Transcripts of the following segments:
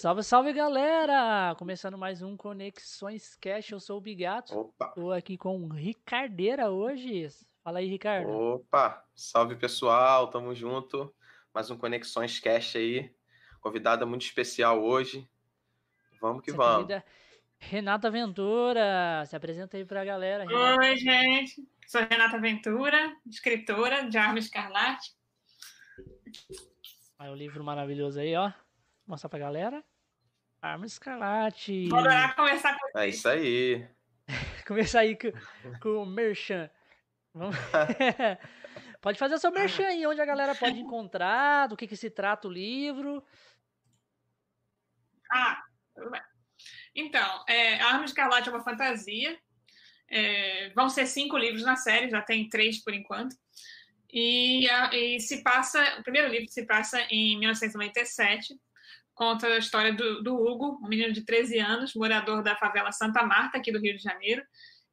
Salve, salve galera! Começando mais um Conexões Cash, eu sou o Bigato. Opa! Tô aqui com o Ricardeira hoje. Fala aí, Ricardo. Opa! Salve pessoal, tamo junto. Mais um Conexões Cash aí. Convidada muito especial hoje. Vamos que Essa vamos. querida Renata Ventura, se apresenta aí pra galera. Renata. Oi, gente. Sou Renata Ventura, escritora de Arma Escarlate. Aí o livro maravilhoso aí, ó. Vou mostrar pra galera. Arma Escarlate. Vou adorar conversar com É isso aí. Começar aí com, com o Merchan. Vamos... pode fazer o seu Merchan aí, onde a galera pode encontrar, do que, que se trata o livro. Ah, tudo bem. Então, é, Arma Escarlate é uma fantasia. É, vão ser cinco livros na série, já tem três por enquanto. E, e se passa, o primeiro livro se passa em 1997, conta a história do, do Hugo, um menino de 13 anos, morador da favela Santa Marta, aqui do Rio de Janeiro,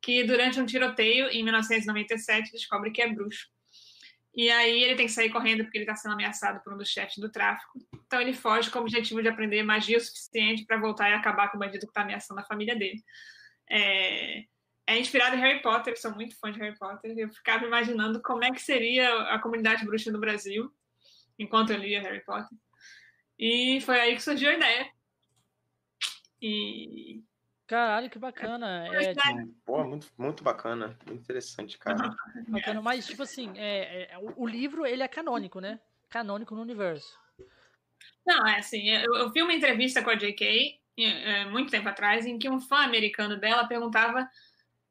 que durante um tiroteio em 1997 descobre que é bruxo. E aí ele tem que sair correndo porque ele está sendo ameaçado por um dos chefes do tráfico. Então ele foge com o objetivo de aprender magia o suficiente para voltar e acabar com o bandido que está ameaçando a família dele. É, é inspirado em Harry Potter, sou muito fã de Harry Potter. Eu ficava imaginando como é que seria a comunidade bruxa no Brasil enquanto eu lia Harry Potter. E foi aí que surgiu a ideia. E Caralho, que bacana. É, Pô, muito, muito bacana. Muito interessante, cara. bacana, mas tipo assim, é, é, o, o livro ele é canônico, né? Canônico no universo. Não, é assim, eu, eu vi uma entrevista com a J.K. eh, muito tempo atrás, em que um fã americano dela perguntava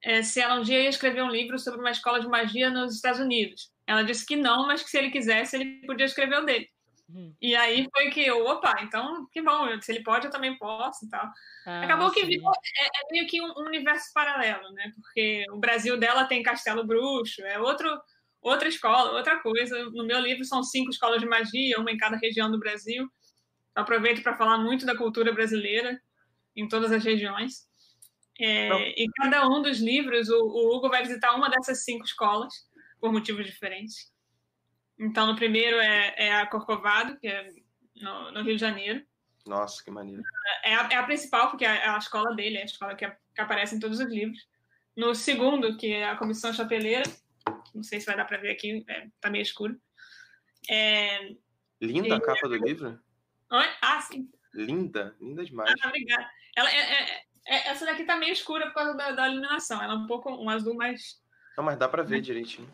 eh, se ela um dia ia escrever um livro sobre uma escola de magia nos Estados Unidos. Ela disse que não, mas que se ele quisesse, ele podia escrever o dele. Hum. E aí foi que eu, opa, então que bom, se ele pode, eu também posso e tal. Ah, Acabou que sim. virou, é, é meio que um, um universo paralelo, né? Porque o Brasil dela tem Castelo Bruxo, é outro, outra escola, outra coisa. No meu livro são cinco escolas de magia, uma em cada região do Brasil. Eu aproveito para falar muito da cultura brasileira em todas as regiões. É, e cada um dos livros, o, o Hugo vai visitar uma dessas cinco escolas, por motivos diferentes. Então, no primeiro é, é a Corcovado, que é no, no Rio de Janeiro Nossa, que maneiro. é a, é a principal, porque é a escola dele, é a escola que, que aparece em todos os livros. No segundo, que é a Comissão Chapeleira, não sei se vai dar para ver aqui, é, tá meio escuro. É... Linda a capa do livro. Ah, sim. Linda, linda demais. Ah, obrigada. Ela é, é- é- essa daqui tá meio escura por causa da, da iluminação. Ela é um pouco um azul mais. Não, mas dá pra ver direitinho.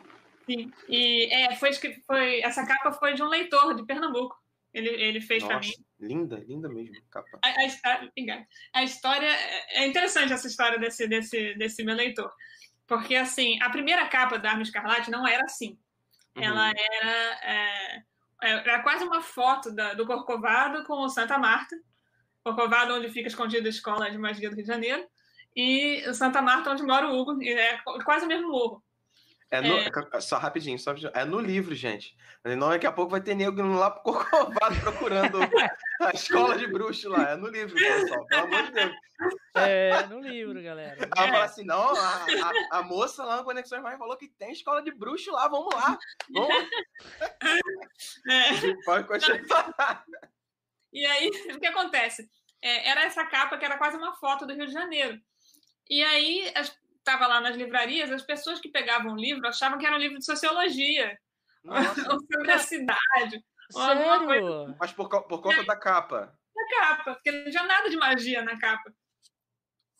Sim. E é, foi, foi essa capa foi de um leitor de Pernambuco. Ele, ele fez para mim. Linda, linda mesmo a capa. A, a. A história é interessante essa história desse, desse, desse meu leitor. Porque, assim, a primeira capa da Arma Escarlate não era assim. Uhum. Ela era, é, era quase uma foto da- do Corcovado com o Santa Marta. Corcovado, onde fica escondida a escola de magia do Rio de Janeiro. E o Santa Marta, onde mora o Hugo. E É quase o mesmo morro. É no- Só rapidinho, só rapidinho. É no livro, gente. Não, daqui a pouco vai ter nego lá pro Corcovado procurando a escola de bruxo lá. É no livro, pessoal. Pelo amor de Deus. É, no livro, galera. Ela fala assim: não, a, a- a moça lá no Conexões Mais falou que tem escola de bruxo lá, vamos lá. Vamos É. Pode continuar. E aí, o que acontece? É, era essa capa que era quase uma foto do Rio de Janeiro. E aí, estava lá nas livrarias, as pessoas que pegavam o livro achavam que era um livro de sociologia, Nossa, ou sobre a cidade, Sério? mas por, por conta da capa. na capa, porque não tinha nada de magia na capa.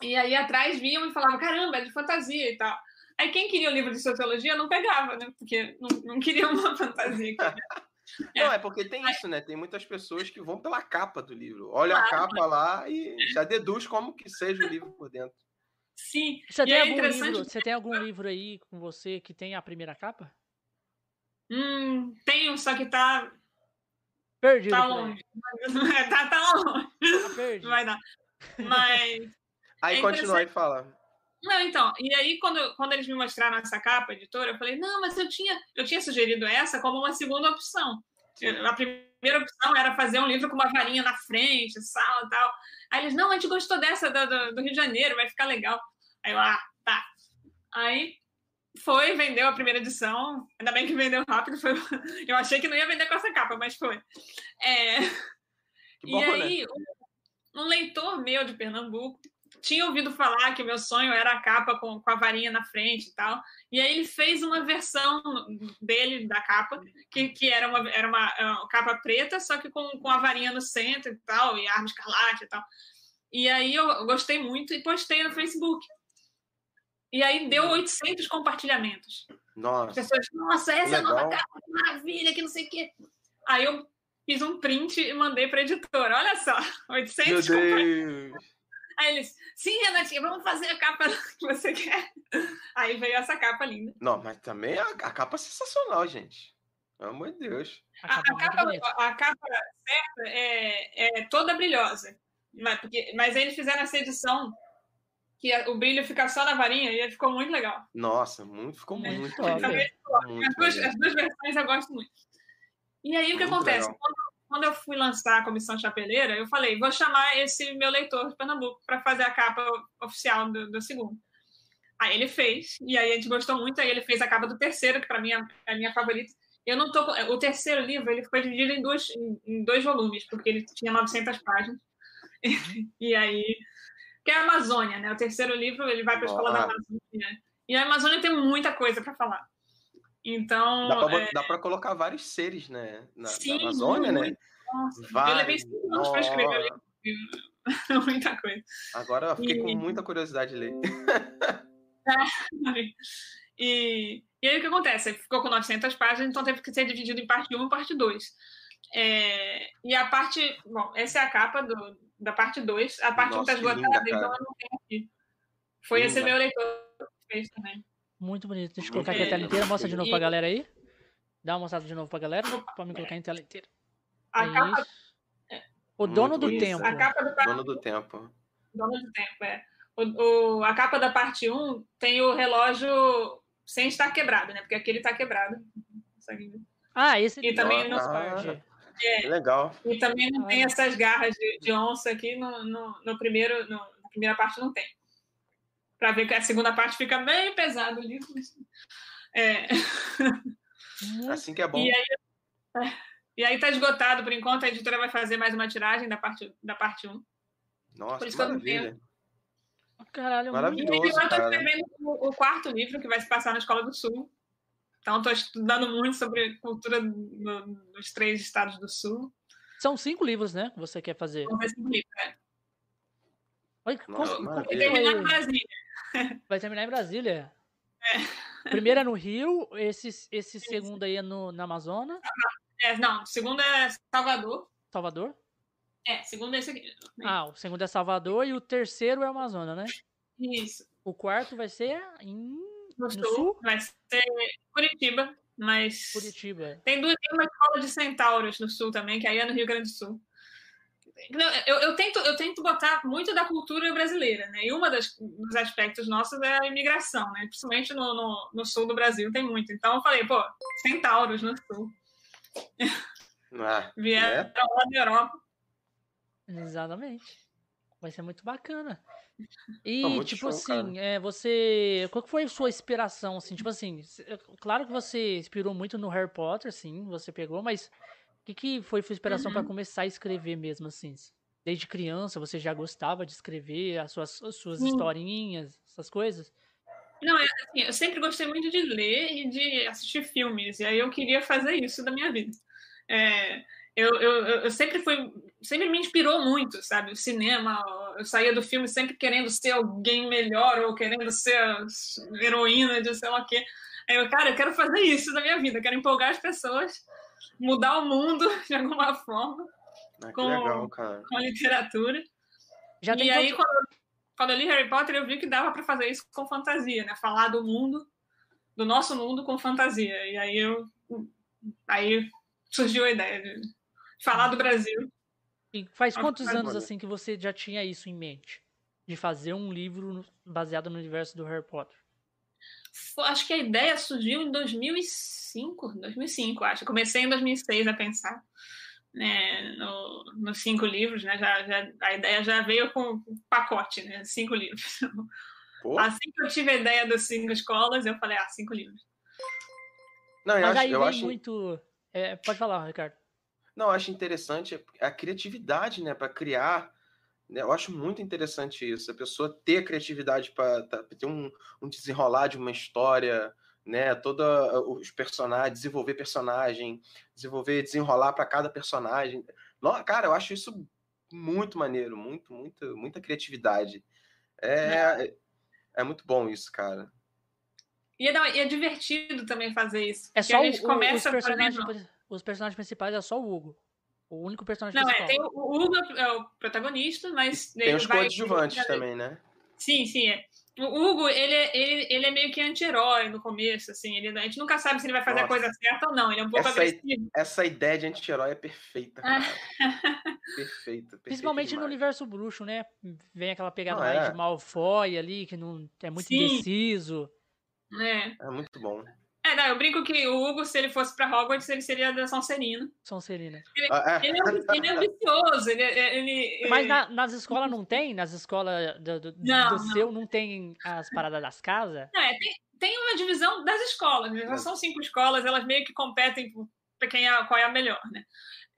E aí, atrás vinham e falavam, caramba, é de fantasia e tal. Aí, quem queria o livro de sociologia não pegava, né? Porque não, não queria uma fantasia. É. Não, é porque tem isso, né? Tem muitas pessoas que vão pela capa do livro. Olha a capa lá e já deduz como que seja o livro por dentro. Sim, Você E tem, é algum interessante- livro, você tem algum livro aí com você que tem a primeira capa? hum, um, só que tá, Perdido. tá longe. tá, tá longe. Tá perdido. Não vai dar. Mas. Aí É continua e fala. Não, então, e aí quando, quando eles me mostraram essa capa, editora, eu falei, não, mas eu tinha, eu tinha sugerido essa como uma segunda opção. A primeira opção era fazer um livro com uma varinha na frente, sala e tal. Aí eles, não, a gente gostou dessa do, do- do Rio de Janeiro, vai ficar legal. Aí eu, ah, tá. Aí foi, vendeu a primeira edição. Ainda bem que vendeu rápido. Foi... Eu achei que não ia vender com essa capa, mas foi. É, bom, e né? aí, o- um leitor meu de Pernambuco tinha ouvido falar que o meu sonho era a capa com, com a varinha na frente e tal. E aí ele fez uma versão dele da capa, que, que era, uma, era uma, uma capa preta, só que com, com a varinha no centro e tal, e arma escarlate e tal. E aí eu gostei muito e postei no Facebook. E aí deu 800 compartilhamentos. Nossa. As pessoas, nossa, essa é a nova capa, que maravilha, que não sei o quê. Aí eu fiz um print e mandei para editora. Olha só, 800 Meu Deus. Aí eles, sim, Renatinha, vamos fazer a capa que você quer. Aí veio essa capa linda. Não, mas também a, a capa é sensacional, gente. Pelo amor de Deus. A, a, capa, a capa, certa é, é toda brilhosa. Mas, porque, mas eles fizeram essa edição que o brilho fica só na varinha e ficou muito legal. Nossa, muito, ficou muito, muito, muito, muito as, duas, as, duas, versões eu gosto muito. E aí o que acontece? Quando, quando, eu fui lançar a Comissão Chapeleira, eu falei, vou chamar esse meu leitor de Pernambuco para fazer a capa oficial do, do, segundo. Aí ele fez, e aí a gente gostou muito, aí ele fez a capa do terceiro, que para mim é a minha favorita. Eu não tô, o terceiro livro ele foi dividido em dois, em dois volumes, porque ele tinha 900 páginas. e aí que é a Amazônia, né? O terceiro livro ele vai para a escola da Amazônia. E a Amazônia tem muita coisa para falar. Então. Dá para é... colocar vários seres, né? Na, Sim, na Amazônia, muito. né? Nossa, Vai... Eu levei cinco anos para escrever muita coisa. Agora eu fiquei e... com muita curiosidade de ler. e, e aí o que acontece? Ficou com 900 páginas, então teve que ser dividido em parte 1 e parte 2. É, e a parte. Bom, essa é a capa do, da parte 2. A parte 1 um está esgotada, então eu não tenho aqui. Foi linda. esse meu leitor que fez também. Muito bonito. Deixa eu colocar aqui a tela inteira. Mostra de novo para a galera aí. Dá uma mostrada de novo para a galera. Para me colocar em tela inteira. A é capa... O dono do tempo. A capa do... Dono do tempo. Dono do tempo, é. O, o, a capa da parte 1 tem o relógio sem estar quebrado, né? Porque aquele está quebrado. Ah, esse e também não ah, é, legal. E também não tem essas garras de, de onça aqui no, no, no primeiro, no, na primeira parte não tem. Para ver que a segunda parte fica bem pesado o livro. É. Assim que é bom. E aí, é, e aí tá esgotado por enquanto, a editora vai fazer mais uma tiragem da parte, da parte 1. Nossa, por isso que maravilha. Caralho, Maravilhoso, e eu estou escrevendo o, o quarto livro que vai se passar na Escola do Sul. Então, estou estudando muito sobre cultura no, nos três estados do Sul. São cinco livros, né? Que você quer fazer? São cinco livros, é. Vai terminar em Brasília. Vai terminar em Brasília. É. Primeiro é no Rio, esse, esse segundo aí é no, na Amazonas. É, não, segundo é Salvador. Salvador? É, segundo é esse aqui. Ah, o segundo é Salvador e o terceiro é Amazonas, né? Isso. O quarto vai ser em no, no sul, sul, vai ser Curitiba, mas. Curitiba. Tem duas tem uma escola de centauros no sul também, que aí é no Rio Grande do Sul. Eu, eu, tento, eu tento botar muito da cultura brasileira, né? E um dos aspectos nossos é a imigração, né? Principalmente no, no, no, sul do Brasil tem muito. Então eu falei, pô, centauros no sul. Ah, Vieram é? lá da Europa. Exatamente. Vai ser muito bacana. E, tipo show, assim, é, você. Qual foi a sua inspiração, assim? Tipo assim, é, claro que você inspirou muito no Harry Potter, sim, você pegou, mas o que, que foi sua inspiração uhum. para começar a escrever mesmo, assim? Desde criança você já gostava de escrever as suas, as suas historinhas, essas coisas? Não, é assim, eu sempre gostei muito de ler e de assistir filmes, e aí eu queria fazer isso da minha vida. É, eu, eu, eu sempre fui, sempre me inspirou muito, sabe? O cinema, eu saía do filme sempre querendo ser alguém melhor ou querendo ser heroína de sei lá o quê. Aí eu, cara, eu quero fazer isso na minha vida, quero empolgar as pessoas, mudar o mundo de alguma forma ah, com, legal, com a literatura. Já e aí, quando, quando eu li Harry Potter, eu vi que dava para fazer isso com fantasia, né? Falar do mundo, do nosso mundo com fantasia. E aí eu aí surgiu a ideia de falar do Brasil. E faz quantos anos assim que você já tinha isso em mente? De fazer um livro baseado no universo do Harry Potter? Acho que a ideia surgiu em 2005, 2005, acho. comecei em 2006 a pensar né, no, nos cinco livros, né? Já, já, a ideia já veio com um pacote, né? Cinco livros. Pô. Assim que eu tive a ideia das cinco escolas, eu falei, ah, cinco livros. Não, eu Mas acho, aí eu acho... muito. É, pode falar, Ricardo. Não, eu acho interessante a criatividade, né, para criar Eu acho muito interessante isso, a pessoa ter criatividade para tá, ter um, um desenrolar de uma história, né? Todos os personagens, desenvolver personagem, desenvolver, desenrolar para cada personagem. Cara, eu acho isso muito maneiro, muito, muito, muita criatividade. É, é, é muito bom isso, cara. E é, é divertido também fazer isso. É só a gente o, começa os personagens, os personagens principais é só o Hugo. O único personagem Não, principal. é, tem o, o Hugo é o protagonista, mas. Tem os coadjuvantes também, né? Sim, sim, é. O Hugo, ele, é, ele, ele é meio que anti-herói no começo, assim. Ele, a gente nunca sabe se ele vai fazer Nossa. a coisa certa ou não. Ele é um pouco essa, agressivo. Essa ideia de anti-herói é perfeita, cara. perfeita, Principalmente demais. no universo bruxo, né? Vem aquela pegada mais é. de Malfoy ali, que não é muito Sim. indeciso. É. É muito bom. É, não, eu brinco que o Hugo, se ele fosse pra Hogwarts, ele seria da Sonserina. Sonserina. Ele, ah, é. Ele, é, ele é ambicioso, ele, ele, Mas na, nas escolas não tem? Nas escolas do, do, não, do não. seu não tem as paradas das casas? Não, é, tem, tem uma divisão das escolas, já são cinco escolas, elas meio que competem pra quem é, qual é a melhor, né?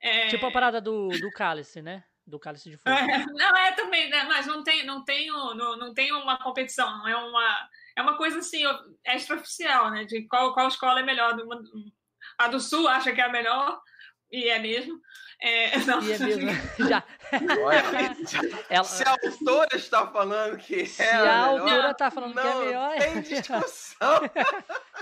É... Tipo a parada do, do cálice, né? Do cálice de fogo. É, não, é também, né? Mas não tem, não, tem, não, não tem uma competição, não é uma é uma coisa assim, extraoficial, né? De qual, qual escola é melhor. A do Sul acha que é a melhor, e é mesmo. É, não. E é mesmo. Já. Olha, ela... Se a autora está falando que se é a, a autora está falando não que é melhor. Tem discussão.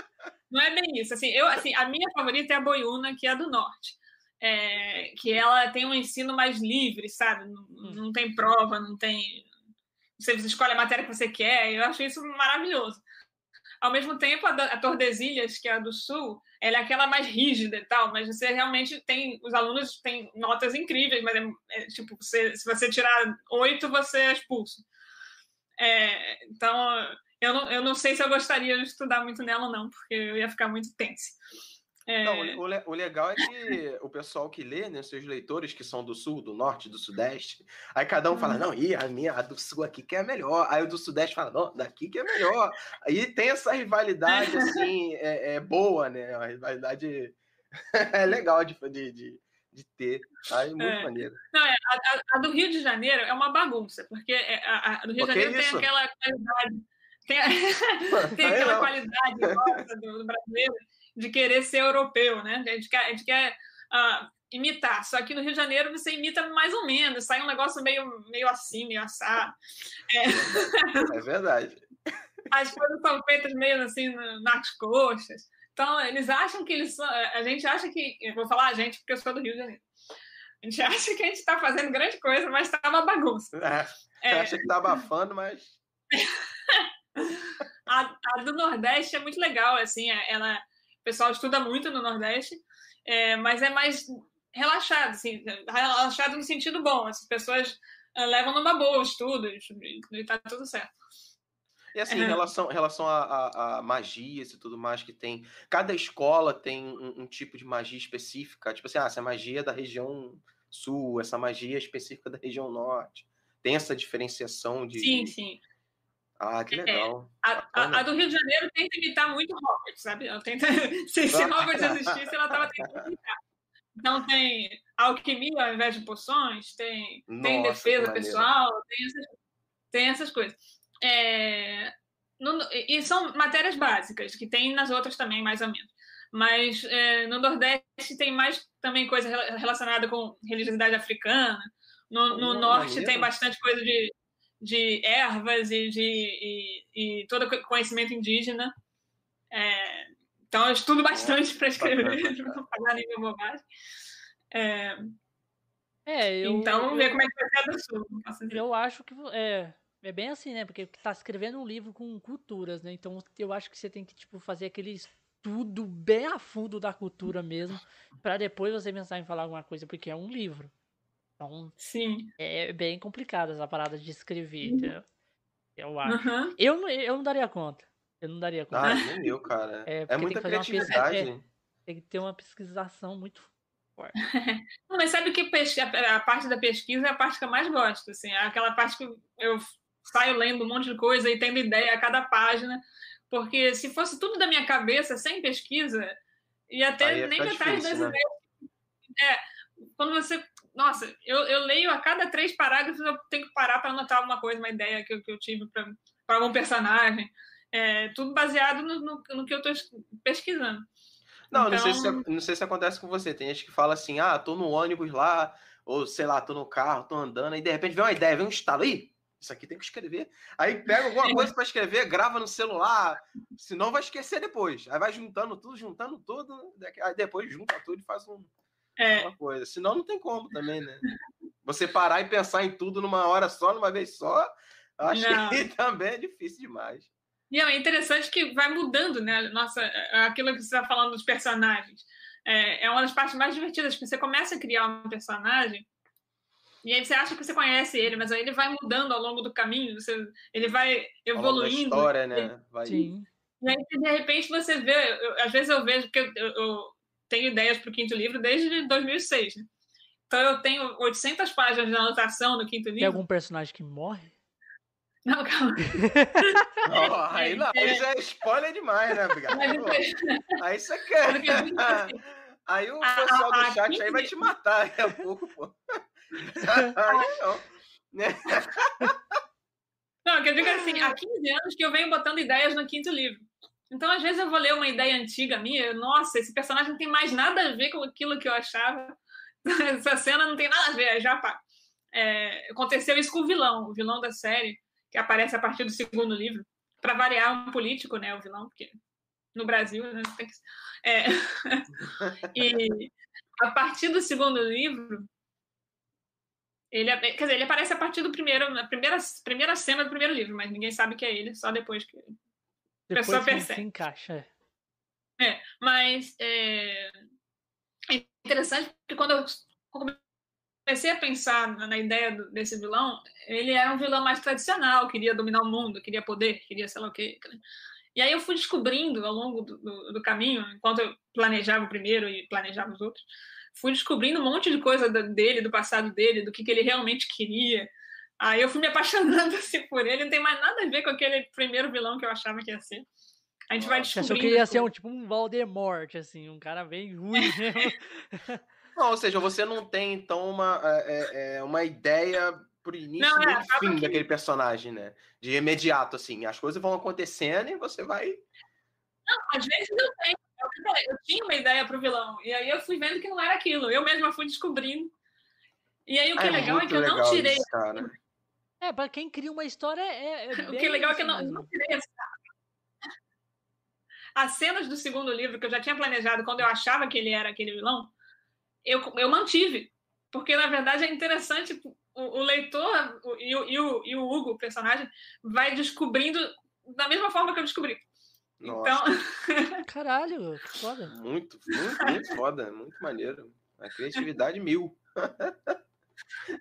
Não é bem isso. Assim, eu, assim, a minha favorita é a Boiuna, que é a do Norte. É, que ela tem um ensino mais livre, sabe? Não, hum. não tem prova, não tem você escolhe a matéria que você quer, eu acho isso maravilhoso. Ao mesmo tempo, a, a Tordesilhas, que é a do Sul, ela é aquela mais rígida e tal, mas você realmente tem, os alunos têm notas incríveis, mas é, é tipo, você, se você tirar oito, você é expulso. É, então, eu não, eu não sei se eu gostaria de estudar muito nela, não, porque eu ia ficar muito tensa. É... Não, o, o, legal é que o pessoal que lê, né, seus leitores que são do sul, do norte, do sudeste, aí cada um fala, uhum. não, e a minha, a do sul aqui que é melhor. Aí o do sudeste fala, não, daqui que é melhor. Aí tem essa rivalidade, assim, é, é boa, né? A rivalidade é legal de, de, de, ter. Aí, muito é. maneiro. Não, é, a, a, do Rio de Janeiro é uma bagunça, porque é, a, a do Rio de Janeiro tem aquela qualidade. Tem, tem aquela qualidade do, do brasileiro de querer ser europeu, né? A gente quer, a gente quer uh, imitar. Só que no Rio de Janeiro você imita mais ou menos, sai um negócio meio, meio assim, meio assado. É, é verdade. As coisas são feitas meio assim nas coxas. Então, eles acham que eles são. A gente acha que. Eu vou falar a gente porque eu sou do Rio de Janeiro. A gente acha que a gente está fazendo grande coisa, mas está uma bagunça. É, é. acha que está abafando, mas. a, a, do Nordeste é muito legal, assim, ela o pessoal estuda muito no Nordeste, é, mas é mais relaxado, assim, relaxado no sentido bom. As pessoas uh, levam numa boa o estudo e está tudo certo. E assim, em relação, relação a, a, a, magias e tudo mais que tem, cada escola tem um, um, tipo de magia específica. Tipo assim, ah, essa magia é da região sul, essa magia é específica da região norte. Tem essa diferenciação de. Sim, sim. Ah, que é, legal. É, a, a, a, do Rio de Janeiro tenta imitar muito Hogwarts, sabe? Ela tenta, se, se Hogwarts existisse, ela estava tentando imitar. Então tem alquimia ao invés de poções, tem, Nossa, tem defesa pessoal, tem essas, tem essas coisas. É, no, e são matérias básicas, que tem nas outras também, mais ou menos. Mas é, no Nordeste tem mais também coisa relacionada com religiosidade africana. No, no Norte tem bastante coisa de de ervas e de e, e todo conhecimento indígena. É, então, eu estudo bastante para escrever, para não falar nenhuma bobagem. É, é, eu, então, vamos ver como é que vai ser a do sul. Eu acho que é, é bem assim, né? Porque está escrevendo um livro com culturas, né? Então, eu acho que você tem que tipo, fazer aquele estudo bem a fundo da cultura mesmo, para depois você pensar em falar alguma coisa, porque é um livro. Então, Sim. é bem complicado essa parada de escrever, uhum. Eu acho. Uhum. Eu, eu não daria conta. Eu não daria conta. Ah, nem eu, cara. É, é muita criatividade. É, tem que ter uma pesquisação muito forte. não, mas sabe que a parte da pesquisa é a parte que eu mais gosto. Assim, é aquela parte que eu saio lendo um monte de coisa e tendo ideia a cada página. Porque se fosse tudo da minha cabeça, sem pesquisa, ia ter nem metade difícil, das né? ideias. É, quando você nossa, eu, eu leio a cada três parágrafos, eu tenho que parar para anotar alguma coisa, uma ideia que eu, que eu tive para algum personagem. É, tudo baseado no, no, no que eu estou pesquisando. Não, então... não, sei se, então não sei se acontece com você. Tem gente que fala assim, ah, tô no ônibus lá, ou sei lá, tô no carro, tô andando, e de repente vem uma ideia, vem um estalo aí. Isso aqui tem que escrever. Aí pega alguma coisa para escrever, grava no celular, senão vai esquecer depois. Aí vai juntando tudo, juntando tudo, aí depois junta tudo e faz um, é. uma coisa. Senão não tem como também, né? Você parar e pensar em tudo numa hora só, numa vez só, acho não. que também é difícil demais. E é interessante que vai mudando, né? Nossa, aquilo que você está falando dos personagens. É, é uma das partes mais divertidas, porque você começa a criar um personagem e aí você acha que você conhece ele, mas aí ele vai mudando ao longo do caminho, você, ele vai evoluindo. história, né? Vai... Sim. E aí, de repente, você vê. Eu, às vezes eu vejo, porque eu, eu tenho ideias para o quinto livro desde 2006. Né? Então eu tenho 800 páginas de anotação no quinto livro. Tem algum personagem que morre? Não, calma. oh, aí não, aí já é spoiler demais, né, Obrigado? Aí você quer. Aí o pessoal do chat aí vai te matar daqui a pouco, pô. aí não. Né? Não, que eu digo assim, há 15 anos que eu venho botando ideias no quinto livro. Então, às vezes, eu vou ler uma ideia antiga minha, nossa, esse personagem não tem mais nada a ver com aquilo que eu achava. Essa cena não tem nada a ver, já pá. É, aconteceu isso com o vilão, o vilão da série, que aparece a partir do segundo livro. Para variar, um político, né, o vilão, porque no Brasil, né. É, e a partir do segundo livro, ele, quer dizer, ele aparece a partir do primeiro, na primeira, primeira cena do primeiro livro, mas ninguém sabe que é ele, só depois que a pessoa percebe. Se encaixa. É, é mas é, é interessante porque quando eu comecei a pensar na ideia desse vilão, ele era um vilão mais tradicional, queria dominar o mundo, queria poder, queria sei lá o quê. E aí eu fui descobrindo ao longo do, do, do, caminho, enquanto eu planejava o primeiro e planejava os outros, fui descobrindo um monte de coisa dele, do passado dele, do que, que ele realmente queria. Aí eu fui me apaixonando assim, por ele, não tem mais nada a ver com aquele primeiro vilão que eu achava que ia ser. A gente vai descobrindo. Achou que ia ser um, tipo um Voldemort, assim, um cara bem ruim Não, ou seja, você não tem, então, uma, é, é, uma ideia pro início não, é, e fim que... daquele personagem, né? De imediato, assim. As coisas vão acontecendo e você vai. Não, às vezes eu tenho. Eu tinha uma ideia pro vilão. E aí eu fui vendo que não era aquilo. Eu mesma fui descobrindo. E aí o que é, é legal é que eu não tirei. Isso, cara. É, pra quem cria uma história é. é o que é legal é que eu não, não tirei essa. As cenas do segundo livro que eu já tinha planejado quando eu achava que ele era aquele vilão, eu, eu mantive. Porque, na verdade, é interessante o, o leitor o, e, o, e, o, e o Hugo, o personagem, vai descobrindo da mesma forma que eu descobri. Nossa. Então. Caralho, que foda. Muito, muito, muito foda. Muito maneiro. A criatividade mil.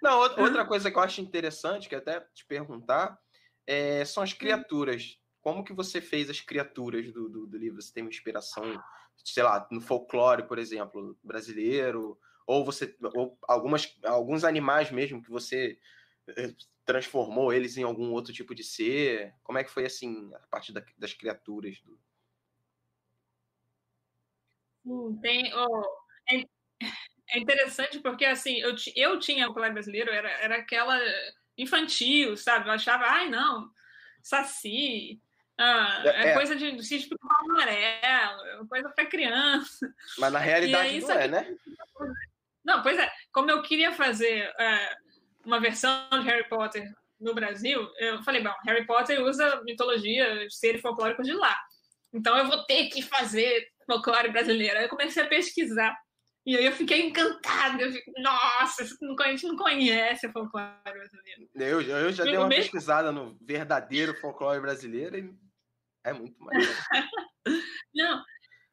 Não, outra coisa que eu acho interessante, que até te perguntar, é, são as hum. criaturas. Como que você fez as criaturas do, do, do livro? Você tem uma inspiração, sei lá, no folclore, por exemplo, brasileiro, ou você ou algumas alguns animais mesmo que você eh, transformou eles em algum outro tipo de ser como é que foi assim a parte da, das criaturas do tem oh, é, é, interessante porque assim eu, eu tinha o colar brasileiro era, era aquela infantil sabe eu achava ai não saci ah, é, é, coisa de sítio amarelo, coisa para criança. Mas na realidade aí, não é, né? Não, pois é. Como eu queria fazer é, uma versão de Harry Potter no Brasil, eu falei, bom, Harry Potter usa mitologia, seres folclóricos de lá. Então eu vou ter que fazer folclore brasileiro. Aí eu comecei a pesquisar. E aí eu fiquei encantada. Eu fico, nossa, a gente não conhece o folclore brasileiro. Eu, eu já eu dei uma mesmo... pesquisada no verdadeiro folclore brasileiro e é muito mais. não,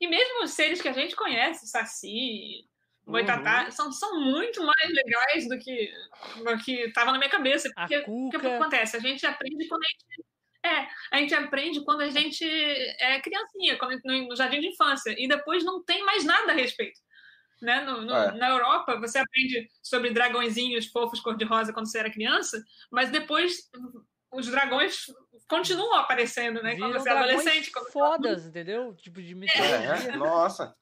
e mesmo os seres que a gente conhece, Saci, Boitatá, uhum. são, são muito mais legais do que do que estava na minha cabeça. Porque, o que acontece? A gente aprende quando a gente. É, a gente aprende quando a gente é criancinha, quando, no, no jardim de infância, e depois não tem mais nada a respeito. Né? No, no, é. Na Europa, você aprende sobre dragõezinhos fofos cor-de-rosa quando você era criança, mas depois os dragões continuam aparecendo, né? Viram quando você é adolescente. Quando fodas, entendeu? Tipo de mitologia. É, nossa.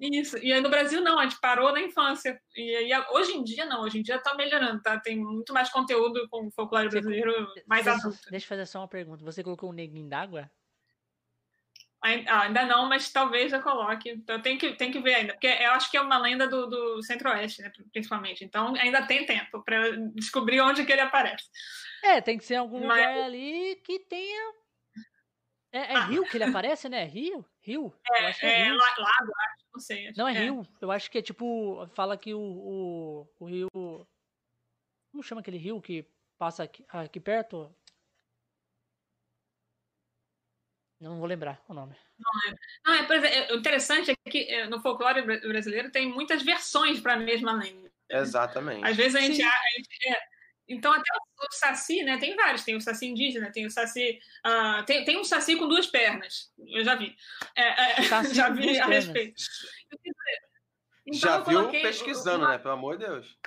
Isso, e aí no Brasil não, a gente parou na infância. E aí, hoje em dia não, hoje em dia tá melhorando, tá? Tem muito mais conteúdo com o folclore brasileiro mais deixa, adulto. Deixa eu fazer só uma pergunta. Você colocou o Neguinho d'Água? Ah, ainda não, mas talvez eu coloque. Então tem que, tem que ver ainda, porque eu acho que é uma lenda do, do Centro-Oeste, né, principalmente. Então ainda tem tempo para descobrir onde que ele aparece. É, tem que ser algum mas... lugar ali que tenha. É, é ah. Rio que ele aparece, né? Rio? Rio? É, é, é Rio. lago, acho, não sei. Não, é, é, Rio. Eu acho que é tipo. Fala que o, o, o rio. Como chama aquele rio que passa aqui, aqui perto? Não vou lembrar o nome. Não, é, não, é, é, o interessante é que é, no folclore brasileiro tem muitas versões para a mesma lenda. Exatamente. Às vezes a gente, a, a gente é, então, até o saci, né? Tem vários. Tem o saci indígena, tem o saci. Uh, tem, tem um saci com duas pernas. Eu já vi. É, é, já vi a respeito. Então, já viu pesquisando, uma... né? Pelo amor de Deus.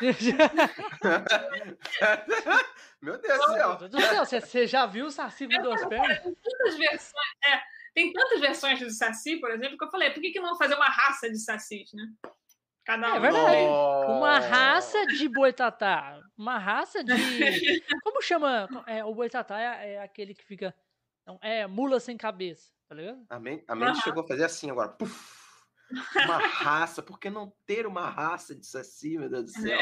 Meu Deus do céu. Meu Deus do céu, você já viu o Saci com duas pernas? Tem tantas versões, é, tem tantas versões do Saci, por exemplo, que eu falei, por que, que não fazer uma raça de Sacis, né? Cada é um. É verdade. Uma raça de boitatá. Uma raça de. Como chama? É, o boitatá é, é aquele que fica. É mula sem cabeça, tá ligado? A mente, a mente uhum. chegou a fazer assim agora. Puf. Uma raça, por que não ter uma raça de saci, meu Deus do céu?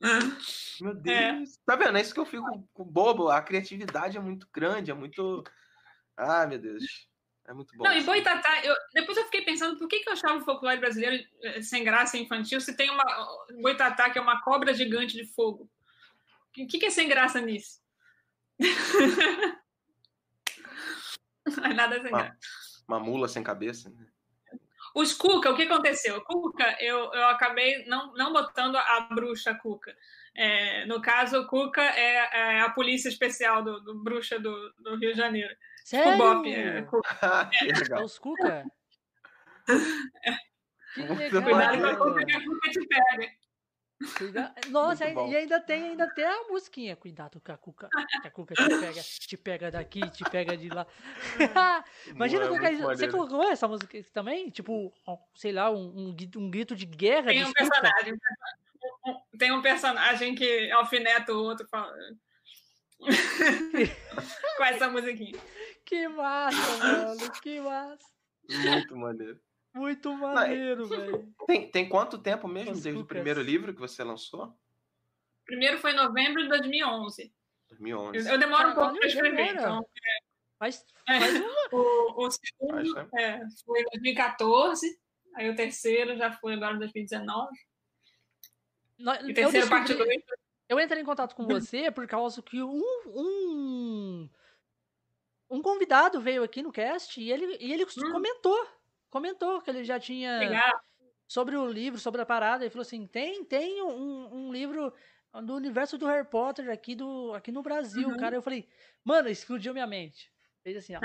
Meu é. Deus. É. Tá vendo? É isso que eu fico bobo. A criatividade é muito grande, é muito. Ah, meu Deus. É muito bom. Não, e Boitatá, eu, depois eu fiquei pensando por que, que eu achava o folclore brasileiro eh, sem graça infantil se tem uma. Boitatá, que é uma cobra gigante de fogo. O que, que é sem graça nisso? Não é nada sem uma, graça. Uma mula sem cabeça, né? Os Cuca, o que aconteceu? O Cuca, eu, eu acabei não, não botando a bruxa Cuca. É, no caso, o Cuca é, é, a polícia especial do, do bruxa do, do, Rio de Janeiro. Sério? O Bop, é, Cuca. é. os Cuca? Que legal. Cuidado com a Cuca que a Cuca te pega. Cuida... Nossa, e ainda tem, ainda tem a musiquinha. Cuidado com a cuca, que a cuca te pega, te pega daqui, te pega de lá. Imagina é Você colocou essa música também? Tipo, sei lá, um, um, grito de guerra. Tem um personagem. Tem um personagem que alfineta o outro fala. com essa musiquinha. Que massa, mano. Que massa. Muito maneiro. Muito maneiro, velho. Tem, tem quanto tempo mesmo desde o primeiro livro que você lançou? O primeiro foi em novembro de 2011. 2011. Eu, eu demoro um pouco para escrever, então. É, faz, faz é, o, o, segundo faz, é, foi em 2014, aí o terceiro já foi agora em 2019. No, e terceiro parte 2. Eu entrei em contato com você por causa que um, um, um convidado veio aqui no cast e ele, e ele hum. comentou comentou que ele já tinha. Legal. Sobre o livro, sobre a parada. Ele falou assim: tem, tem um, um livro do universo do Harry Potter aqui, do, aqui no Brasil, uhum. cara. Eu falei, mano, explodiu minha mente. Fez assim, ó.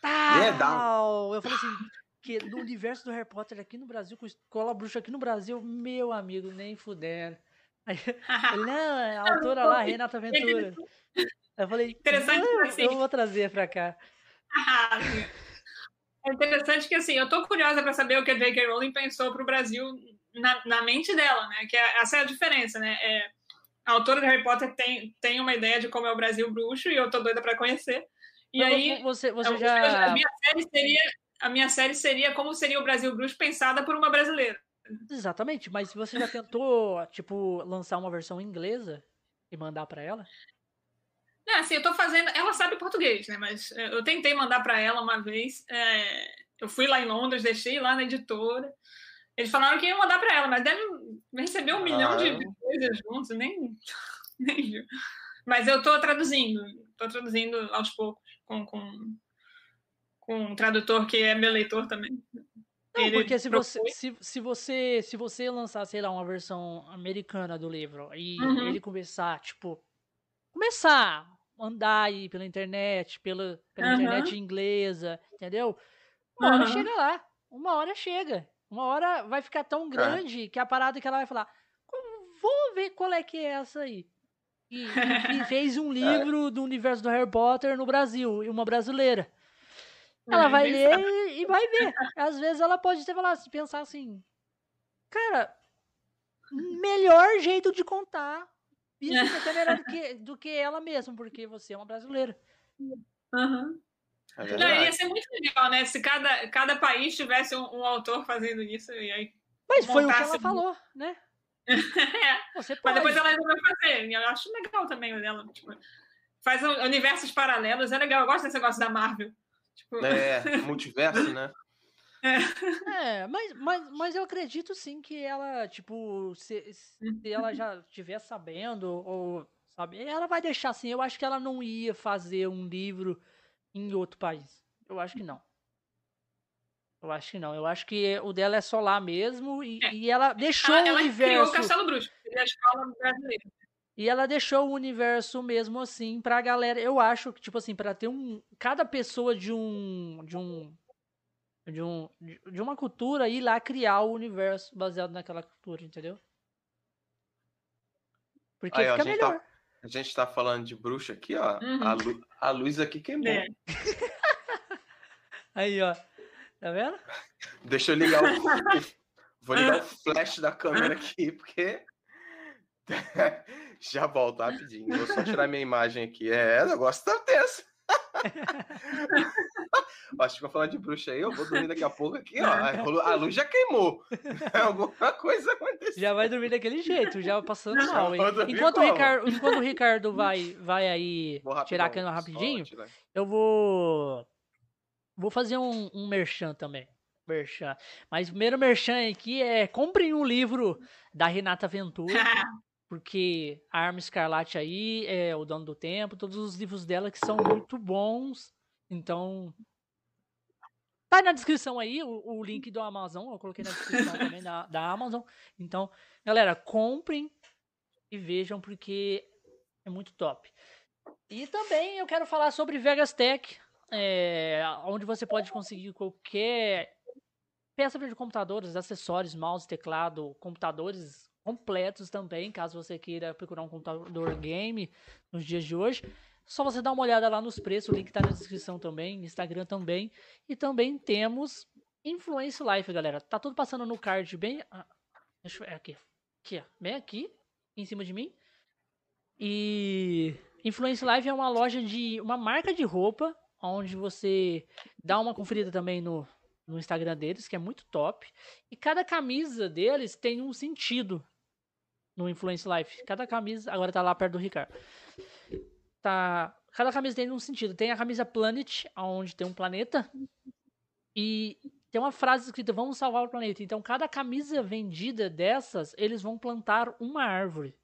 Tal! Eu falei assim, que no universo do Harry Potter aqui no Brasil, com escola bruxa aqui no Brasil, meu amigo, nem fudendo. Aí, não, é a autora lá, Renata Ventura. Eu falei, Interessante assim. eu vou trazer pra cá. É interessante que, assim, eu tô curiosa para saber o que a J.K. Rowling pensou para o Brasil na, na, mente dela, né? Que é, essa é a diferença, né? É, a autora de Harry Potter tem, tem uma ideia de como é o Brasil bruxo e eu tô doida para conhecer. E Mas aí, você, você já... a, minha série seria, a minha série seria como seria o Brasil bruxo pensada por uma brasileira. Exatamente, mas você já tentou, tipo, lançar uma versão inglesa e mandar para ela? É, assim, eu tô fazendo. Ela sabe português, né? Mas é, eu tentei mandar para ela uma vez. É... Eu fui lá em Londres, deixei lá na editora. Eles falaram que iam mandar para ela, mas deve receber um ah. milhão de coisas juntos, nem, nem viu. Mas eu estou traduzindo, estou traduzindo aos poucos com, com, com um tradutor que é meu leitor também. Não, porque se você, se, se, você se você lançar, sei lá, uma versão americana do livro e uhum. ele começar, tipo, começar andar aí pela internet, pela, pela uhum. internet inglesa, entendeu? Uma uhum. hora chega lá. Uma hora chega. Uma hora vai ficar tão é. grande é. que a parada que ela vai falar, vou ver qual é que é essa aí. E, e fez um é. livro é. do universo do Harry Potter no Brasil, e uma brasileira. Ela vai ler e, E vai ver. Às vezes ela pode ter falado, pensar assim, cara, melhor jeito de contar. Isso é até melhor do que, do que ela mesma, porque você é uma brasileira. Uhum. É Não, ia ser muito legal, né? Se cada, cada país tivesse um, um autor fazendo isso e aí. Mas foi o que ela falou, né? é. Você pode. Mas depois ela vai fazer. Eu acho legal também o dela. Tipo, faz universos paralelos, é legal. Eu gosto desse negócio da Marvel. Tipo... É, multiverso, né? É. é, mas, mas, mas eu acredito sim que ela, tipo, se, se ela já estiver sabendo, ou sabe, ela vai deixar assim. Eu acho que ela não ia fazer um livro em outro país. Eu acho que não. Eu acho que não. Eu acho que o dela é só lá mesmo e, é. e ela deixou ela, o universo. Ela criou o Castelo Bruxo, é a escola brasileira. E ela deixou o universo mesmo assim pra galera. Eu acho que, tipo assim, pra ter um. Cada pessoa de um. De um. De, um, de uma cultura ir lá criar o universo baseado naquela cultura, entendeu? Porque Aí, fica a melhor. Tá, a gente tá falando de bruxa aqui, ó. Uhum. A, lu, a luz aqui queimou. É. Aí, ó. Tá vendo? Deixa eu ligar o. Vou ligar o flash da câmera aqui, porque. Já volto rapidinho. Vou só tirar minha imagem aqui. É, o negócio tá tenso. Acho que vou falar de bruxa aí, eu vou dormir daqui a pouco aqui, ó. A luz já queimou. Alguma coisa aconteceu. Já vai dormir daquele jeito, já passando mal, hein? Enquanto o, Ricardo, enquanto o Ricardo vai, vai aí tirar a câmera rapidinho, eu vou. Vou fazer um, um merchan também. Merchan. Mas o primeiro merchan aqui é comprem um livro da Renata Ventura. porque a Arma Escarlate aí é o dono do tempo, todos os livros dela que são muito bons. Então, tá na descrição aí o, o link do Amazon, eu coloquei na descrição também da, da Amazon. Então, galera, comprem e vejam porque é muito top. E também eu quero falar sobre Vegas Tech, é, onde você pode conseguir qualquer peça de computadores, acessórios, mouse, teclado, computadores completos também, caso você queira procurar um computador game nos dias de hoje. Só você dar uma olhada lá nos preços, o link está na descrição também, Instagram também. E também temos Influence Life, galera. Tá tudo passando no card bem. Ah, deixa eu ver aqui. Aqui, ó. Bem aqui, em cima de mim. E Influence Life é uma loja de. uma marca de roupa, onde você dá uma conferida também no, no Instagram deles, que é muito top. E cada camisa deles tem um sentido no Influence Life. Cada camisa, agora tá lá perto do Ricardo. Tá, cada camisa tem um sentido. Tem a camisa Planet, onde tem um planeta, e tem uma frase escrita: "Vamos salvar o planeta". Então, cada camisa vendida dessas, eles vão plantar uma árvore.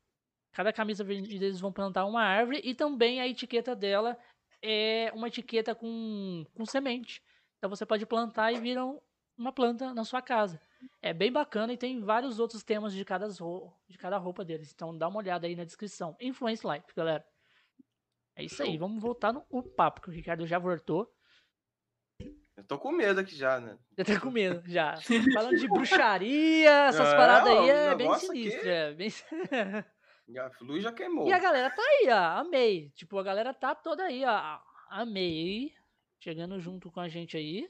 Cada camisa vendida eles vão plantar uma árvore e também a etiqueta dela é uma etiqueta com, com semente. Então você pode plantar e viram uma planta na sua casa. É bem bacana e tem vários outros temas de cada, de cada roupa deles. Então dá uma olhada aí na descrição. Influence Life, galera. É isso aí, vamos voltar no o papo, que o Ricardo já voltou. Eu tô com medo aqui já, né? Já tô com medo, já. Falando de bruxaria, essas é, paradas aí é bem sinistro. É bem... a luz já queimou. E a galera tá aí, ó. Amei. Tipo, a galera tá toda aí, ó. Amei. Chegando junto com a gente aí.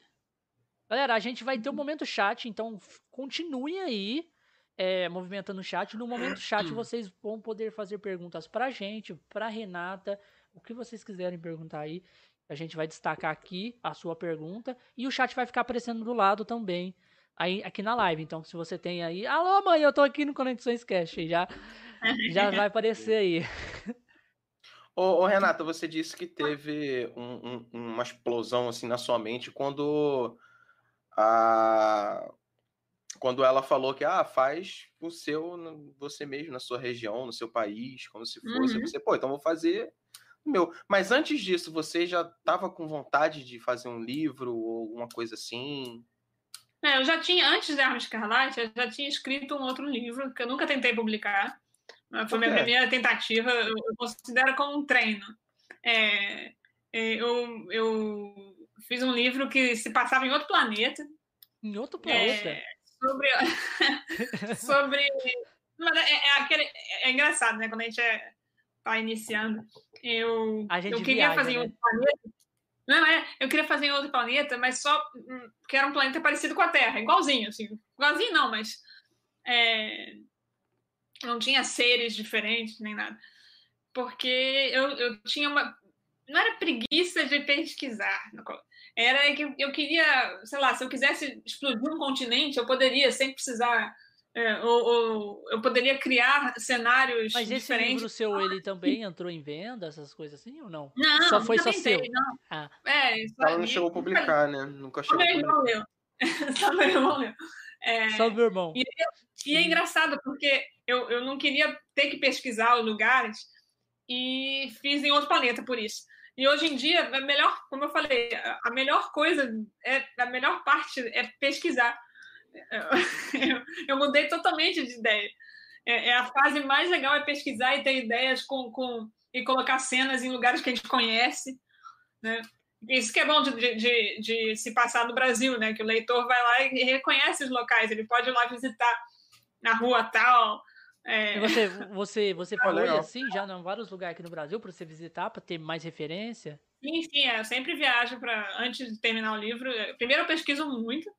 Galera, a gente vai ter um momento chat, então continuem aí é, movimentando o chat. No momento chat vocês vão poder fazer perguntas pra gente, pra Renata, o que vocês quiserem perguntar aí. A gente vai destacar aqui a sua pergunta e o chat vai ficar aparecendo do lado também aí aqui na live. Então, se você tem aí, alô mãe, eu tô aqui no Conexões Cash, já já vai aparecer aí. Ô, ô, Renata, você disse que teve um, um, uma explosão assim na sua mente quando a quando ela falou que ah, faz o seu você mesmo na sua região, no seu país, como se fosse, uhum. você, pô, então vou fazer o meu. Mas antes disso, você já estava com vontade de fazer um livro ou alguma coisa assim? É, eu já tinha, antes de Arma Escarlate, eu já tinha escrito um outro livro que eu nunca tentei publicar. Foi minha primeira tentativa, eu considero como um treino. É, é, eu, eu fiz um livro que se passava em outro planeta. Em outro planeta? É, sobre. sobre. É, é, aquele, é, engraçado, né? Quando a gente é, tá iniciando, eu, eu queria viaja, fazer em né? outro planeta. Não, é, eu queria fazer em outro planeta, mas só hum, que era um planeta parecido com a Terra, igualzinho, assim. Igualzinho não, mas é, não tinha seres diferentes nem nada. Porque eu, eu tinha uma. Não era preguiça de pesquisar, era que eu queria, sei lá, se eu quisesse explodir um continente, eu poderia, sem precisar é, ou, ou, eu poderia criar cenários Mas esse diferentes. livro seu, ele também entrou em venda, essas coisas assim, ou não? Não, só foi só seu. Não. Ah. É, Ela não chegou a publicar, né? Nunca chegou a publicar. Só meu irmão leu. É, só meu irmão. E, e, é engraçado, porque eu, eu não queria ter que pesquisar os lugares e fiz em outro planeta por isso. E hoje em dia, a melhor, como eu falei, a melhor coisa, é, a melhor parte é pesquisar eu, eu mudei totalmente de ideia. É, é, a fase mais legal é pesquisar e ter ideias com, com e colocar cenas em lugares que a gente conhece, né? Isso que é bom de, de, de, se passar no Brasil, né? Que o leitor vai lá e reconhece os locais, ele pode ir lá visitar na rua tal. É... você, você, você ah, foi assim já em vários lugares aqui no Brasil para você visitar, para ter mais referência? Sim, sim, é, eu sempre viajo para antes de terminar o livro. Primeiro eu pesquiso muito,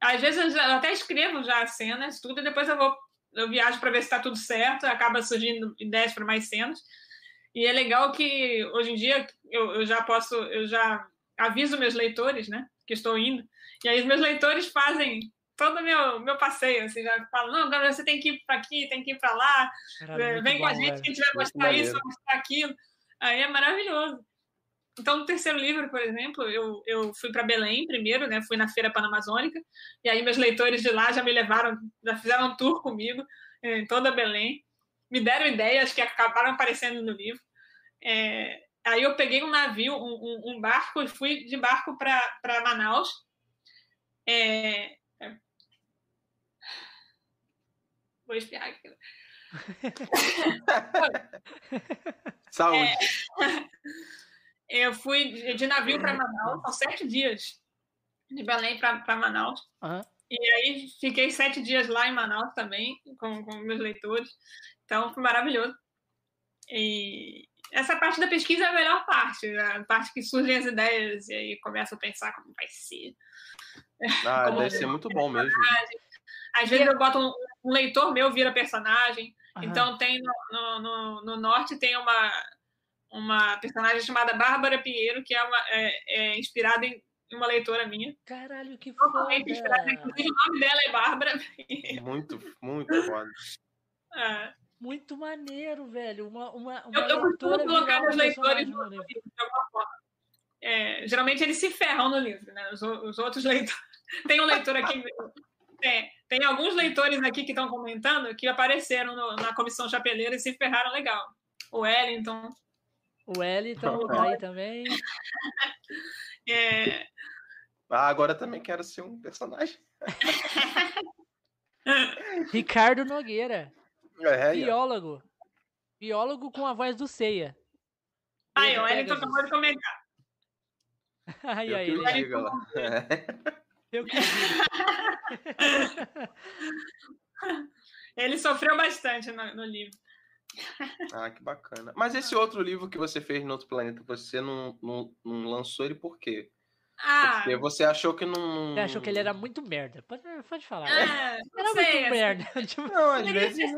às vezes eu até escrevo já as cenas, tudo, e depois eu vou, eu viajo para ver se está tudo certo, acaba surgindo ideias para mais cenas. E é legal que hoje em dia eu, eu já posso, eu já aviso meus leitores, né, que estou indo, e aí os meus leitores fazem todo meu, meu passeio, assim, já falam, não, você tem que ir para aqui, tem que ir para lá, Era vem com bom, a gente, que a gente vai mostrar isso, vai mostrar aquilo. Aí é maravilhoso. Então, no terceiro livro, por exemplo, eu, eu fui para Belém primeiro, né? Fui na Feira Panamazônica, e aí meus leitores de lá já me levaram, já fizeram um tour comigo eh, em toda Belém, me deram ideias que acabaram aparecendo no livro. É, aí eu peguei um navio, um, um, um barco, e fui de barco para Manaus. É, é... Vou espiar aqui. Saúde. É... Eu fui de navio para Manaus, são sete dias de Belém para Manaus. Uhum. E aí fiquei sete dias lá em Manaus também, com, com meus leitores. Então foi maravilhoso. E essa parte da pesquisa é a melhor parte, a parte que surgem as ideias e aí começa a pensar como vai ser. Ah, como deve ser muito bom mesmo. Às vezes eu boto um, um leitor meu vira personagem. Uhum. Então tem no, no, no, no norte tem uma uma personagem chamada Bárbara Pinheiro, que é, uma, é, é inspirada em uma leitora minha. Caralho, que foda! Inspirada, inclusive, o nome dela é Bárbara Muito, muito foda. É. Muito maneiro, velho. Uma, uma, uma eu, eu costumo colocar meus leitores no livro, de alguma forma. É, geralmente eles se ferram no livro, né? Os, os outros leitores. Tem um leitor aqui. Tem, tem alguns leitores aqui que estão comentando que apareceram no, na comissão chapeleira e se ferraram legal. O Wellington, o Wellington tá aí também. É... Ah, agora também quero ser um personagem. Ricardo Nogueira. É, biólogo. Biólogo com a voz do Ceia. Aí, o Wellington acabou de comentar. aí, aí. Eu, que Ele sofreu bastante no, no livro. Ah, que bacana. Mas esse outro livro que você fez no outro planeta, você não, não, não lançou ele por quê? Ah, Porque você achou que não. Você achou que ele era muito merda. Pode, pode falar. É, era sei, muito assim, merda. Tipo, não, às vezes.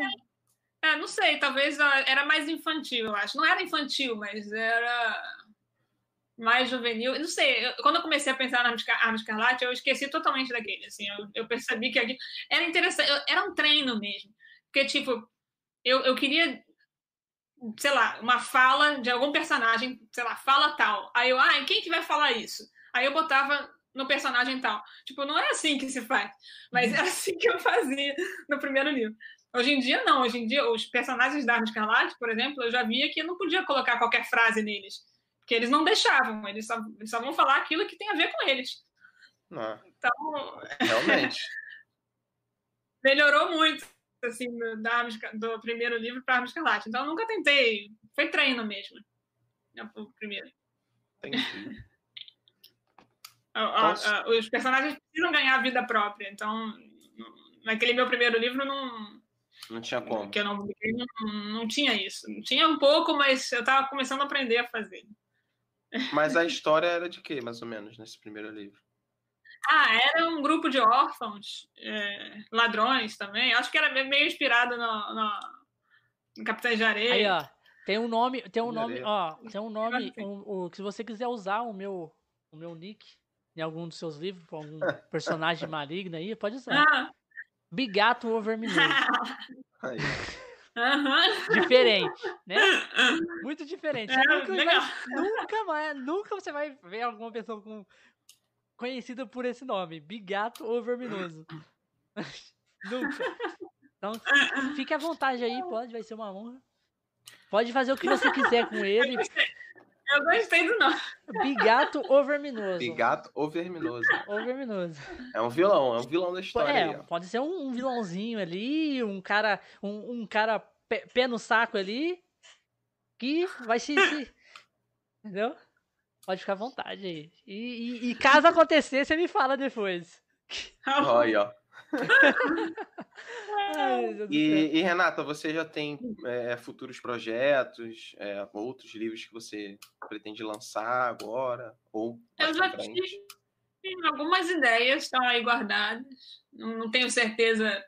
É, não sei, talvez era mais infantil, eu acho. Não era infantil, mas era mais juvenil. Não sei, eu, quando eu comecei a pensar na Arma Escarlate, eu esqueci totalmente daquele. Assim, eu, eu percebi que aqui era interessante, era um treino mesmo. Porque, tipo, eu, eu queria sei lá, uma fala de algum personagem, sei lá, fala tal. Aí eu, ah, quem que vai falar isso? Aí eu botava no personagem tal. Tipo, não é assim que se faz. Mas é assim que eu fazia no primeiro livro. Hoje em dia, não. Hoje em dia, os personagens da Arma Escarlate, por exemplo, eu já via que eu não podia colocar qualquer frase neles. Porque eles não deixavam. Eles só, eles só vão falar aquilo que tem a ver com eles. Ah, então... Realmente. melhorou muito assim, da, do primeiro livro para Arma Escarlate. Então, eu nunca tentei. Foi treino mesmo. Né, o primeiro. Entendi. os personagens precisam ganhar vida própria. Então, naquele meu primeiro livro, não. Não tinha como. Que eu não, não, não tinha isso. Tinha um pouco, mas eu estava começando a aprender a fazer. Mas a história era de quê, mais ou menos, nesse primeiro livro? Ah, era um grupo de órfãos, é, ladrões também. Acho que era meio inspirado no, no, no Capitães de Areia. Aí, ó. Tem um nome, tem um nome, ó, tem um nome, um, um, se você quiser usar o meu, o meu nick em algum dos seus livros, com algum personagem maligno aí, pode usar. Ah. Bigato. Aí. Uhum. Diferente, né? Muito diferente. É, nunca, vai, nunca, mais, nunca você vai ver alguma pessoa com, conhecida por esse nome, Bigato ou Verminoso. nunca. Então, fique à vontade aí, pode, vai ser uma honra. Pode fazer o que você quiser com ele. Eu gostei do nome. Bigato ou Verminoso. Bigato ou Verminoso. Ou Verminoso. É um vilão, é um vilão da história. É, aí, pode ser um, um, vilãozinho ali, um cara, um, um cara pé, pé, no saco ali, que vai se, se. Entendeu? Pode ficar à vontade aí. E, e, e caso acontecer, você me fala depois. Olha, ó. e, e, Renata, você já tem é, futuros projetos, é, outros livros que você pretende lançar agora? Ou Eu já tive algumas ideias, estão aí guardadas. Não, não tenho certeza.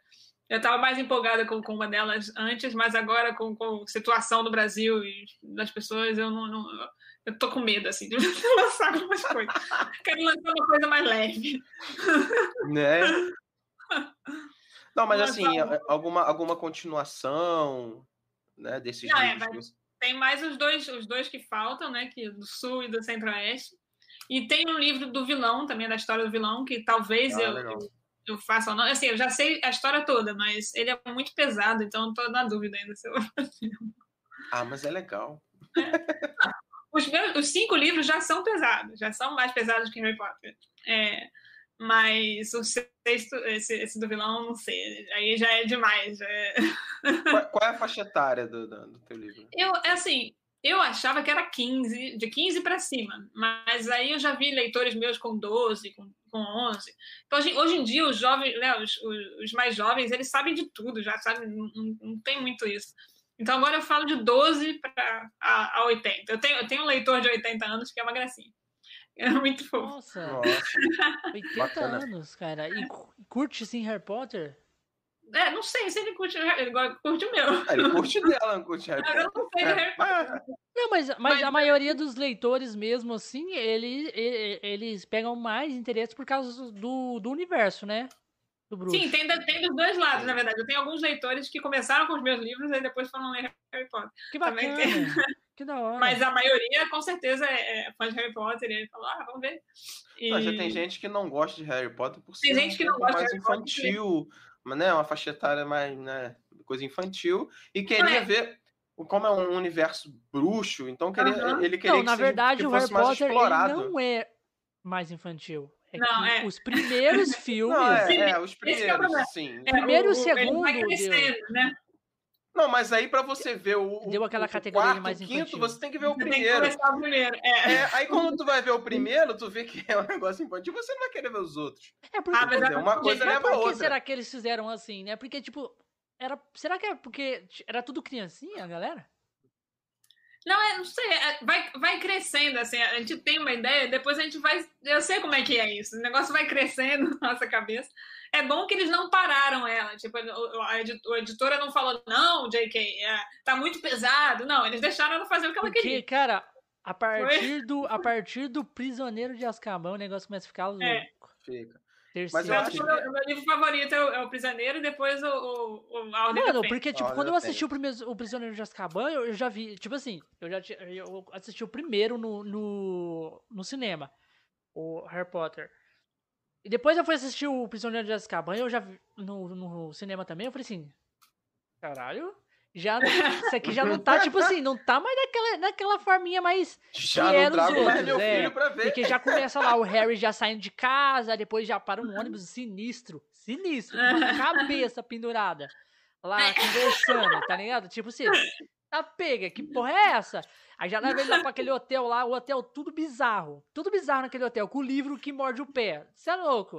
Eu estava mais empolgada com, com, uma delas antes, mas agora com, com a situação do Brasil e das pessoas, eu não, não eu tô com medo, assim, de lançar algumas coisas. Quero lançar uma coisa mais leve. Né? Não, mas assim, alguma, alguma continuação, né, desses Não, livros? É, tem mais os dois, os dois que faltam, né, que do Sul e do Centro-Oeste. E tem um livro do vilão, também da história do vilão, que talvez ah, eu, eu, eu, faça ou não. Assim, eu já sei a história toda, mas ele é muito pesado, então eu tô na dúvida ainda se eu vou fazer. Ah, mas é legal. É. Os, meus, os cinco livros já são pesados, já são mais pesados que Harry Potter. É, mas o sexto, esse, esse, do vilão, não sei. Aí já é demais. Já é... Qual, qual, é a faixa etária do, do, teu livro? Eu, é assim, eu achava que era 15, de 15 para cima. Mas aí eu já vi leitores meus com 12, com, com 11. Então, hoje, hoje em dia, os jovens, né, os, os, mais jovens, eles sabem de tudo, já sabem, não, não tem muito isso. Então agora eu falo de 12 para a, a 80. Eu tenho, eu tenho um leitor de 80 anos que é uma gracinha. É muito fofo. Nossa, 80 anos, cara. E curte sim Harry Potter? É, não sei se ele curte, ele curte o meu. É, ele curte dela, não curte Harry Potter. Eu não sei de Harry Potter. Não, mas, mas, mas, a maioria dos leitores mesmo, assim, eles, eles pegam mais interesse por causa do, do universo, né? Sim, tem, tem dos dois lados, na verdade. Eu tenho alguns leitores que começaram com os meus livros e depois foram ler Harry Potter. Que bacana. Que da hora. Mas a maioria, com certeza, é, é fã de Harry Potter. E ele falou, ah, vamos ver. E... Mas já tem gente que não gosta de Harry Potter por tem ser gente que não gosta mais infantil, mas, né, uma faixa etária mais, né, coisa infantil. E queria é. ver como é um universo bruxo, então queria, uhum. ele queria não, que, na verdade, que o Harry Potter não é mais infantil. É não, é. os primeiros filmes. Não, é, é, os primeiros, é sim. É, primeiro e o segundo. Deu... Né? Não, mas aí para você ver o. Deu aquela o, categoria quarto, mais infantil. quinto, você tem que ver o você primeiro. Tem que o primeiro. É. é. aí quando tu vai ver o primeiro, tu vê que é um negócio infantil, você não vai querer ver os outros. É porque ah, é uma coisa mas leva a outra. Por que será que eles fizeram assim, né? Porque, tipo, era. Será que é porque era tudo criancinha, galera? Não, é, não sei, é, vai, vai crescendo, assim, a gente tem uma ideia, depois a gente vai. Eu sei como é que é isso. O negócio vai crescendo na nossa cabeça. É bom que eles não pararam ela. Tipo, a, editora não falou, não, JK, é, tá muito pesado. Não, eles deixaram ela fazer o que ela Porque, queria. cara, a partir, do, a partir do Prisioneiro de Azkaban, o negócio começa a ficar é. louco. É. Fica. Mas eu acho que... O meu livro favorito é o, é o Prisioneiro e depois o, o, o Mano, porque, tipo, quando eu assisti o, primeiro, o Prisioneiro de Azkaban, eu, eu já vi, tipo assim, eu já eu assisti o primeiro no, no, no cinema, o Harry Potter. E depois eu fui assistir o Prisioneiro de Azkaban, eu já vi no, no cinema também, eu falei assim, caralho, já isso aqui já não tá, tipo assim, não tá mais naquela, naquela forminha mais. Já não trago mais meu é, filho pra ver. Porque já começa lá o Harry já saindo de casa, depois já para um ônibus sinistro. Sinistro, com a cabeça pendurada. Lá conversando, tá ligado? Tipo assim. Tá pega, que porra é essa? Aí já leva ele lá pra aquele hotel lá, o hotel tudo bizarro. Tudo bizarro naquele hotel, com o livro que morde o pé. Você é louco?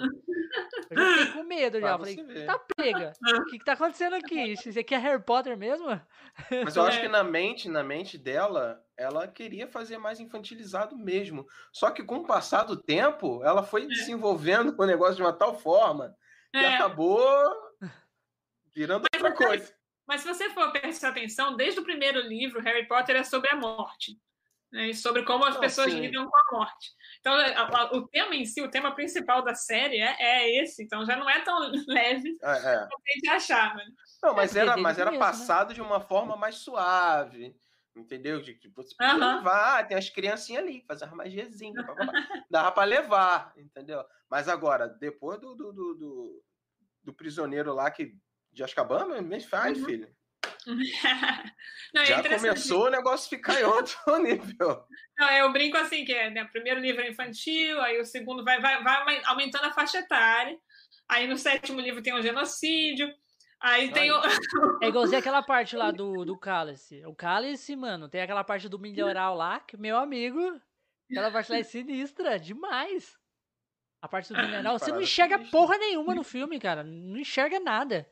Eu já fiquei com medo já. Falei, tá pega. O que, que tá acontecendo aqui? Isso aqui é Harry Potter mesmo? Mas eu acho que na mente, na mente dela, ela queria fazer mais infantilizado mesmo. Só que com o passar do tempo, ela foi é. desenvolvendo o negócio de uma tal forma que é. acabou virando outra coisa. Mas se você for prestar atenção, desde o primeiro livro, Harry Potter é sobre a morte. Né, sobre como as pessoas sim. lidam com a morte. Então, a, a, o tema em si, o tema principal da série é, é esse. Então, já não é tão leve é, é. como a gente achava. Né? Não, mas era, mas era mesmo, né? passado né? de uma forma mais suave. Entendeu? De, tipo, você uhum. levar, tem as criancinhas ali, fazer uma magiazinha, dava para levar, entendeu? Mas agora, depois do, do, do, do, do prisioneiro lá que de Azkaban, mas faz, uhum. filho. Não, é Já começou o negócio ficar em outro nível. Não, eu brinco assim, que é, né, o primeiro livro é infantil, aí o segundo vai, vai, vai aumentando a faixa etária, aí no sétimo livro tem o genocídio, aí tem o... É igualzinho aquela parte lá do, do Cálice. O Cálice, mano, tem aquela parte do milioral lá, que meu amigo, aquela parte lá é sinistra, demais. A parte do mineral, você não enxerga porra nenhuma no filme, cara, não enxerga nada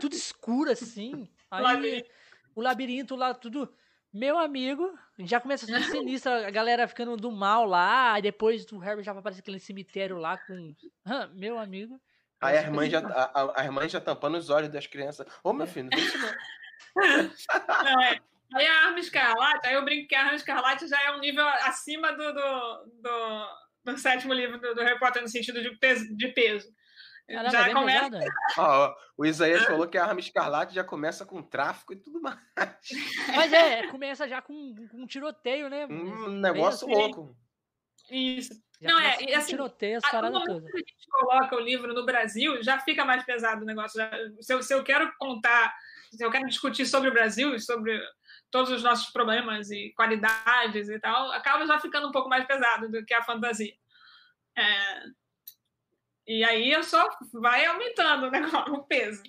tudo escuro assim. Aí labirinto. o labirinto lá, tudo. Meu amigo, já começa a ser sinistro, a galera ficando do mal lá, aí depois o Harry já aparece aquele cemitério lá com. meu amigo. Aí a irmã, já, a, a, irmã já tampando os olhos das crianças. Ô, oh, meu filho, não isso não. não é. Aí a arma escarlate, aí eu brinco que a arma escarlate já é um nível acima do, do, do, do sétimo livro do, do Harry Potter no sentido de peso. De peso. Caramba, já começa. Ó, o Isaías falou que a arma escarlate já começa com tráfico e tudo mais. Mas é, começa já com, com um tiroteio, né? Um negócio assim, louco. Isso. Já não, é, e assim, tiroteio, as paradas todas. a gente coloca o livro no Brasil, já fica mais pesado o negócio. Se eu, se eu quero contar, se eu quero discutir sobre o Brasil, sobre todos os nossos problemas e qualidades e tal, acaba já ficando um pouco mais pesado do que a fantasia. É, e aí só vai aumentando né, o peso.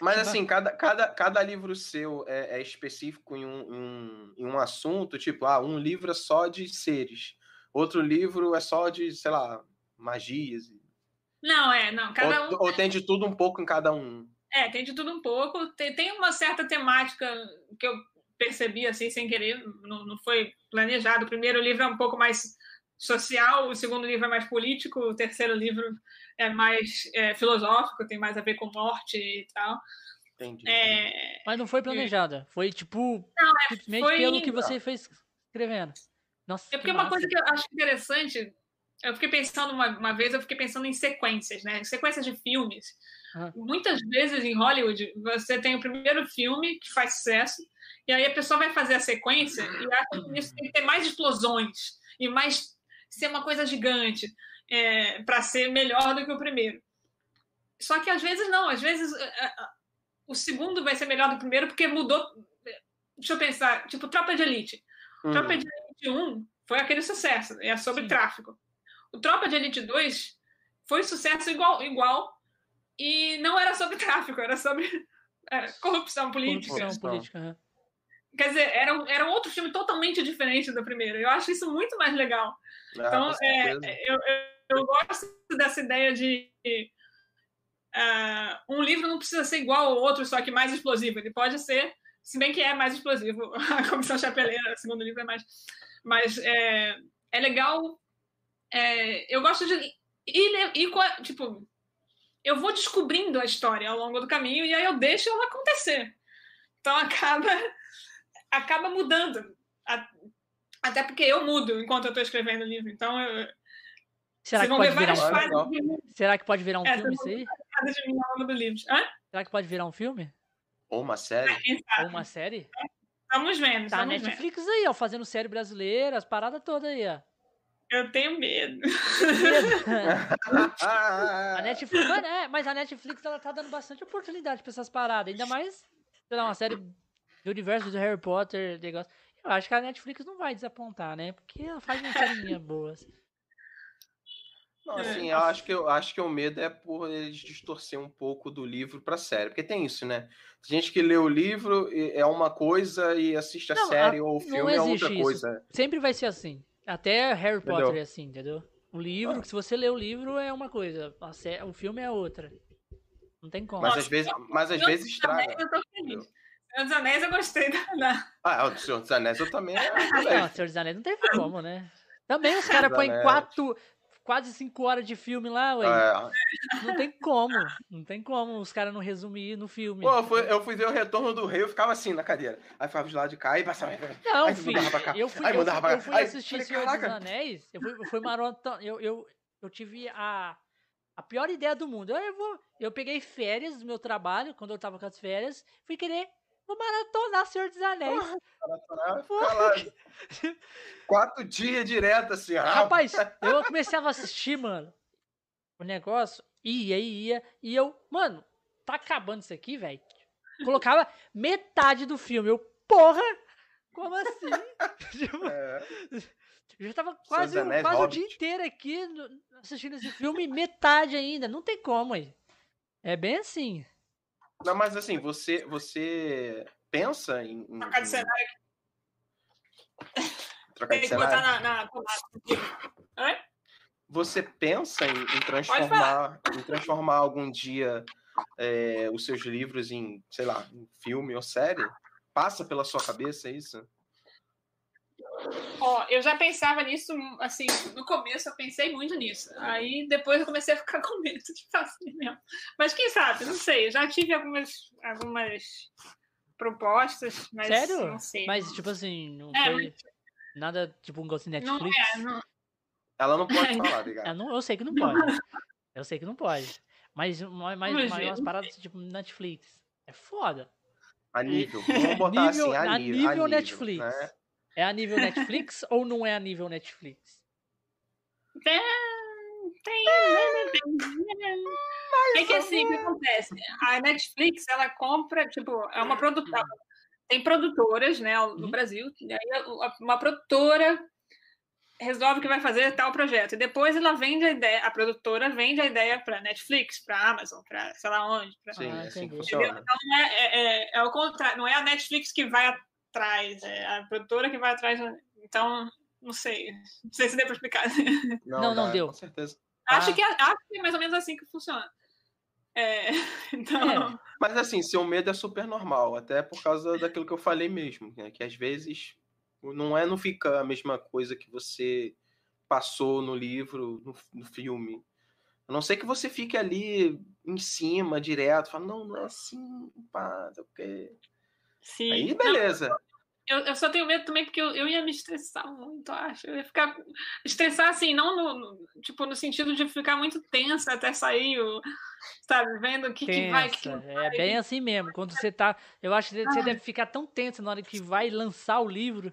Mas assim, cada, cada, cada livro seu é, é específico em um, em, em um assunto, tipo, ah, um livro é só de seres, outro livro é só de, sei lá, magias. Não, é, não. Cada ou, um... ou tem de tudo um pouco em cada um. É, tem de tudo um pouco. Tem, tem uma certa temática que eu percebi assim sem querer, não, não foi planejado. O primeiro livro é um pouco mais social, o segundo livro é mais político, o terceiro livro é mais é, filosófico, tem mais a ver com morte e tal. Entendi. É... Mas não foi planejada, foi tipo não, é, simplesmente foi... pelo que você fez escrevendo. Nossa, é porque uma coisa que eu acho interessante, eu fiquei pensando uma, uma vez, eu fiquei pensando em sequências, né? Sequências de filmes. Ah. Muitas vezes em Hollywood, você tem o primeiro filme que faz sucesso, e aí a pessoa vai fazer a sequência e acha que isso tem que ter mais explosões e mais ser uma coisa gigante é, para ser melhor do que o primeiro. Só que às vezes não, às vezes é, é, o segundo vai ser melhor do primeiro porque mudou. Deixa eu pensar, tipo Tropa de Elite. Hum. Tropa de Elite 1 foi aquele sucesso, é sobre Sim. tráfico. O Tropa de Elite 2 foi sucesso igual, igual e não era sobre tráfico, era sobre é, corrupção política. Corrupção política. Quer dizer, era, era um outro filme totalmente diferente do primeiro. Eu acho isso muito mais legal. Ah, então, é, eu, eu, eu, gosto dessa ideia de uh, um livro não precisa ser igual ao outro, só que mais explosivo. Ele pode ser, se bem que é mais explosivo. A Comissão Chapeleira, o segundo livro é mais. Mas é, é legal. É, eu gosto de ir, ir, tipo, eu vou descobrindo a história ao longo do caminho e aí eu deixo ela acontecer. Então acaba acaba mudando. Até porque eu mudo enquanto eu estou escrevendo o livro. Então, eu... Será, que pode, virar um... De... Será que pode virar um é, filme isso aí? De mim ao longo do livro. Hã? Será que pode virar um filme? Ou uma série? Ou uma série? Vamos vendo. Tá vamos Netflix vendo. aí, ó, fazendo série brasileira, as paradas todas aí, ó. Eu tenho medo. a Netflix, mas, é, mas a Netflix ela tá dando bastante oportunidade pra essas paradas. Ainda mais, sei lá, uma série do universo do Harry Potter, negócio. Eu acho que a Netflix não vai desapontar, né? Porque ela faz uma série boas. Não, assim, eu acho que eu acho que o medo é por eles distorcer um pouco do livro para série, porque tem isso, né? Tem gente que lê o livro é uma coisa e assiste a não, série a, ou o filme é outra isso. coisa. Sempre vai ser assim. Até Harry Potter entendeu? é assim, entendeu? O livro, ah. se você lê o livro é uma coisa, série, o filme é outra. Não tem como. Mas às vezes, mas às vezes estraga. Eu tô feliz. Senhor dos Anéis eu gostei da. Ah, o Senhor dos Anéis eu também. não, Senhor dos Anéis não tem como, né? Também os caras põem quatro, quase cinco horas de filme lá, ué. É. Não tem como. Não tem como os caras não resumir no filme. Pô, eu fui, eu fui ver o Retorno do Rei, eu ficava assim na cadeira. Aí ficava de lado de cá e passava. Não, aí, filho, eu fui, aí, eu, fui, eu fui assistir aí, Senhor dos Anéis, eu fui, eu fui eu, eu, eu tive a, a pior ideia do mundo. Eu, eu, vou, eu peguei férias do meu trabalho, quando eu tava com as férias, fui querer Vou maratonar Senhor dos Anéis. Maratonar, Quatro dias direto, assim. Rapaz, eu comecei a assistir, mano. O negócio ia, ia, e eu, mano, tá acabando isso aqui, velho. Colocava metade do filme. Eu, porra! Como assim? Tipo, é. Eu já tava quase, quase o dia inteiro aqui assistindo esse filme, metade ainda. Não tem como aí. É bem assim. Não, mas assim, você, você pensa em. em Trocar de cenário. Trocar de cenário. Na, na... Você pensa em, em transformar, em transformar algum dia é, os seus livros em, sei lá, em filme ou série? Passa pela sua cabeça isso? Ó, eu já pensava nisso, assim, no começo eu pensei muito nisso. Aí depois eu comecei a ficar com medo de fazer mesmo. Mas quem sabe, não sei. Eu já tive algumas, algumas propostas, mas Sério? não sei. Mas, tipo assim, não é, foi nada, tipo, um gosto de Netflix? Não é, não... Ela não pode falar, ligado? Eu, não, eu sei que não pode. Eu sei que não pode. Mas, mas, mas umas paradas tipo Netflix. É foda. A nível. Vamos botar nível, assim, a, nível, a nível, a nível Netflix. Né? É a nível Netflix ou não é a nível Netflix? Tem. Tem. É que assim, o que acontece? A Netflix, ela compra, tipo, é uma produtora. Tem produtoras, né, no uhum. Brasil. E aí uma produtora resolve que vai fazer tal projeto. E depois ela vende a ideia, a produtora vende a ideia para Netflix, para Amazon, para sei lá onde. Pra... Sim, ah, assim funciona. Então é, é, é, é, o contrário, não é a Netflix que vai atrás, é a produtora que vai atrás. Então, não sei. Não sei se deu para explicar. Não, não, não deu. Com certeza. Acho, ah. que, acho que é mais ou menos assim que funciona. É, então... É. Mas assim, seu medo é super normal, até por causa daquilo que eu falei mesmo, né? que às vezes não é não fica a mesma coisa que você passou no livro, no, no filme. A não ser que você fique ali em cima, direto, fala, não, não é assim, pá, porque Sim. Aí beleza. Eu, eu, só tenho medo também porque eu, eu ia me estressar muito, acho. Eu ia ficar. Estressar assim, não no, no tipo, no sentido de ficar muito tensa até sair, o, sabe, vendo o que, que vai. Que, que vai. É bem assim mesmo. Quando você tá. Eu acho que você ah. deve ficar tão tenso na hora que vai lançar o livro.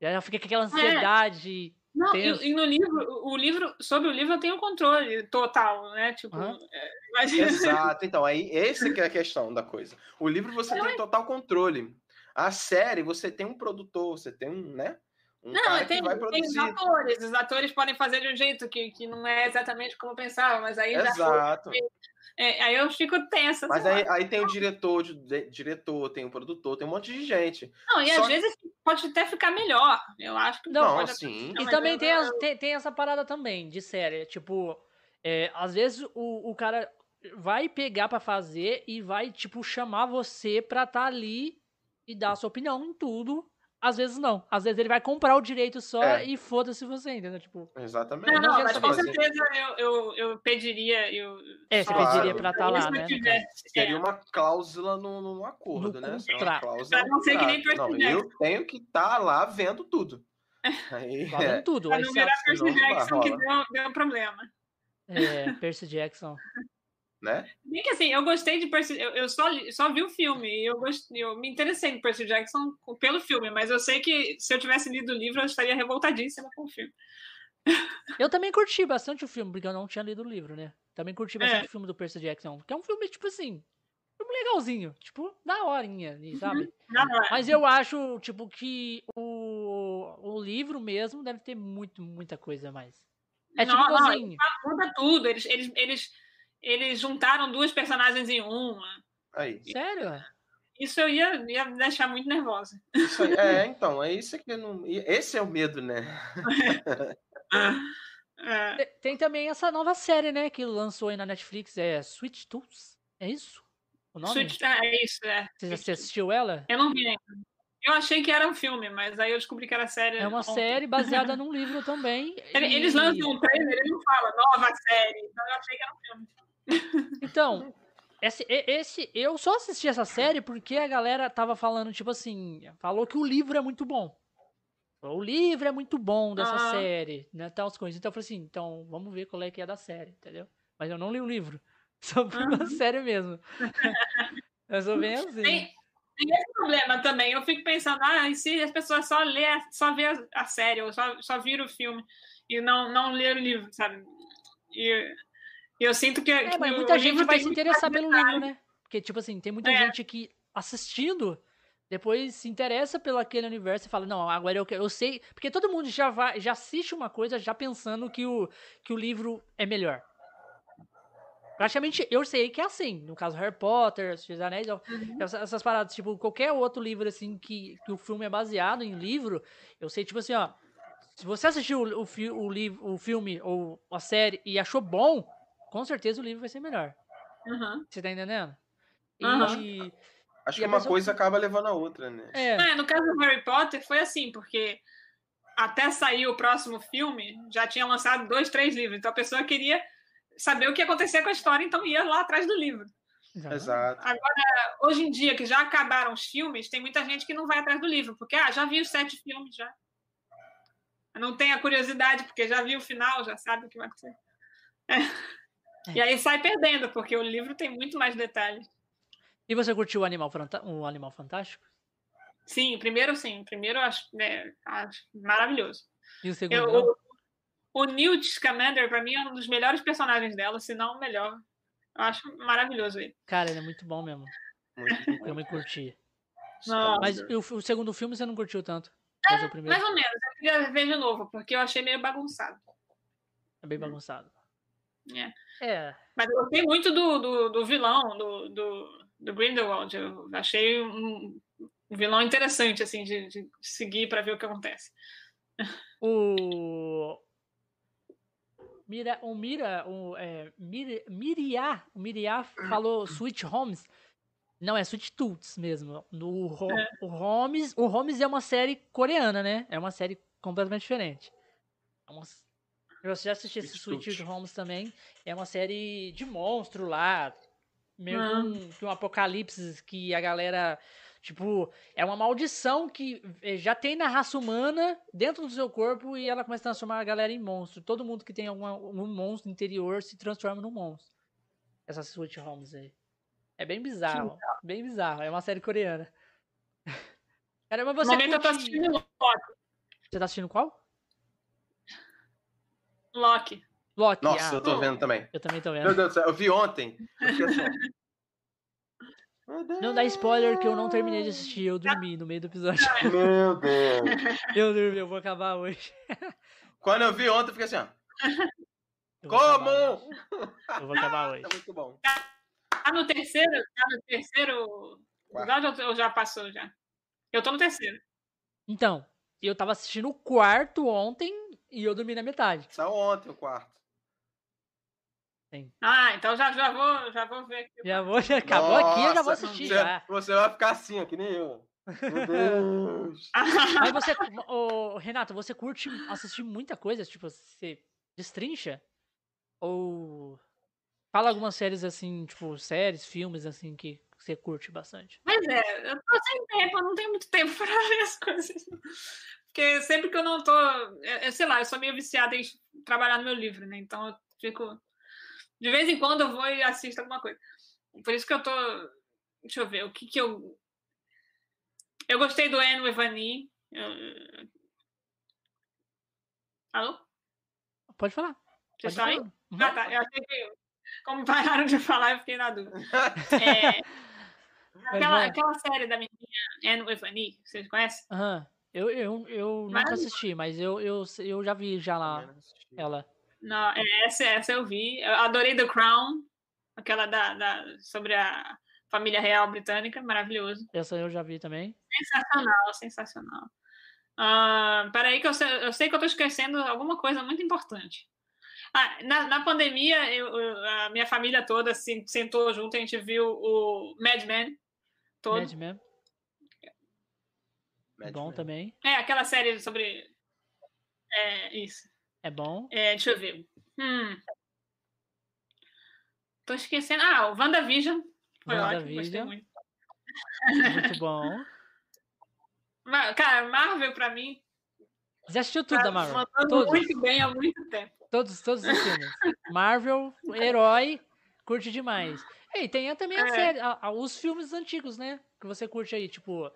Já fica com aquela é. ansiedade. É. Não, e, e, no livro, o livro, sobre o livro eu tenho controle total, né? Tipo, uhum. é, Exato, então, aí que é a questão da coisa. O livro você tem total controle. A série, você tem um produtor, você tem um, né? Um não, cara tem, que vai produzir. tem os atores. Os atores podem fazer de um jeito que, que não é exatamente como eu pensava, mas aí Exato. já foi, é, aí eu fico tensa. Mas aí, aí, tem o diretor, de, diretor, tem o produtor, tem um monte de gente. Não, e Só às que... vezes pode até ficar melhor. Eu acho que não. não sim. E também tem, as, tem, tem, essa parada também de série. Tipo, é, às vezes o, o cara vai pegar para fazer e vai, tipo, chamar você pra estar tá ali e dar a sua opinião em tudo às vezes não. Às vezes ele vai comprar o direito só é. e foda-se você, entendeu? Tipo, Exatamente. Não, não, mas com certeza eu, eu, eu pediria. Eu... É, você claro. pediria pra estar tá lá, né? Seria uma cláusula no, no acordo, no né? Contrato. Pra não ser que nem Percy não, Eu tenho que estar tá lá vendo tudo. Aí, tá vendo tudo. Pra não virar Percy Jackson que deu, deu um problema. É, Percy Jackson né? Bem que assim, eu gostei de Percy, eu, eu só, só vi o filme e eu, gostei, eu me interessei em Percy Jackson pelo filme, mas eu sei que se eu tivesse lido o livro eu estaria revoltadíssima com o filme. Eu também curti bastante o filme, porque eu não tinha lido o livro, né? Também curti bastante é. o filme do Percy Jackson, que é um filme, tipo assim, filme legalzinho, tipo, da horinha, sabe? Uhum. Mas eu acho, tipo, que o, o livro mesmo deve ter muito, muita coisa a mais. É tipo não, assim... não, muda tudo. Eles, eles, eles, eles juntaram duas personagens em uma. Aí. Sério? Isso eu ia, ia me deixar muito nervosa. Isso aí, é, então, é isso que não. Esse é o medo, né? é. Tem também essa nova série, né, que lançou aí na Netflix, é Switch Tools. É isso? O nome? Switch, é isso, é. Você, você assistiu ela? Eu não vi ainda. Eu achei que era um filme, mas aí eu descobri que era série. É uma ontem. série baseada num livro também. Eles e... lançam um trailer, ele não fala nova série, então eu achei que era um filme. Então, esse, esse, eu só assisti essa série porque a galera tava falando, tipo assim, falou que o livro é muito bom. O livro é muito bom dessa ah. série, né? Tal as coisas. Então eu falei assim, então vamos ver qual é que é da série, entendeu? Mas eu não li o livro. Só vi uma série mesmo. eu sou bem assim. Tem, tem esse problema também. Eu fico pensando, ah, e se as pessoas só lê, só vê a série, ou só, só viram o filme e não, não ler o livro, sabe? E eu sinto que. É, que mas muita gente vai se interessar pelo livro, né? Porque, tipo assim, tem muita é. gente que assistindo depois se interessa pelo aquele universo e fala, não, agora eu quero, eu sei, porque todo mundo já vai, já assiste uma coisa já pensando que o, que o livro é melhor. Praticamente eu sei que é assim, no caso Harry Potter, Os Anéis, uhum. essas, paradas, tipo, qualquer outro livro assim que, que o filme é baseado em livro, eu sei, tipo assim, ó, se você assistiu o, o, o, o filme ou a série e achou bom, com certeza o livro vai ser melhor. Uhum. Você tá entendendo? E, uhum. Acho que uma pessoa... coisa acaba levando a outra, né? É. é. no caso do Harry Potter foi assim, porque até sair o próximo filme, já tinha lançado dois, três livros. Então a pessoa queria saber o que ia acontecer com a história, então ia lá atrás do livro. Exato. Agora, hoje em dia, que já acabaram os filmes, tem muita gente que não vai atrás do livro, porque ah, já vi os sete filmes já. Não tem a curiosidade, porque já viu o final, já sabe o que vai acontecer. É. É. E aí sai perdendo, porque o livro tem muito mais detalhes. E você curtiu o Animal, o Animal Fantástico? Sim, primeiro sim. Primeiro eu acho, né, acho maravilhoso. E o segundo? Eu, o, o Newt Scamander, para mim, é um dos melhores personagens dela, se não o melhor. Eu acho maravilhoso ele. Cara, ele é muito bom mesmo. Eu me curti. Nossa. Mas o, o, segundo filme você não curtiu tanto? É, mais ou menos. Eu queria ver de novo, porque eu achei meio bagunçado. É bem bagunçado. É. É. Mas eu gostei muito do, do, do vilão, do, do, do, Grindelwald. Eu achei um, um vilão interessante, assim, de, de seguir para ver o que acontece. O. Mira, o Mira, o é, Mir, Miriá, o Miriá falou Switch Homes. Não, é Switch Tools mesmo. No, é. O Homes, o Homes é uma série coreana, né? É uma série completamente diferente. É uma, você já assistiu esse Sweet Homes também. É uma série de monstro lá. Meio que um, um apocalipse que a galera. Tipo, é uma maldição que eh, já tem na raça humana dentro do seu corpo e ela começa a transformar a galera em monstro. Todo mundo que tem alguma, um monstro interior se transforma num monstro. Essa Sweet Homes aí. É bem bizarro. Bem bizarro. É uma série coreana. Caramba, você. No momento curte... eu tô assistindo Você tá assistindo qual? Loki. Loki. Nossa, ah, eu tô vendo também. Eu também tô vendo. Meu Deus do céu, eu vi ontem. Não dá spoiler que eu não terminei de assistir, eu dormi no meio do episódio. Meu Deus. Eu dormi, eu vou acabar hoje. Quando eu vi ontem, eu fiquei assim, ó. Como? Eu vou acabar hoje. Tá muito bom. Tá no terceiro? Tá no terceiro episódio ou já passou já? Eu tô no terceiro. Então, eu tava assistindo o quarto ontem e eu dormi na metade. Saiu ontem o quarto. Sim. Ah, então já, já, vou, já vou ver aqui. Já vou, já acabou Nossa, aqui, eu já vou assistir. Você, já. você vai ficar assim, ó, que nem eu. Meu Deus. Mas você, oh, Renato, você curte assistir muita coisa? Tipo, você destrincha? Ou fala algumas séries assim, tipo, séries, filmes assim que você curte bastante? Mas é, eu tô sem tempo, eu não tenho muito tempo para ver as coisas. Porque sempre que eu não tô. É, é, sei lá, eu sou meio viciada em trabalhar no meu livro, né? Então eu fico. De vez em quando eu vou e assisto alguma coisa. Por isso que eu tô. Deixa eu ver, o que que eu. Eu gostei do Anne Evani. Eu... Alô? Pode falar. Você está aí? Uhum. Ah, tá. Eu achei que. Como pararam de falar, eu fiquei na dúvida. É... Aquela, aquela série da menina Anne Evani, vocês conhecem? Aham. Uhum. Eu, eu, eu nunca assisti, mas eu, eu, eu já vi já lá ela. Não, é, essa, essa eu vi. Eu adorei The Crown, aquela da, da, sobre a família real britânica, maravilhoso. Essa eu já vi também. Sensacional, sensacional. Uh, peraí, que eu sei, eu sei que eu estou esquecendo alguma coisa muito importante. Ah, na, na pandemia, eu, a minha família toda se, sentou junto, a gente viu o Mad Men todo. Mad Men. Mad bom Man. também. É, aquela série sobre. É, isso. É bom. É, deixa eu ver. Hum. Tô esquecendo. Ah, o WandaVision. Foi WandaVision. ótimo, gostei muito. Muito bom. Cara, Marvel pra mim. Já assistiu tudo tá da Marvel? Todos. muito bem há muito tempo. Todos, todos os filmes. Marvel, herói, curte demais. E tem também a é. série, a, a, os filmes antigos, né? Que você curte aí, tipo.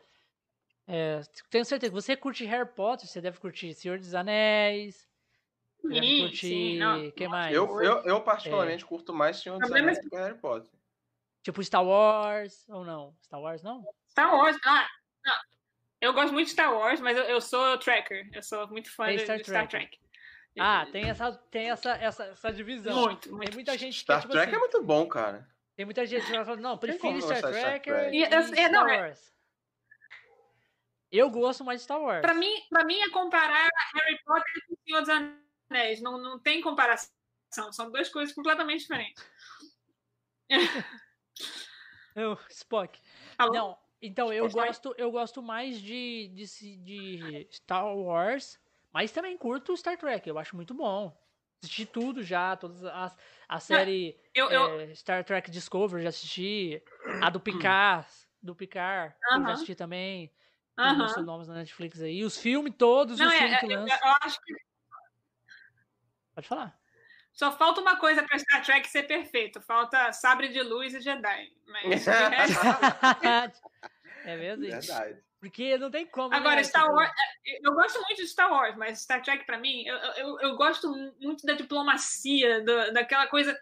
É, tenho certeza que você curte Harry Potter, você deve curtir Senhor dos Anéis. Sim, deve curtir. O que mais? Eu, eu, eu particularmente é. curto mais Senhor dos Anéis do que Harry Potter. Tipo Star Wars, ou não? Star Wars não? Star Wars, ah, não. Eu gosto muito de Star Wars, mas eu, eu sou tracker. Eu sou muito fã de Star, de Star Trek. Ah, tem essa, tem essa, essa, essa divisão. Muito, muito. Tem muita gente Star que, tipo Trek assim, é muito bom, cara. Tem muita gente que vai falar, não, prefiro Star Trek, Star Trek e, e Star não, é Wars. Eu gosto mais de Star Wars. Pra mim, pra mim é comparar Harry Potter com o Senhor dos Anéis. Não, não tem comparação. São duas coisas completamente diferentes. eu, Spock. Alô? Não, então eu gosto, eu gosto mais de, de, de Star Wars, mas também curto Star Trek. Eu acho muito bom assisti tudo já, todas as a série eu, eu... É, Star Trek Discovery já assisti, a do Picard, do Picard, uh -huh. já assisti também. Uh -huh. Tem nomes na Netflix aí, os filmes todos, Não, os é, filmes que lançam. Eu, eu acho que Pode falar. Só falta uma coisa para Star Trek ser perfeito. Falta sabre de luz e Jedi. Mas é verdade. Verdade. Porque não tem como. Né, Agora, né? Star Wars. É, eu gosto muito de Star Wars, mas Star Trek, para mim, eu, eu, eu, gosto muito da diplomacia, do, daquela coisa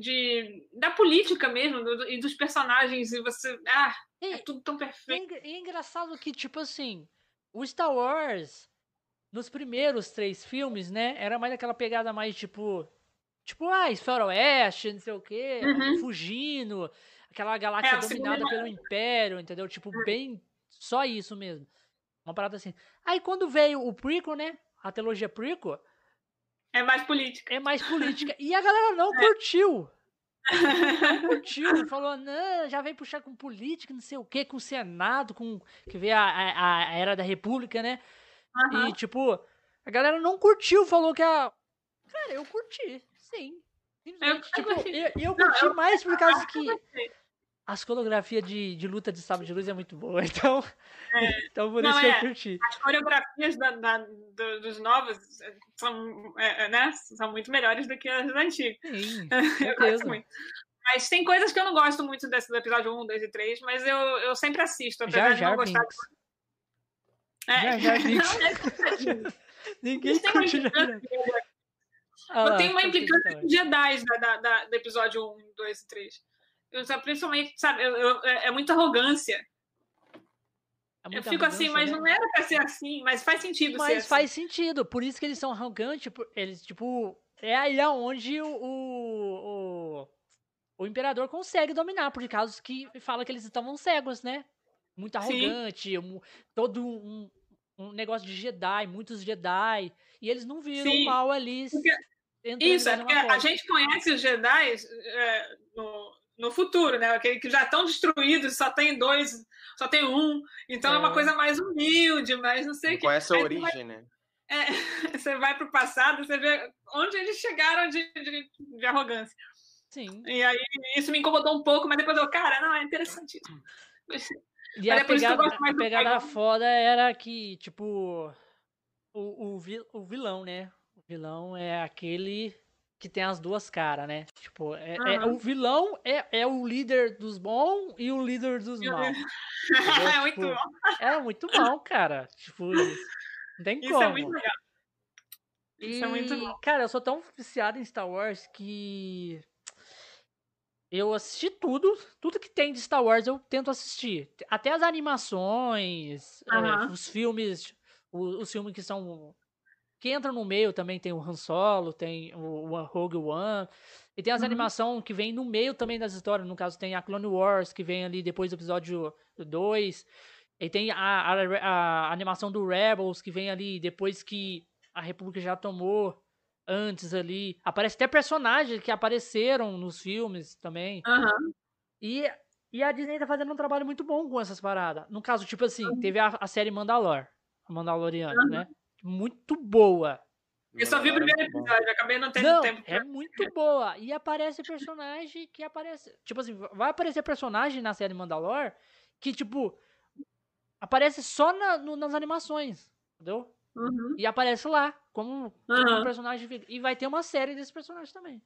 de, da política mesmo, do, e dos personagens, e você. Ah, e, é tudo tão perfeito. E é engraçado que, tipo assim, o Star Wars, nos primeiros três filmes, né, era mais aquela pegada mais tipo. Tipo, ah, faroeste, não sei o quê, uhum. fugindo, aquela galáxia é, dominada pelo Império, entendeu? Tipo, uhum. bem só isso mesmo. Uma parada assim. Aí quando veio o prequel, né? A trilogia prequel. É mais política. É mais política. E a galera não é. curtiu. Não curtiu. Falou, não, já veio puxar com política, não sei o quê, com o Senado, com. Que veio a, a, a era da República, né? Uhum. E, tipo, a galera não curtiu, falou que a. Cara, eu curti, sim. Eu, tipo, eu, eu, curti não, mais por causa que as coreografias de, de luta de sábado de luz é muito boa, então, é. então por não, isso é. eu curti. As coreografias da, da, do, dos novos são, é, é, né, são muito melhores do que as antigas. Sim, eu gosto muito. Mas tem coisas que eu não gosto muito desse do episódio 1, 2 e 3, mas eu, eu sempre assisto, apesar de não gostar. De... É. Já, já, Ninguém curte já, já. Eu tenho uma implicância com Jedi da, da, do episódio 1, 2 e 3. Eu, principalmente, sabe, eu, eu, é, é muita arrogância. É eu fico assim, mas né? não era pra ser assim, mas faz sentido Mas assim. faz sentido, por isso que eles são arrogantes, eles, tipo, é aí aonde o, o, o, imperador consegue dominar, por causa que fala que eles estavam cegos, né? Muito arrogante, um, todo um, um negócio de Jedi, muitos Jedi, e eles não viram Sim. mal ali. Porque, isso, é porque a gente conhece os Jedi é, no, no futuro, né? Aquele que já estão destruídos, só tem dois, só tem um. Então é, é uma coisa mais humilde, mais não sei o que. Conhece a origem, vai, né? É, você vai para o passado, você vê onde eles chegaram de, de, de, arrogância. Sim. E aí isso me incomodou um pouco, mas depois eu, cara, não, é interessantíssimo. E a pegada, a pegada foda era que, tipo, o, o, o vilão, né? O vilão é aquele que tem as duas caras, né? Tipo, é, uhum. é, o vilão é, é o líder dos bons e o líder dos maus. é muito tipo, bom. É muito bom, cara. Tipo, não tem Isso como. é muito legal. Isso e, é muito bom. Cara, eu sou tão viciado em Star Wars que eu assisti tudo, tudo que tem de Star Wars eu tento assistir. Até as animações, uhum. é, os filmes, os, os filmes que são que entram no meio também tem o Han Solo, tem o, o Rogue One. E tem as uhum. animações que vem no meio também das histórias. No caso, tem a Clone Wars, que vem ali depois do episódio 2. E tem a, a, a, animação do Rebels, que vem ali depois que a República já tomou. Antes ali. Aparece até personagens que apareceram nos filmes também. Uhum. E, e a Disney tá fazendo um trabalho muito bom com essas paradas. No caso, tipo assim, uhum. teve a, a série Mandalor. A Mandaloriana, né? Muito boa. Eu só vi o primeiro episódio, acabei não tendo não, tempo. É muito boa. E aparece personagem que aparece. Tipo assim, vai aparecer personagem na série Mandalor que, tipo, aparece só na, no, nas animações. Entendeu? Uhum. E aparece lá, como, uhum. um personagem. E vai ter uma série desses personagens também.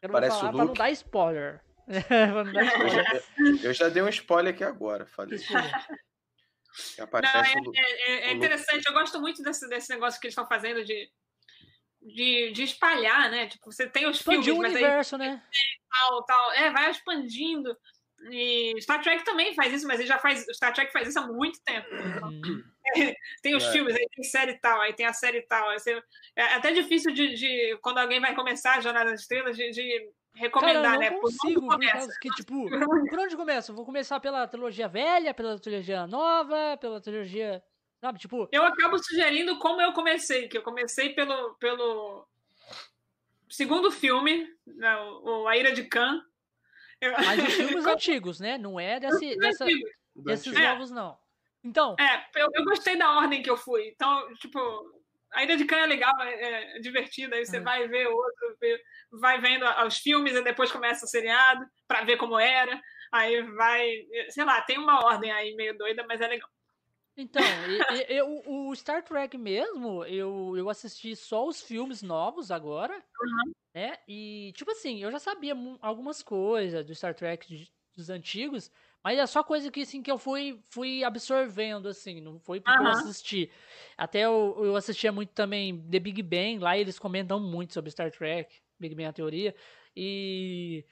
Eu não Parece vou falar pra não dar spoiler. não dar spoiler. Eu, já, eu, já, dei um spoiler aqui agora, falei. Não, é, é, é interessante, eu gosto muito desse, desse negócio que eles estão fazendo de de, de espalhar, né? Tipo, você tem os Expandir filmes, o universo, aí, né? Tal, tal. É, vai expandindo. E Star Trek também faz isso, mas ele já faz. Star Trek faz isso há muito tempo. Uhum. tem os é. filmes, aí tem série tal, aí tem a série tal. Você, é até difícil de, de, quando alguém vai começar a Jornada das Estrelas, de, de recomendar, Cara, eu né? não consigo, por causa que, tipo, por onde começa? Vou começar pela trilogia velha, pela trilogia nova, pela trilogia Sabe, tipo. Eu acabo sugerindo como eu comecei, que eu comecei pelo, pelo segundo filme, né, o, A Ira de Khan. Eu... Mas os filmes antigos, né? Não é desse, dessa, desses é. novos, não. Então. É, eu, eu, gostei da ordem que eu fui. Então, tipo, a Ira de Khan é legal, é, é divertida. Aí você é. vai ver outro, vai vendo os filmes e depois começa o seriado para ver como era. Aí vai, sei lá, tem uma ordem aí meio doida, mas é legal. Então, eu, o Star Trek mesmo, eu, eu assisti só os filmes novos agora, uhum. né? E, tipo assim, eu já sabia algumas coisas do Star Trek de, dos antigos, mas é só coisa que, assim, que eu fui, fui absorvendo, assim, não foi porque uhum. eu assisti. Até eu, eu assistia muito também The Big Bang, lá eles comentam muito sobre Star Trek, Big Bang a teoria, e...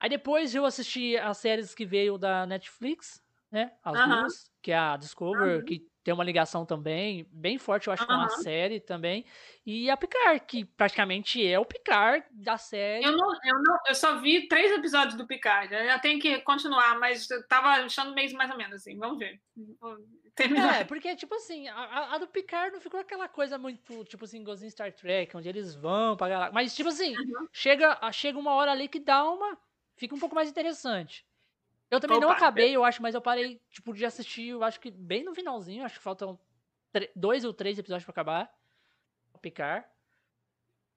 Aí depois eu assisti as séries que veio da Netflix, né? As uhum. duas, que é a Discover, uhum. que tem uma ligação também bem forte, eu acho, uhum. com a série também. E a Picard, que praticamente é o Picard da série. Eu, não, eu, não, eu só vi três episódios do Picard. Eu tenho que continuar, mas eu tava achando meio mais ou menos assim. Vamos ver. É, porque, tipo assim, a, a, do Picard não ficou aquela coisa muito, tipo assim, igualzinho Star Trek, onde eles vão pra galera. Mas, tipo assim, uhum. chega, chega uma hora ali que dá uma. Fica um pouco mais interessante. Eu também Opa, não acabei, eu acho, mas eu parei, tipo, de assistir, eu acho que bem no finalzinho, acho que faltam dois ou três episódios pra acabar. Picar.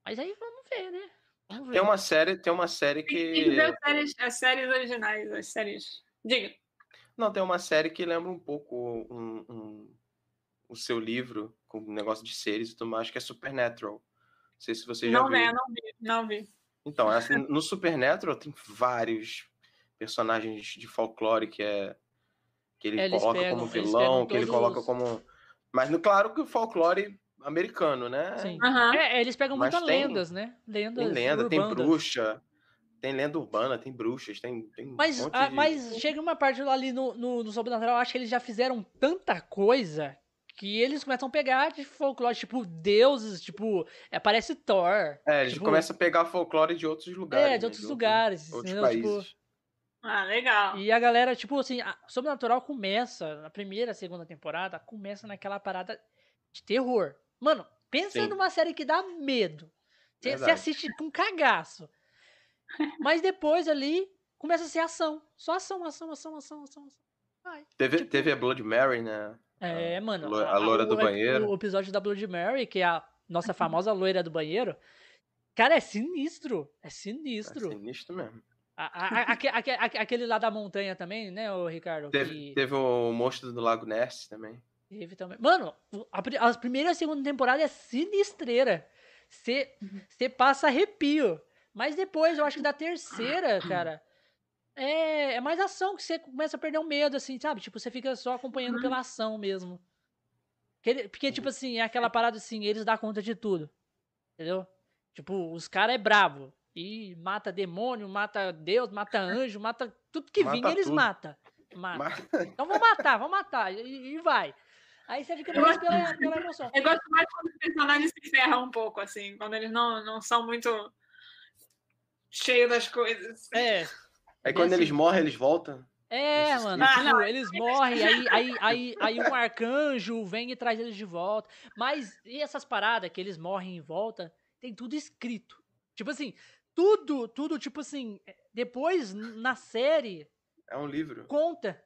Mas aí vamos ver, né? Vamos ver. Tem uma série, tem uma série que. Tem que ver as séries, as séries originais, as séries. Diga. Não, tem uma série que lembra um pouco um, um, o seu livro, com negócio de seres e tudo mais, que é Supernatural. Não sei se você já não viu. Não, não vi, não vi. Então, no Supernatural tem vários personagens de folclore que é que ele eles coloca pegam, como vilão, que ele coloca como mas no claro que o folclore americano, né? Sim. Uhum. É, eles pegam muitas lendas, né? Lendas tem lenda, tem bruxa, tem lenda urbana, tem bruxas, tem, tem mas, um a, de... mas chega uma parte ali no, no, no Sobrenatural, eu acho que eles já fizeram tanta coisa que eles começam a pegar de folclore, tipo, deuses, tipo, é, parece Thor. É, eles tipo, começam a pegar folclore de outros lugares. É, de outros né? lugares. Outros, outros países. Tipo, ah, legal. E a galera, tipo assim, a Sobrenatural começa, na primeira, segunda temporada, começa naquela parada de terror. Mano, pensa Sim. numa série que dá medo. Você assiste com cagaço. Mas depois ali começa a ser ação. Só ação, ação, ação, ação, ação. Ai, teve, tipo... teve a Blood Mary, né? É, mano. A, a loira do banheiro. O episódio da Blood Mary, que é a nossa famosa loira do banheiro. Cara, é sinistro. É sinistro. É sinistro mesmo. A, a, a, aquele lá da montanha também, né, o Ricardo? Teve, que... teve o monstro do Lago Ness também. Teve também. Mano, a, a primeira e a segunda temporada é sinistreira. Você uhum. passa arrepio. Mas depois, eu acho que da terceira, cara, é, é mais ação que você começa a perder o um medo, assim, sabe? Tipo, você fica só acompanhando pela ação mesmo. Porque, porque, tipo assim, é aquela parada assim, eles dão conta de tudo. Entendeu? Tipo, os caras é bravo. E mata demônio, mata Deus, mata anjo, mata tudo que mata vinha, eles matam. Mata. Mata. Então vamos matar, vamos matar. E, e, vai. Aí você fica mais pela, pela emoção. Eu gosto mais quando os personagens se ferram um pouco, assim, quando eles não, não são muito cheios das coisas. É. Aí quando assim. eles morrem, eles voltam. É, mano, Ah, tipo, eles morrem, aí, aí, aí, aí um arcanjo vem e traz eles de volta. Mas e essas paradas que eles morrem e volta, tem tudo escrito. Tipo assim, tudo, tudo, tipo assim, depois na série É um livro. conta.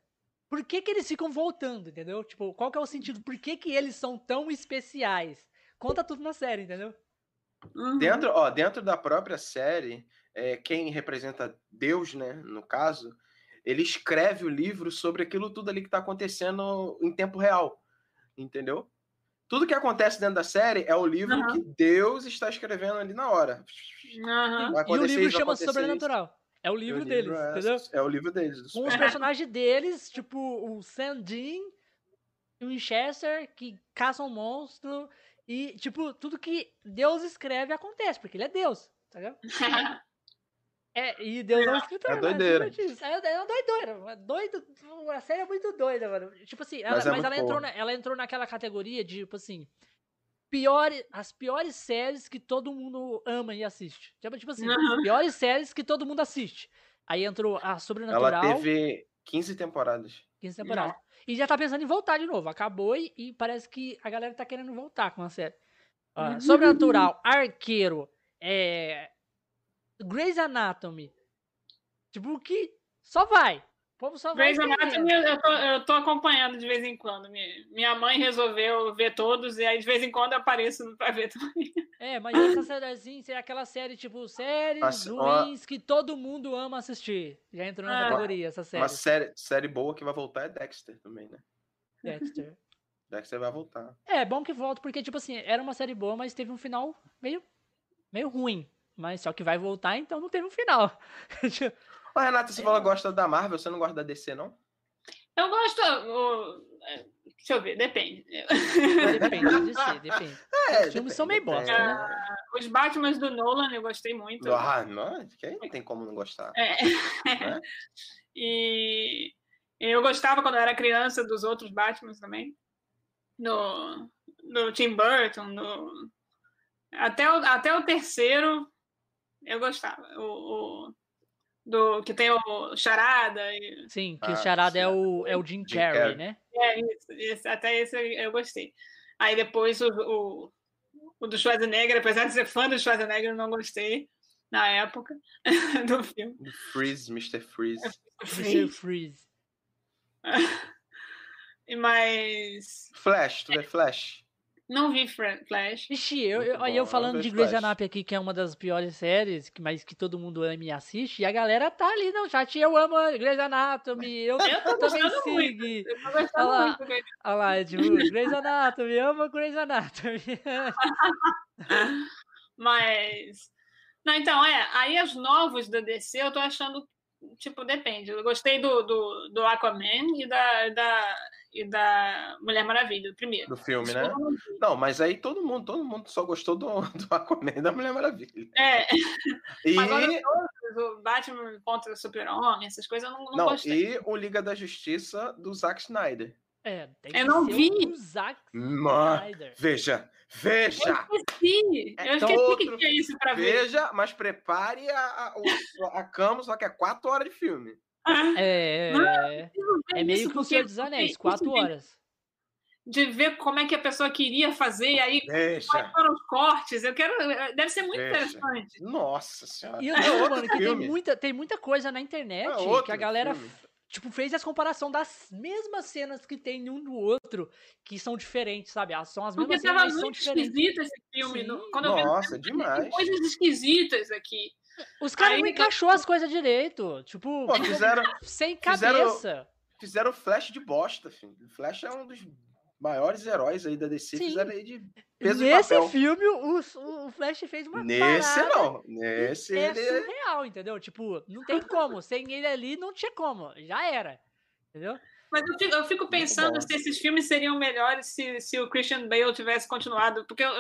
Por que, que eles ficam voltando, entendeu? Tipo, qual que é o sentido? Por que, que eles são tão especiais? Conta tudo na série, entendeu? Uhum. Dentro, ó, dentro da própria série, é, quem representa Deus, né, no caso, ele escreve o livro sobre aquilo tudo ali que tá acontecendo em tempo real. Entendeu? Tudo que acontece dentro da série é o livro Aham. que Deus está escrevendo ali na hora. Vai E o livro isso, chama Sobrenatural. É o livro o deles, é, entendeu? É o livro deles. Com os super- personagens deles, tipo o e o Winchester, que caçam um monstro. E, tipo, tudo que Deus escreve acontece, porque ele é Deus, tá ligado? É, e Deus é um escritor. É né? doideira. É, é uma doideira. Doido, a série é muito doida, mano. Tipo assim, ela- Mas mas, é muito ela, entrou na- ela entrou naquela categoria de, tipo assim, piores, as piores séries que todo mundo ama e assiste. Tipo, tipo assim, Aham. piores séries que todo mundo assiste. Aí entrou a Ela Sobrenatural. teve 15 temporadas. 15 temporadas. E já tá pensando em voltar de novo. Acabou e, e parece que a galera tá querendo voltar com a série. Uhum. Sobrenatural, Arqueiro, é... Grey's Anatomy. Tipo, que só vai. O povo só vai. Grey's. Anatomy eu tô, eu tô acompanhando de vez em quando. Minha, minha mãe resolveu ver todos, e aí de vez em quando eu apareço pra ver também. É, mas essa série assim, seria aquela série, tipo, séries ruins que todo mundo ama assistir. Já entrou na Ah. categoria essa série. Uma série, série boa que vai voltar é Dexter também, né? Dexter. Dexter vai voltar. É, bom que volta, porque, tipo assim, era uma série boa, mas teve um final meio, meio ruim. Mas só que vai voltar, então não teve um final. Ô, Renata, você É. falou que gosta da Marvel, você não gosta da DC, não? Eu gosto. é, deixa eu ver, depende. depende de ser, depende. É, Os filmes são meio bosta, né? Os Batmans do Nolan eu gostei muito. Ah, não, que aí não tem como não gostar. É. Né? E eu gostava quando eu era criança dos outros Batmans também. Do, do Tim Burton, do, até, o, até o terceiro eu gostava. O, o- do, que tem o Charada. E, Sim, que Ah, o charada é certo. o, é o Jim Jim Carrey, Carrey. né? é, isso, esse- até esse eu, gostei. Aí depois o, o, o do Schwarzenegger, apesar de ser fã do Schwarzenegger, eu não gostei na época do filme. Freeze, Mr. Freeze. Mr. Freeze. E Mas Flash, tu vê Flash? Não vi Flash. Ixi, eu, eu, eu eu falando de vejo Grey's. Anatomy aqui, que é uma das piores séries, que, mas que todo mundo ama e assiste, e a galera tá ali no chat, eu amo Grey's Anatomy, eu, Eu tô também muito. sigo. Eu tô gostando Olha lá. muito. Grey's Olha lá, é tipo, Grey's Anatomy, amo Grey's Anatomy. Mas. Não, então, é. Aí os novos da DC eu tô achando. Tipo, depende. Eu gostei do, do, do Aquaman e da, da, e da Mulher Maravilha, o primeiro. Do filme, né? Não, mas aí todo mundo, todo mundo só gostou do, do Aquaman e da Mulher Maravilha. É, E, o Batman contra o Super-Homem, essas coisas eu não, não, não, gostei. e o Liga da Justiça do Zack Snyder. É, tem Eu que não ser vi. o Zack Snyder. veja, veja, Eu esqueci. É Eu esqueci outro- que tinha isso pra ver. veja, mas prepare a, a, o- a cama, só que é quatro horas de filme. É, é, Preciso ver é meio que o porque Senhor dos Anéis, isso quatro horas. De ver como é que a pessoa queria fazer, e aí quais Veja. foram os cortes. Eu quero. Deve ser muito Veja. interessante. Nossa senhora. E eu tô, mano, que tem muita, tem muita coisa na internet É que a galera, filme. tipo, fez as comparação das mesmas cenas que tem um no outro, que são diferentes, sabe? Ah, São as Porque mesmas cenas, tava mas são muito diferentes. esquisito esse filme. No- Quando eu vi, Nossa, tem demais. coisas esquisitas aqui. Os caras não encaixou as coisas direito. Tipo, Pô, fizeram, sem fizeram- cabeça. fizeram Flash de bosta, filho. O Flash é um dos maiores heróis aí da DC. Sim. Fizeram aí de peso de Nesse papel. filme, o, o Flash fez uma Nesse parada não. Nesse é ele. surreal, entendeu? Tipo, não tem como. Sem ele ali, não tinha como. Já era. Entendeu? Mas eu fico, eu fico pensando se esses filmes seriam melhores se, se o Christian Bale tivesse continuado. Porque eu,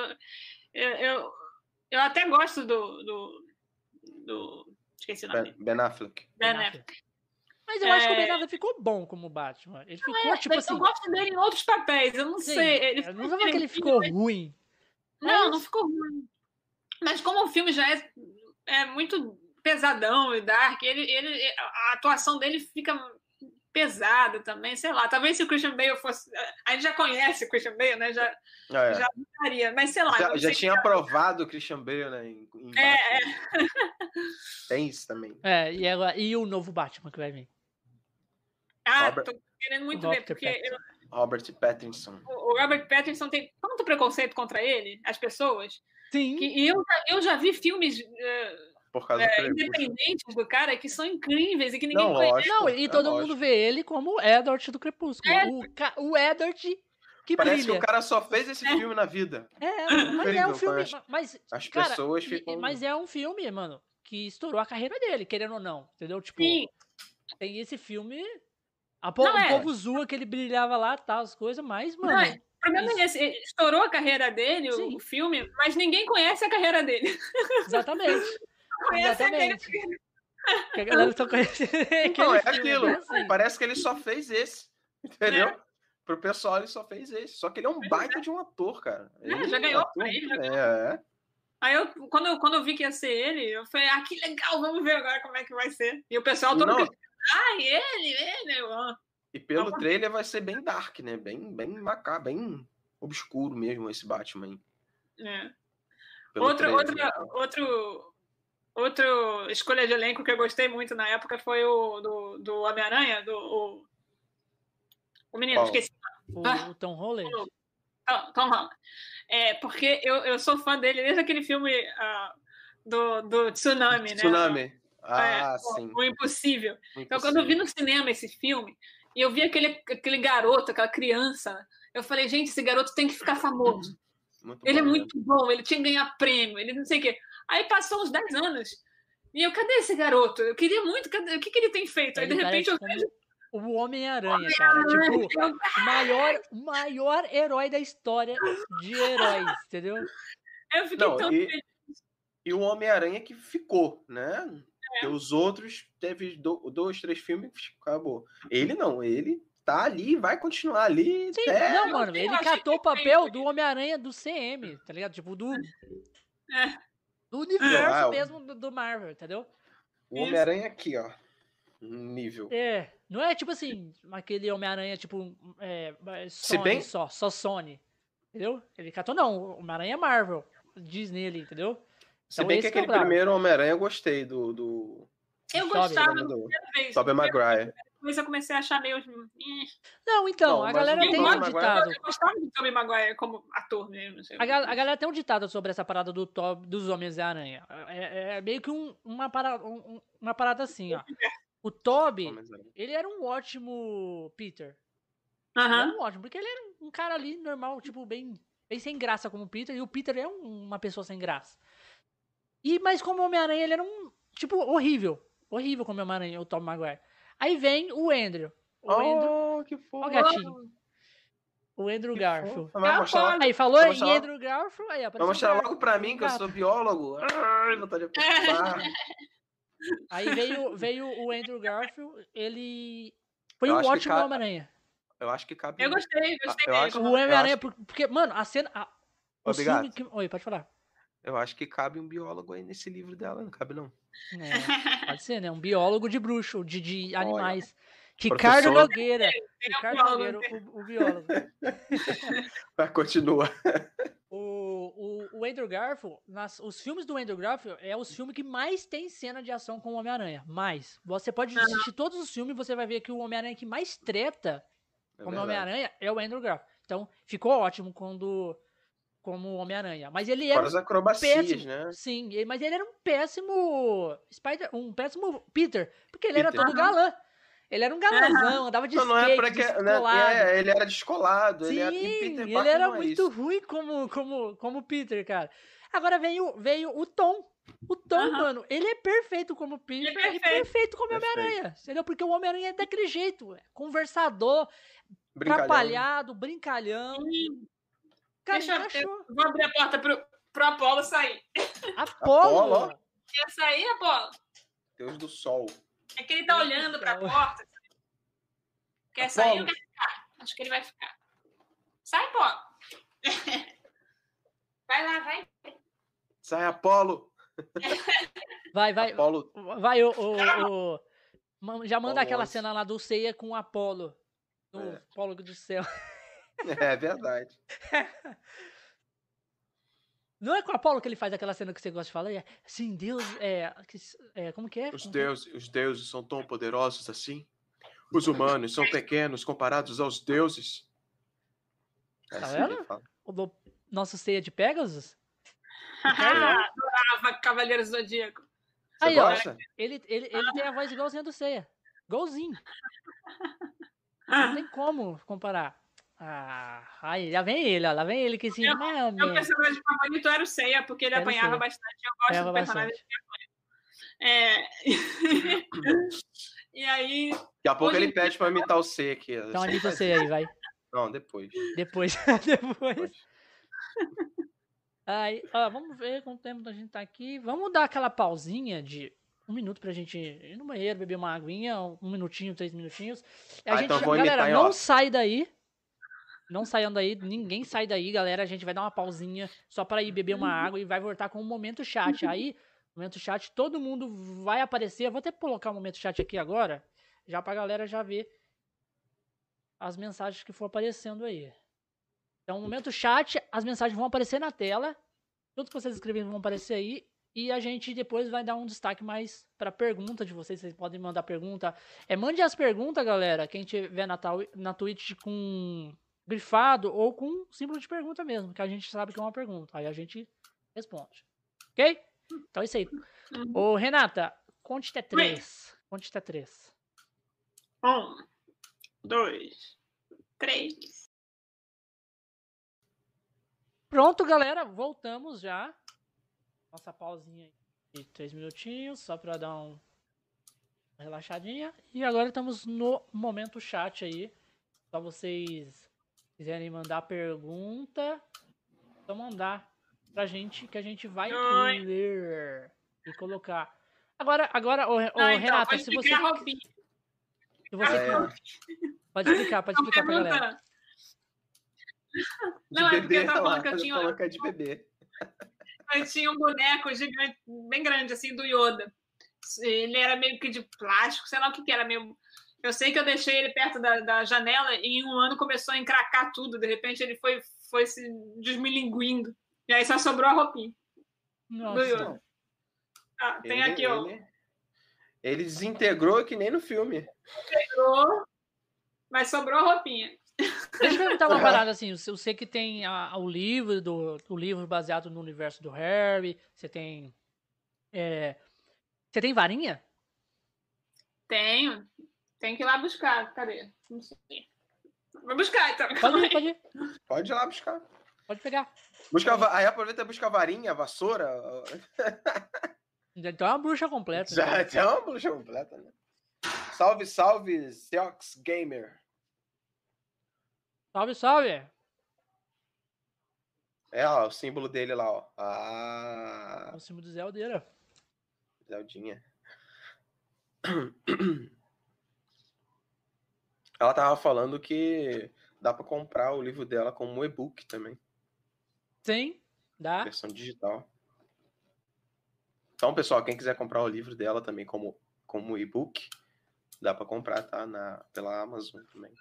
eu, eu, eu até gosto do, do, do- Esqueci o nome Ben. Ben Affleck. Ben Affleck. Mas eu é... acho que o Ben Affleck ficou bom como Batman. Ele ficou, é, tipo assim... Eu gosto dele em outros papéis, eu não Sim, sei. Ele eu não vou que ele ficou ruim. Não, mas... não ficou ruim. Mas como o filme já é, é muito pesadão e dark, ele, ele, a atuação dele fica pesada também, sei lá. Talvez se o Christian Bale fosse. A gente já conhece o Christian Bale, né? Já, ah, é. já daria, mas sei lá. Já, já tinha aprovado o Christian Bale, né? Em, em é, é. Tem isso também. É, e, agora, e o novo Batman que vai vir? Ah, Robert... tô querendo muito Robert ver, porque. Eu... Robert Pattinson. O, o Robert Pattinson tem tanto preconceito contra ele, as pessoas. Sim. Que eu, eu já vi filmes. Uh, por causa é, do independentes do cara que são incríveis e que ninguém não, conhece. Lógico, não, e é todo lógico. mundo vê ele como o Edward do Crepúsculo. É. O, o Edward que Parece brilha. que o cara só fez esse é. filme na vida. É, mas é um filme. Mas, As cara, pessoas ficam. Mas é um filme, mano, que estourou a carreira dele, querendo ou não. Entendeu? Tipo, Sim. tem esse filme. A po não, o é. povo zoa que ele brilhava lá tal, as coisas, mas, mano. Não, o problema é esse, estourou a carreira dele, Sim. o filme, mas ninguém conhece a carreira dele. Exatamente. Exatamente. Que a galera só conhece. Não, é aquilo. Assim. Parece que ele só fez esse. Entendeu? É. Pro pessoal, ele só fez esse. Só que ele é um baita de um ator, cara. É, ele é, já ganhou ele. Já ganhou. É. Aí eu quando, eu, quando eu vi que ia ser ele, eu falei, ah, que legal, vamos ver agora como é que vai ser. E o pessoal todo mundo, ah, ele, ele. Ah. E pelo trailer vai ser bem dark, né? Bem, bem macabro, bem obscuro mesmo esse Batman. É. Outro, outro, né? outro, Outro escolha de elenco que eu gostei muito na época foi o do, do Homem-Aranha, do o, o menino, oh. esqueci. O, ah, o Tom Holland? Tom, Tom Holland. É, porque eu, eu sou fã dele desde aquele filme uh, do, do Tsunami, né? Tsunami. Ah, é, sim. O, o Impossível. Impossível. Então, quando eu vi no cinema esse filme, e eu vi aquele, aquele garoto, aquela criança, eu falei, gente, esse garoto tem que ficar famoso. Muito ele é bom, é muito né? bom, ele tinha que ganhar prêmio, ele não sei o quê. Aí passou uns 10 anos. E eu, cadê esse garoto? Eu queria muito, cadê, o que, que ele tem feito? Aí, de repente, eu vejo. O Homem-Aranha, cara. Tipo, o maior, maior herói da história de heróis, entendeu? Eu fiquei Não, tão e, e o Homem-Aranha que ficou, né? É. os outros teve dois, três filmes acabou. Ele não, ele tá ali, vai continuar ali. Sim, até... não, mano, ele catou o papel do Homem-Aranha do CM, tá ligado? Tipo, do. É. Do universo ah, mesmo do, do, Marvel, entendeu? O Homem-Aranha aqui, ó. Nível. É. Não é tipo assim, aquele Homem-Aranha, tipo, é, Sony Se bem... só, só Sony. Entendeu? Ele catou, não. O Homem-Aranha é Marvel. Disney ali, entendeu? Se então, bem que aquele que é primeiro Homem-Aranha eu gostei do. do... Eu gostava do Tobey Maguire depois eu comecei a achar meio. Não, então, não, a galera tem um ditado. Eu gostava do Tobey Maguire como ator mesmo. A, a, galera tem um ditado sobre essa parada do top, dos Homens-Aranha. É, é, é, meio que um, uma, parada, um, uma parada assim, ó. O Toby, ele era um ótimo Peter. Aham. Um ótimo, porque ele era um cara ali normal, tipo, bem, bem sem graça como o Peter, e o Peter é um, uma pessoa sem graça. E, mas como Homem-Aranha, ele era um, tipo, horrível. Horrível como Homem-Aranha, o Tom Maguire. Aí vem o Andrew. O oh, Andrew... que fofo. Ó, gatinho. O Andrew que Garfield. Mostrar... Aí falou em Andrew Garfield, aí Vai mostrar logo pra mim que eu sou biólogo. Ai, vontade de Aí veio, veio o Andrew Garfield, ele foi eu um ótimo ca... Homem-Aranha. Eu acho que cabe. Eu gostei, gostei. Eu acho, o Homem-Aranha, acho... porque, mano, a cena. A... Obrigado. Que... Oi, pode falar. Eu acho que cabe um biólogo aí nesse livro dela, não cabe não. É, pode ser, né? Um biólogo de bruxo, de, de animais. Ricardo Professor... Nogueira. Ricardo Nogueira, o, o biólogo. Vai, continua. O, o, o Andrew Garfield, nas, os filmes do Andrew Garfield é os filmes que mais tem cena de ação com o Homem-Aranha. Mais. Você pode assistir todos os filmes e você vai ver que o Homem-Aranha que mais treta é como Homem-Aranha é o Andrew Garfield. Então, ficou ótimo quando como Homem-Aranha. Mas ele era. Fora as acrobacias, péssimo, né? Sim, mas ele era um péssimo. Spider, um péssimo Peter. Porque ele Peter. era todo galã. Ele era um galãzão, andava de não, skate, não é pra que, né, é, ele era descolado. Sim, ele, Peter ele era é muito é ruim como, como, como Peter, cara. Agora veio, veio o Tom. O Tom, mano, ele é perfeito como Peter. Ele é perfeito, é perfeito como Homem-Aranha. Entendeu? Porque o Homem-Aranha é daquele jeito. É conversador, brincalhão. atrapalhado, brincalhão. Sim. Cara, Deixa eu, vou abrir a porta pro, pro Apolo sair. Apolo? Quer sair, Apolo? Deus do sol. É que ele tá olhando pra porta. Quer sair ou quer ficar? Acho que ele vai ficar. Sai, pô. Vai lá, vai. Sai, Apolo. Vai, vai. Apolo. Vai, o, o, o... Já manda Apolo aquela cena lá do Ceia com o Apolo. No é. Apolo do céu. É verdade. Não é com o Apolo que ele faz aquela cena que você gosta de falar? É, sim, Deus. É, é, como que é? Os deuses, os deuses são tão poderosos assim? Os humanos são pequenos comparados aos deuses. É tá assim vendo? O nosso ceia de Pegasus? Adorava Cavaleiros do Zodíaco. Você Aí, gosta? ó, ele, ele, ele tem a voz igualzinha do Ceia. Igualzinho. Não tem como comparar. Ah, aí, já vem ele, ó. Lá vem ele que se. Meu, meu, meu personagem favorito era o Ceia, porque ele era apanhava bastante. Eu gosto Apanhava do personagem que apanha. É... e aí. Daqui a pouco ele pede pra imitar o C aqui. Então imita o C aí, vai. Não, depois. Depois. depois. Aí, ó, vamos ver quanto tempo a gente tá aqui. Vamos dar aquela pausinha de um minuto pra gente ir no banheiro, beber uma aguinha, um minutinho, três minutinhos. A ah, gente, então galera, não ó. sai daí. Não saiam daí, ninguém sai daí, galera. A gente vai dar uma pausinha só para ir beber uma água e vai voltar com o momento chat. Aí, momento chat, todo mundo vai aparecer. Eu vou até colocar o momento chat aqui agora, já pra galera já ver as mensagens que for aparecendo aí. Então, momento chat, as mensagens vão aparecer na tela. Tudo que vocês escreverem vão aparecer aí. E a gente depois vai dar um destaque mais para pergunta de vocês. Vocês podem mandar pergunta. É, mande as perguntas, galera. Quem tiver na, na Twitch com grifado ou com símbolo de pergunta mesmo, que a gente sabe que é uma pergunta. Aí a gente responde. Ok? Então é isso aí. Ô, Renata, conte até três. Conte até três. Um, dois, três. Pronto, galera. Voltamos já. Nossa pausinha de três minutinhos, só para dar um, uma relaxadinha. E agora estamos no momento chat aí. Só vocês quiserem mandar pergunta, só mandar pra gente que a gente vai Oi. ler e colocar. Agora, agora, ô, ô ah, então, Renata, se você. Se você é. Pode explicar, pode explicar pra galera. Não, é porque eu tava falando que eu tinha. De bebê. Eu tinha um boneco gigante, bem grande, assim, do Yoda. Ele era meio que de plástico, sei lá o que, que era, meio eu sei que eu deixei ele perto da, da janela e em um ano começou a encracar tudo. De repente ele foi, foi se desmilinguindo. E aí só sobrou a roupinha. Nossa. Ah, tem ele, aqui, ó. Ele, ele desintegrou que nem no filme. Integrou, mas sobrou a roupinha. Deixa eu perguntar uma parada assim. Eu sei que tem a, o livro do o livro baseado no universo do Harry. Você tem. É, você tem varinha? Tenho. Tem que ir lá buscar. Cadê? Não sei. Vou buscar, então. Pode ir, pode ir. Pode ir lá buscar. Pode pegar. Busca, aí aproveita e busca a varinha, a vassoura. Já tem uma bruxa completa. Já né? tem uma bruxa completa, né? Salve, salve, Seox Gamer. Salve, salve. É, ó, o símbolo dele lá, ó. Ah. É o símbolo do Zeldeira. Zeldinha. Ela tava falando que dá para comprar o livro dela como e-book também. Sim, dá. Versão digital. Então, pessoal, quem quiser comprar o livro dela também como, como e-book, dá para comprar, tá? Na, pela Amazon também.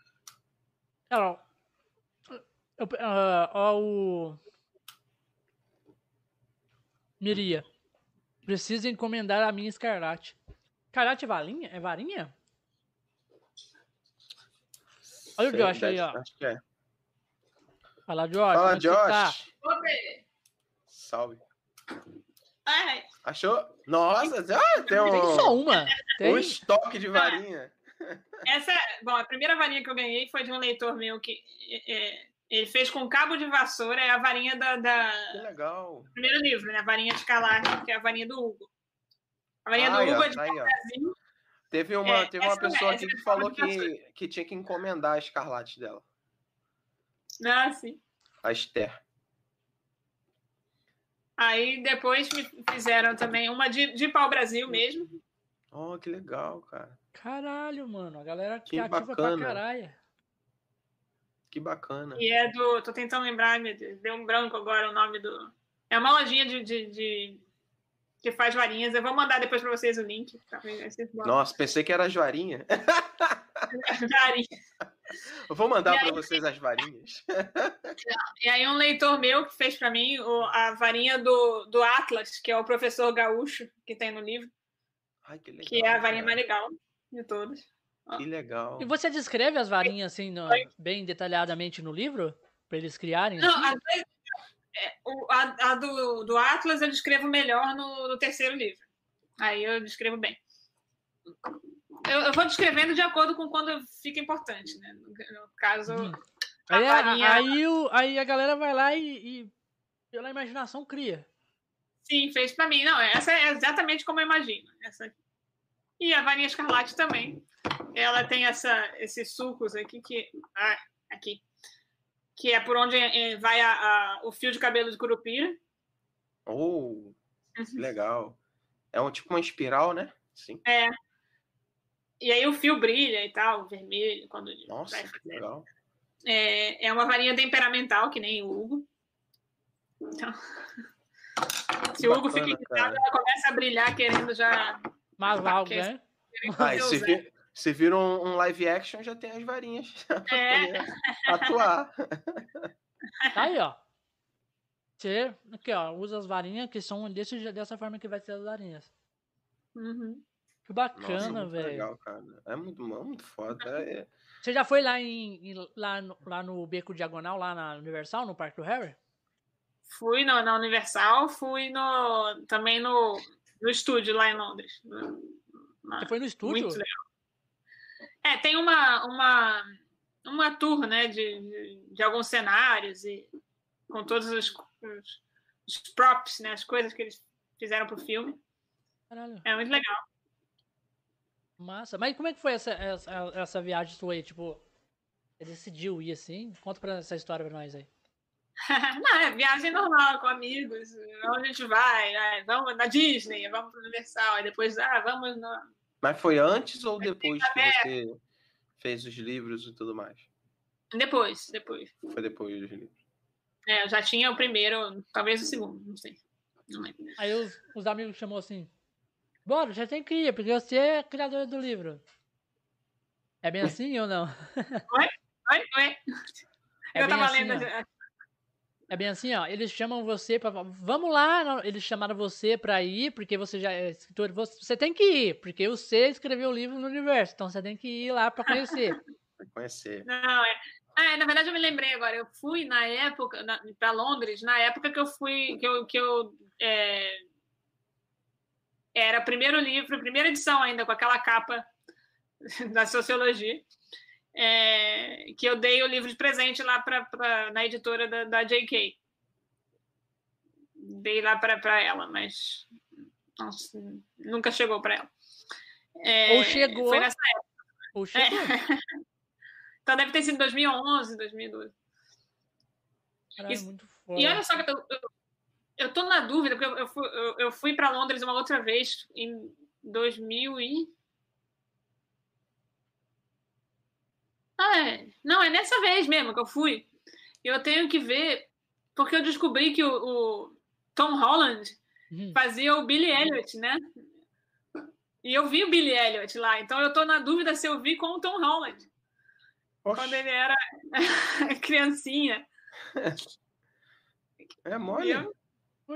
Eu, uh, ó, o... Miria, precisa encomendar a minha Escarlate. Escarlate é varinha? É varinha? Olha o Josh aí, ó. Acho que é. Fala, Josh. Fala, é Josh. Tá? Salve. Ai. Achou? Nossa, ah, tem, um, tem só uma. Tem um estoque de varinha. Essa, bom, a primeira varinha que eu ganhei foi de um leitor meu que é, ele fez com cabo de vassoura, é a varinha da, da... Que legal. Primeiro livro, né? A varinha de Calarte, que é a varinha do Hugo. A varinha do Hugo é de tá Brasil. Teve uma, é, teve uma pessoa aqui que falou que, que tinha que encomendar a escarlate dela. Ah, sim. A Esther. Aí depois me fizeram também uma de, de pau Brasil mesmo. Oh, que legal, cara. Caralho, mano. A galera que, que ativa bacana. pra caralho. Que bacana. E é do. Tô tentando lembrar, meu Deus, deu um branco agora o nome do. É uma lojinha de, de, de que faz varinhas. Eu vou mandar depois para vocês o link. Tá? Nossa, pensei que era as varinhas. Eu vou mandar para vocês as varinhas. E aí um leitor meu que fez para mim a varinha do, do Atlas, que é o professor gaúcho que tem no livro. Ai, que, legal, que é a varinha cara. mais legal de todas. Que legal. E você descreve as varinhas assim no, bem detalhadamente no livro? Para eles criarem? Não, assim? às vezes a, a do, do, Atlas eu descrevo melhor no, no, terceiro livro. Aí eu descrevo bem. Eu, eu, vou descrevendo de acordo com quando fica importante, né? No, no caso. Hum. Aí, varinha... aí, o, aí, a galera vai lá e, e, pela imaginação cria. Sim, fez para mim. Não, essa é exatamente como eu imagino. Essa... E a varinha escarlate também. Ela tem essa, esses sucos aqui que. Ah, aqui que é por onde é, vai a, a, o fio de cabelo de Curupira. Oh, uhum. legal. É um tipo uma espiral, né? Sim. É. E aí o fio brilha e tal, vermelho, quando Nossa, vai fazer. legal. É, é uma varinha temperamental, que nem o Hugo. Então, se o Hugo fica irritado, ela começa a brilhar querendo já. Mas algo, né? Ah, se, vir, se viram um, um, live action, já tem as varinhas é. atuar. Tá aí, ó. Você, aqui, ó, usa as varinhas que são desse, dessa forma que vai ser as varinhas. Uhum. Que bacana, velho. legal, cara. É muito, muito foda. É... Você já foi lá em, em, lá, no, lá no Beco Diagonal, lá na Universal, no Parque do Harry? Fui no, na Universal, fui no, também no, no estúdio lá em Londres. Você foi no estúdio? Muito legal. É, tem uma, uma, uma tour, né, de, de, de alguns cenários e com todos os, os, os, props, né, as coisas que eles fizeram pro filme. Caralho. É muito legal. Massa. Mas como é que foi essa, essa, essa viagem sua aí? Tipo, você decidiu ir assim? Conta pra essa história pra nós aí. Não, é viagem normal, com amigos. Onde a gente vai? Né? Vamos na Disney, vamos pro Universal. Aí depois, ah, vamos no, mas foi antes ou depois que você fez os livros e tudo mais? Depois, depois. Foi depois dos livros. É, eu já tinha o primeiro, talvez o segundo, não sei. Não lembro. Aí os, os amigos chamou assim: Bora, já tem que ir, porque você é criador do livro. É bem assim ou não? Oi? Oi? Oi? É eu tava assim, lendo. Ó. É bem assim, ó. Eles chamam você para Vamos lá, eles chamaram você para ir, porque você já é escritor. Você tem que ir, porque você escreveu o livro no universo. Então você tem que ir lá para conhecer. conhecer. Não, é. É, na verdade eu me lembrei agora. Eu fui na época, para Londres, na época que eu fui, que eu, que eu é, era primeiro livro, primeira edição ainda, com aquela capa da sociologia é, que eu dei o livro de presente lá pra, pra na editora da, da JK. Dei lá para ela, mas nossa, nunca chegou para ela. É, Ou chegou. Foi nessa época. Ou chegou. É. então deve ter sido 2011, 2012. Caralho, Isso, muito. E olha só que eu, eu, eu tô na dúvida, porque eu, eu fui, eu, eu fui para Londres uma outra vez em 2000 e é. Não, é nessa vez mesmo que eu fui. Eu tenho que ver, porque eu descobri que o, o Tom Holland uhum. fazia o Billy Elliot, né? E eu vi o Billy Elliot lá, então eu tô na dúvida se eu vi com o Tom Holland. Oxi. Quando ele era criancinha. É mole. Eu,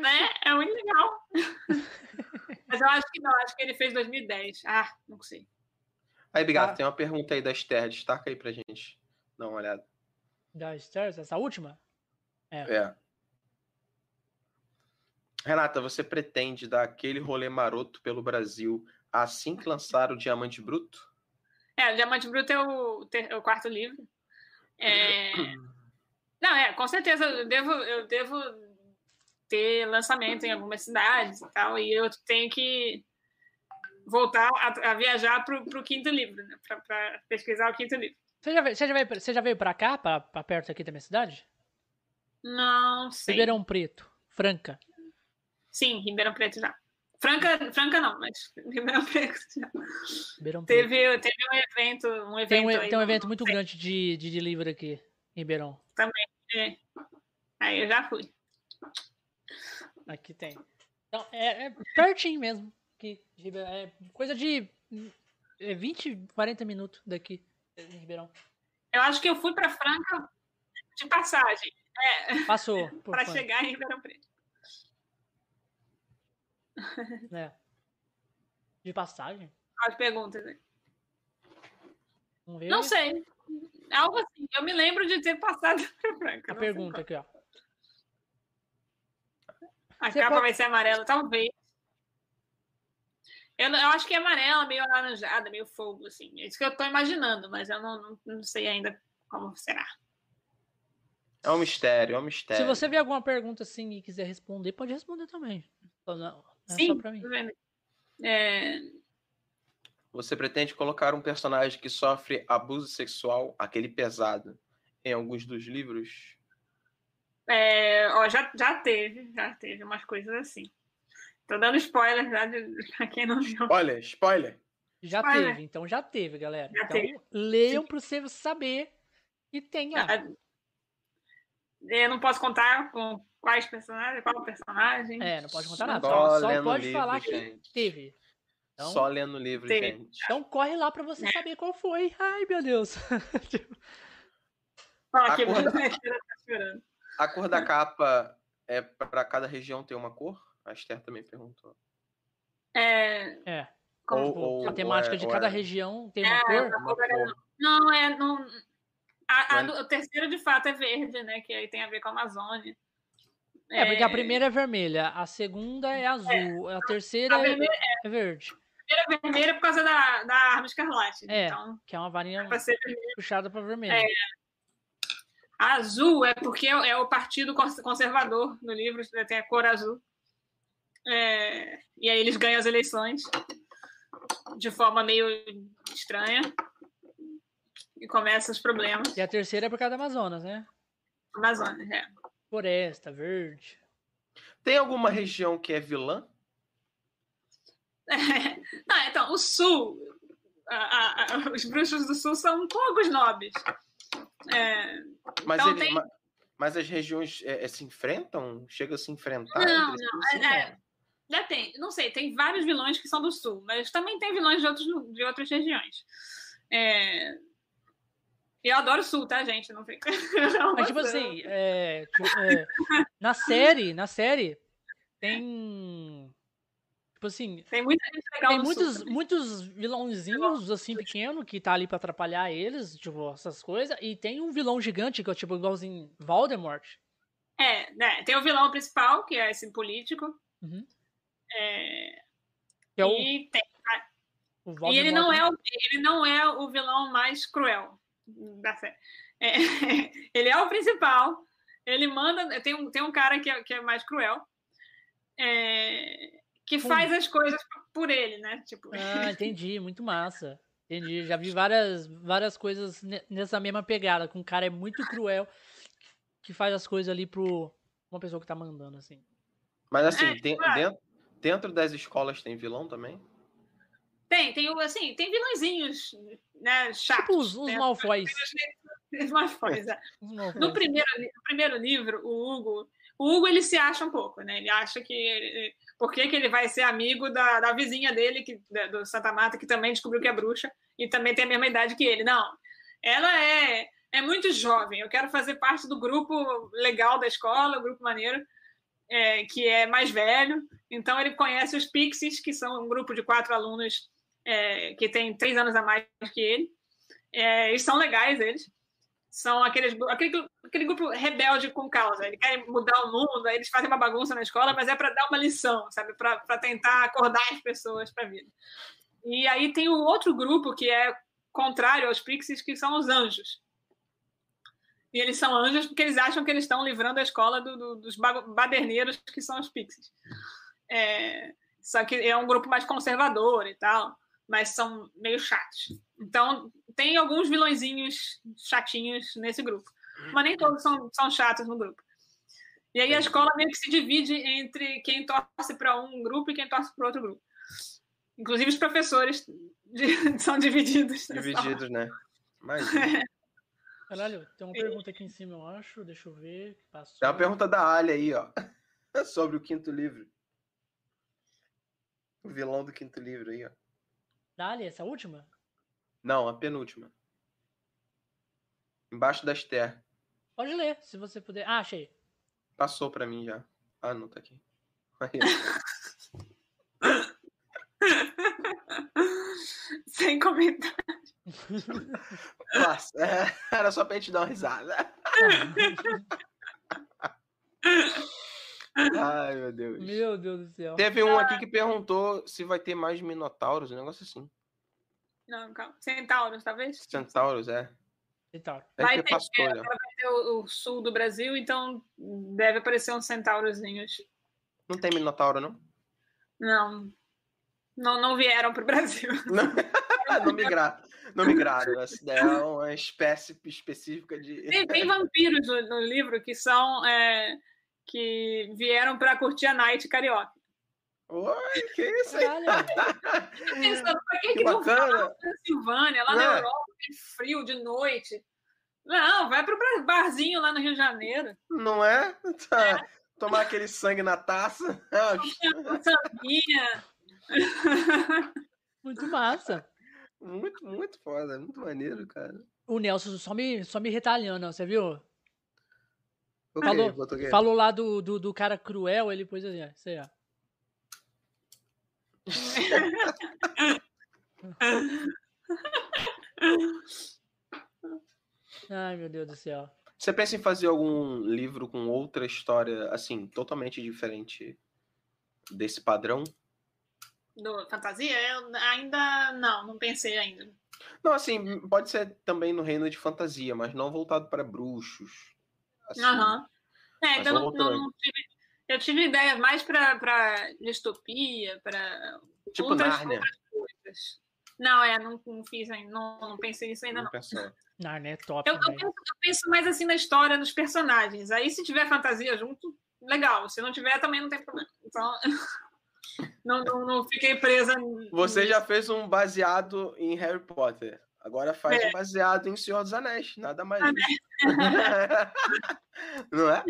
é, é muito legal. Mas eu acho que não, acho que ele fez 2010. Ah, não sei. Aí, obrigado. Ah. Tem uma pergunta aí da Esther. Destaca aí pra gente. Dá uma olhada. Da Esther? Essa última? É. é. Renata, você pretende dar aquele rolê maroto pelo Brasil assim que lançar o Diamante Bruto? É, o Diamante Bruto é o, é o quarto livro. É... Não, é, com certeza eu devo, eu devo ter lançamento em algumas cidades e tal, e eu tenho que voltar a, a viajar para o quinto livro, né? para pesquisar o quinto livro. Você já veio, você já veio, você já veio para cá, para perto aqui da minha cidade? Não sei. Ribeirão Preto, Franca. Sim, Ribeirão Preto já. Franca, Franca não, mas Ribeirão Preto. Ribeirão Preto. Teve, teve um evento, um evento tem um, aí, tem um evento muito grande de, de delivery aqui em Ribeirão. Também, é. Aí eu já fui. Aqui tem. Então, é, é pertinho mesmo. Que, é coisa de é 20, 40 minutos daqui em Ribeirão. Eu acho que eu fui para Franca de passagem. É. Passou. para chegar em Ribeirão Preto. É. De passagem? As perguntas aí. Não sei. Algo assim. Eu me lembro de ter passado para Franca. A pergunta aqui, ó. A Você capa pode... vai ser amarela, talvez. Eu, eu, acho que é amarela, meio alaranjada, meio fogo, assim. É isso que eu estou imaginando, mas eu não, não, não, sei ainda como será. É um mistério, é um mistério. Se você ver alguma pergunta assim e quiser responder, pode responder também. Não, é Sim, é... Você pretende colocar um personagem que sofre abuso sexual, aquele pesado, em alguns dos livros? É, ó, já, já teve, já teve umas coisas assim. Tô dando spoiler já de, pra quem não viu. Spoiler, spoiler. Já spoiler. teve, então já teve, galera. Já então teve. leiam para você saber e tem lá. Eu não posso contar com quais personagens, qual personagem. É, não pode contar nada. Só, só pode livro, falar gente. que teve. Então, só lendo o livro, teve. gente. Então corre lá para você é. saber qual foi. Ai, meu Deus. Fala que a, cor da... a cor da capa é para cada região ter uma cor? A Esther também perguntou. É. É. Ou, ou, a temática ou é, de cada é... região tem uma é, cor? Uma cor. Não, é. Não... A, a, o terceiro, de fato, é verde, né? Que aí tem a ver com a Amazônia. É, porque a é. primeira é vermelha, a segunda é azul, a terceira a é, é, verde. A primeira é vermelha por causa da, da arma escarlate. É, então, que é uma varinha puxada para vermelho. É. A azul é porque é o partido conservador no livro, tem a cor azul. É, e aí eles ganham as eleições de forma meio estranha. E começam os problemas. E a terceira é por causa da Amazonas, né? Amazonas, é. Floresta, verde. Tem alguma região que é vilã? É, não, então, o sul. A, a, os bruxos do sul são poucos nobres. É, mas, então tem... mas, as regiões é, é, se enfrentam? Chega a se enfrentar? Não, não. É, já tem, não sei, tem vários vilões que são do sul, mas também tem vilões de, outros, de outras regiões. É... Eu adoro o sul, tá, gente? Não fica. mas, tipo assim, é, tipo, é, na série, na série, tem. Tipo assim. Tem muita gente legal Tem muitos, sul, muitos vilãozinhos, assim, pequeno, que tá ali pra atrapalhar eles, tipo, essas coisas. E tem um vilão gigante, que é tipo igualzinho Voldemort. É, né? Tem o vilão principal, que é esse político. Uhum. É, é o, e tem, e ele não é o, ele não é o vilão mais cruel da série. É, ele é o principal. Ele manda. Tem um, tem um cara que é, que é mais cruel. É, que faz as coisas por ele, né? Tipo... Ah, entendi. Muito massa. Entendi. Já vi várias, várias coisas nessa mesma pegada. Com um cara é muito cruel que faz as coisas ali pro uma pessoa que tá mandando, assim. Mas assim, é, tem, dentro, Dentro das escolas tem vilão também? Tem, tem assim, tem vilãozinhos, né, chatos. Tipo os, os né? Malfoys. Os Malfoys, é. No primeiro, no primeiro livro, o Hugo, o Hugo ele se acha um pouco, né? Ele acha que por que, que ele vai ser amigo da, da vizinha dele, que, do Santa Mata, que também descobriu que é bruxa e também tem a mesma idade que ele. Não, ela é, é muito jovem. Eu quero fazer parte do grupo legal da escola, o grupo maneiro é, que é mais velho, então ele conhece os Pixies, que são um grupo de quatro alunos é, que tem três anos a mais que ele. É, eles são legais, eles. São aqueles, aquele, aquele grupo rebelde com causa. Eles querem mudar o mundo, eles fazem uma bagunça na escola, mas é para dar uma lição, sabe? Para tentar acordar as pessoas para a vida. E aí tem o outro grupo que é contrário aos Pixies, que são os anjos. E eles são anjos porque eles acham que eles estão livrando a escola do, do, dos baderneiros que são os pixies. É, só que é um grupo mais conservador e tal, mas são meio chatos. Então, tem alguns vilõezinhos chatinhos nesse grupo. Mas nem todos são, são chatos no grupo. E aí a escola meio que se divide entre quem torce para um grupo e quem torce para outro grupo. Inclusive os professores são divididos. Divididos, né? Mas. Caralho, tem uma pergunta aqui em cima, eu acho. Deixa eu ver. Passou. Tem uma pergunta da Ali aí, ó. Sobre o quinto livro. O vilão do quinto livro aí, ó. Da Ali, essa última? Não, a penúltima. Embaixo da Esther. Pode ler, se você puder. Ah, achei. Passou pra mim já. Ah, não, tá aqui. Aí, Sem comentário. Nossa, era só pra gente dar uma risada. Ai, meu Deus. Meu Deus do céu. Teve um aqui que perguntou se vai ter mais Minotauros, um negócio assim. Não, calma. Centauros, talvez? Centauros, é. Centauro. Vai ter, pastor, vai ter o, o, sul do Brasil, então deve aparecer uns centaurozinhos. Não tem Minotauro, não? Não. Não, não vieram para o Brasil. Não, não migraram. Não migraram. Essa é uma espécie específica de. Tem, tem vampiros no, no, livro que são. É, que vieram para curtir a night carioca. Oi, que isso aí? Pensando, pra que, que, que bacana. na Transilvânia, lá não. na? Europa, tem frio de noite? Não, vai pro barzinho lá no Rio de Janeiro. Não é? Tá. é. Tomar aquele sangue na taça. Sambinha. Muito massa. Muito, muito foda, muito maneiro, cara. O Nelson só me, só me retalhando, você viu? Okay, falou, falou lá do, do, do, cara cruel, ele pôs assim, sei lá. Ai, meu Deus do céu. Você pensa em fazer algum livro com outra história, assim, totalmente diferente desse padrão? Do fantasia? Eu ainda não, não pensei ainda. Não, assim, pode ser também no reino de fantasia, mas não voltado para bruxos. Assim, uhum. É, então não, não, não tive, eu tive ideias mais para distopia, para tipo outras, Nárnia. outras coisas. Não, é, não, não fiz ainda, não, não pensei nisso ainda não. não. Nárnia é top. Eu, eu, penso, eu, penso, mais assim na história dos personagens. Aí se tiver fantasia junto, legal. Se não tiver, também não tem problema. Então. não, não, não fiquei presa. Você já fez um baseado em Harry Potter. Agora faz é. um baseado em Senhor dos Anéis, nada mais. Não é?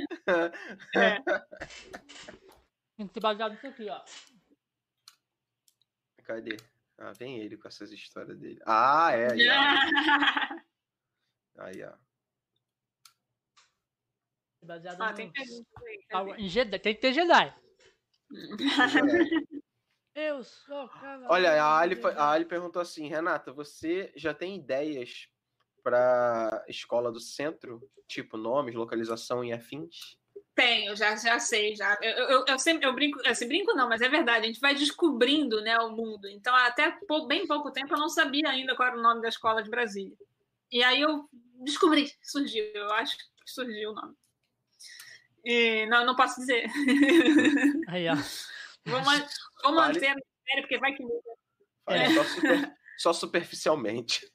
é. Tem que ser baseado nisso aqui, ó. Cadê? Ah, vem ele com essas histórias dele. Ah, é. Aí, ó. Aí, ó. Baseado ah, no... tem, que ter... tem que ter Jedi. Eu sou cavaleiro. Olha, a Ali, a Ali perguntou assim: Renata, você já tem ideias para escola do centro? Tipo, nomes, localização e afins? Tenho, já, já sei, já. Eu, eu, eu sempre eu brinco, assim, brinco não, mas é verdade, a gente vai descobrindo né, o mundo. Então, até bem pouco tempo eu não sabia ainda qual era o nome da escola de Brasília. E aí eu descobri, surgiu, eu acho que surgiu o nome. E, não, não posso dizer. Aí, ó. Vou, vou manter vale. a mistério, porque vai que muda. É. Só, super, só, superficialmente.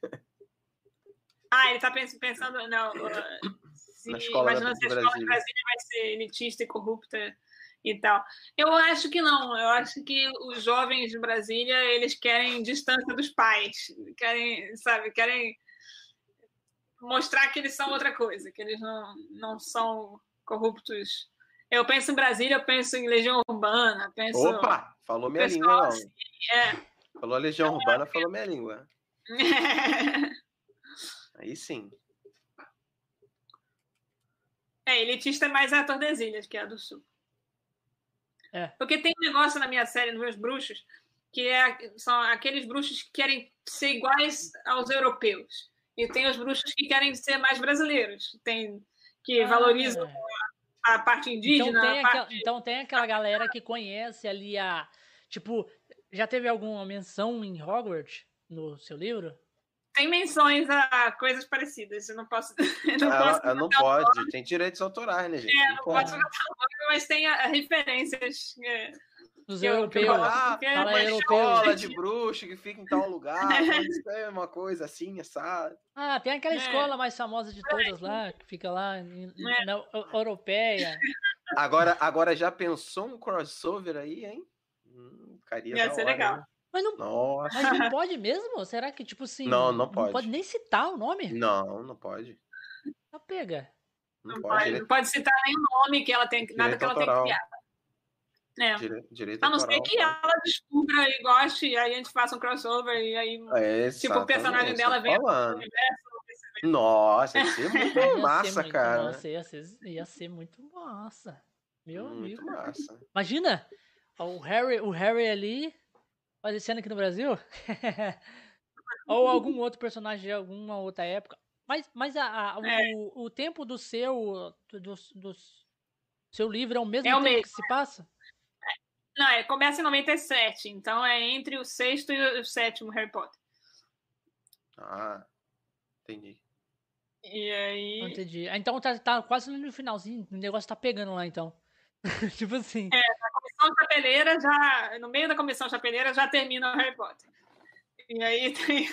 Ah, ele está pensando. Não, se, Na escola imaginando se a escola de Brasília vai ser elitista e corrupta e tal. Eu acho que não. Eu acho que os jovens de Brasília eles querem distância dos pais, querem, sabe, querem mostrar que eles são outra coisa, que eles não, não são corruptos eu penso em Brasília, eu penso em Legião Urbana, penso. Opa! Falou minha língua. Assim, é. Falou Legião Urbana, falou minha língua. Aí sim. É, elitista é mais a Tordesilhas, que é a do Sul. É. Porque tem um negócio na minha série, nos meus bruxos, que é, são aqueles bruxos que querem ser iguais aos europeus. E tem os bruxos que querem ser mais brasileiros. Tem que ah, valorizam é a parte indígena. Então tem, parte... Aquela, então tem aquela galera que conhece ali a. Tipo, já teve alguma menção em Hogwarts no seu livro? Tem menções a coisas parecidas. Eu não posso. Eu não, ela, ela não pode, tem direitos autorais, né, gente? É, não, pode nome, mas tem a, referências. É, Dos europeus. Ah, fala uma escola de bruxo que fica em tal lugar. É uma coisa assim, sabe? Ah, tem aquela é. escola mais famosa de todas lá, que fica lá, é. na europeia. Agora, agora já pensou um crossover aí, hein? Hum, Ia ser hora, legal. Hein? Mas não, Nossa. mas não pode mesmo? Será que, tipo assim. Não, não pode. Não pode nem citar o nome? Não, não pode. Tá pega. Não, não pode, pode, não pode citar nenhum nome que ela tem, nada que ela tem criado. É. Dire, a não ser que ela descubra e goste, e aí a gente faça um crossover, e aí, é, tipo, o personagem dela vem pro universo. Nossa, ia ser muito massa, ser muito cara. Massa, ia, ser, ia ser muito massa. Meu muito amigo. massa. Imagina o Harry, o Harry ali aparecendo aqui no Brasil. Ou algum outro personagem de alguma outra época. Mas, mas a, a é. o, o tempo do seu do, do, seu livro é o mesmo é tempo o mesmo. que se passa? Não, é, começa em 97, então é entre o sexto e o sétimo Harry Potter. Ah, entendi. E aí. entendi. Ah, então tá, tá quase no finalzinho, o negócio tá pegando lá, então. tipo assim. É, na comissão chapeleira já. No meio da comissão chapeleira já termina o Harry Potter. E aí tem.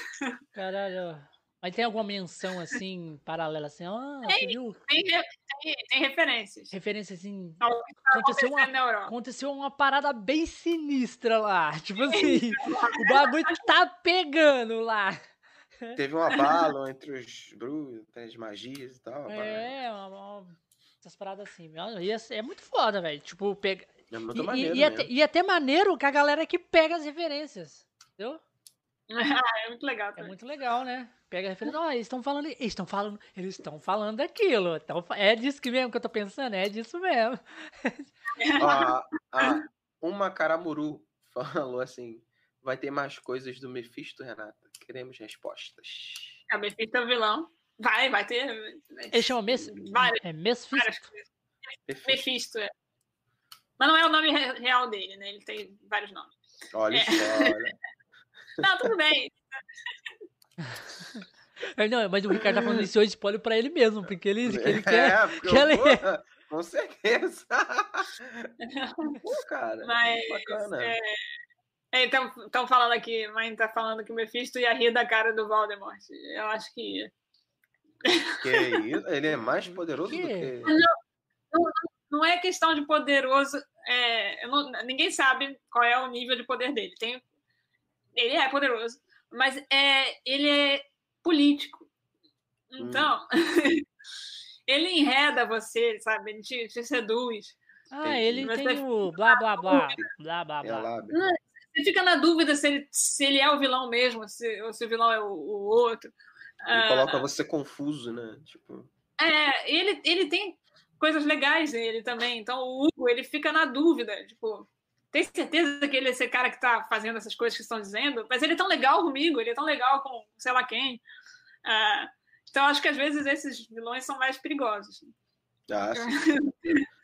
Caralho. Mas tem alguma menção assim, paralela, assim, ah, tem, viu? Tem, tem, tem, referências. Referências assim. Tá aconteceu uma, aconteceu uma parada bem sinistra lá. Tipo assim, o bagulho tá pegando lá. Teve um abalo entre os bruxos, as magias e tal. É, uma, uma, essas paradas assim. É muito foda, velho. Tipo, pega. É muito e, maneiro. E, e, até, e até maneiro que a galera que pega as referências. Entendeu? É muito legal. É também. É muito legal, né? Pega a referência, oh, eles estão falando, eles estão falando, eles estão falando aquilo. Então, é disso que mesmo que eu tô pensando, é disso mesmo. ah, ah, uma caramuru falou assim: vai ter mais coisas do Mephisto, Renata. Queremos respostas. É, o Mephisto é o vilão. Vai, vai ter. Ele chama Mes... é Mephisto. Mephisto. É. Mas não é o nome real dele, né? Ele tem vários nomes. Olha é. só, olha. Não, tudo bem. Não, mas o Ricardo tá falando isso hoje spoiler pra ele mesmo, porque ele, ele quer. É, quer ler. Vou, com certeza. Pô, cara. Mas, bacana. É, então, estão falando aqui, mãe tá falando que o Mephisto ia rir da cara do Voldemort. Eu acho que ia. Que isso? Ele é mais poderoso que? do que. Não, não, não, é questão de poderoso. É, não, ninguém sabe qual é o nível de poder dele. Tem ele é poderoso, mas é, ele é político. Então, hum. ele enreda você, sabe? Ele te, te seduz. Ah, ele você tem o blá blá blá, blá blá blá. Você fica na dúvida se ele, se ele é o vilão mesmo, se, ou se o vilão é o, o outro. Ele ah, coloca você confuso, né? Tipo... É, ele, ele tem coisas legais nele também. Então o Hugo, ele fica na dúvida, tipo, tem certeza que ele é esse cara que está fazendo essas coisas que estão dizendo, mas ele é tão legal comigo, ele é tão legal com sei lá quem. Uh, então, acho que às vezes esses vilões são mais perigosos. Ah,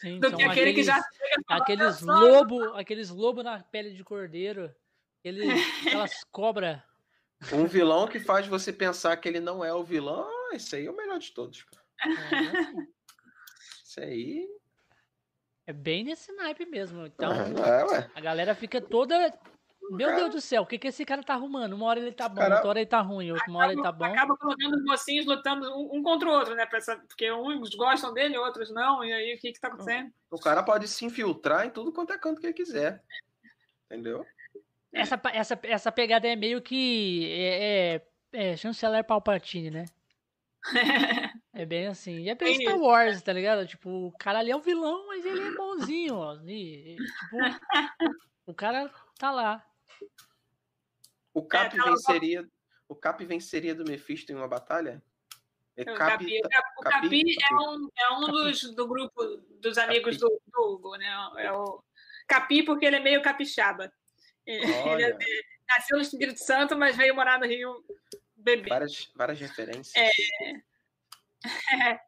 sim. do que aquele aqueles, que já aqueles lobo, aqueles lobo na pele de cordeiro, aqueles, aquelas cobras. Um vilão que faz você pensar que ele não é o vilão, ah, esse aí é o melhor de todos. Cara. É, esse aí é bem nesse naipe mesmo. Então, é, a galera fica toda. Meu cara... Deus do céu, o que, que esse cara tá arrumando? Uma hora ele tá bom, cara... outra hora ele tá ruim, outra hora ele tá bom. Acaba colocando os mocinhos lutando um, contra o outro, né? Porque uns gostam dele, outros não, e aí o que que tá acontecendo? O cara pode se infiltrar em tudo quanto é canto que ele quiser. Entendeu? Essa, essa, essa pegada é meio que. É, é, é chanceler Palpatine, né? É bem assim. E é bem Star Wars, tá ligado? Tipo, o cara ali é o vilão, mas ele é tipo, o cara tá lá. O Cap é, venceria. O Cap venceria do Mephisto em uma batalha? É Cap, Capi, o Capi, Capi é um, é um dos do grupo dos amigos do, do, Hugo, né? É o Capi porque ele é meio capixaba. Ele é, nasceu no Espírito Santo, mas veio morar no Rio bebê. Várias, várias referências. É,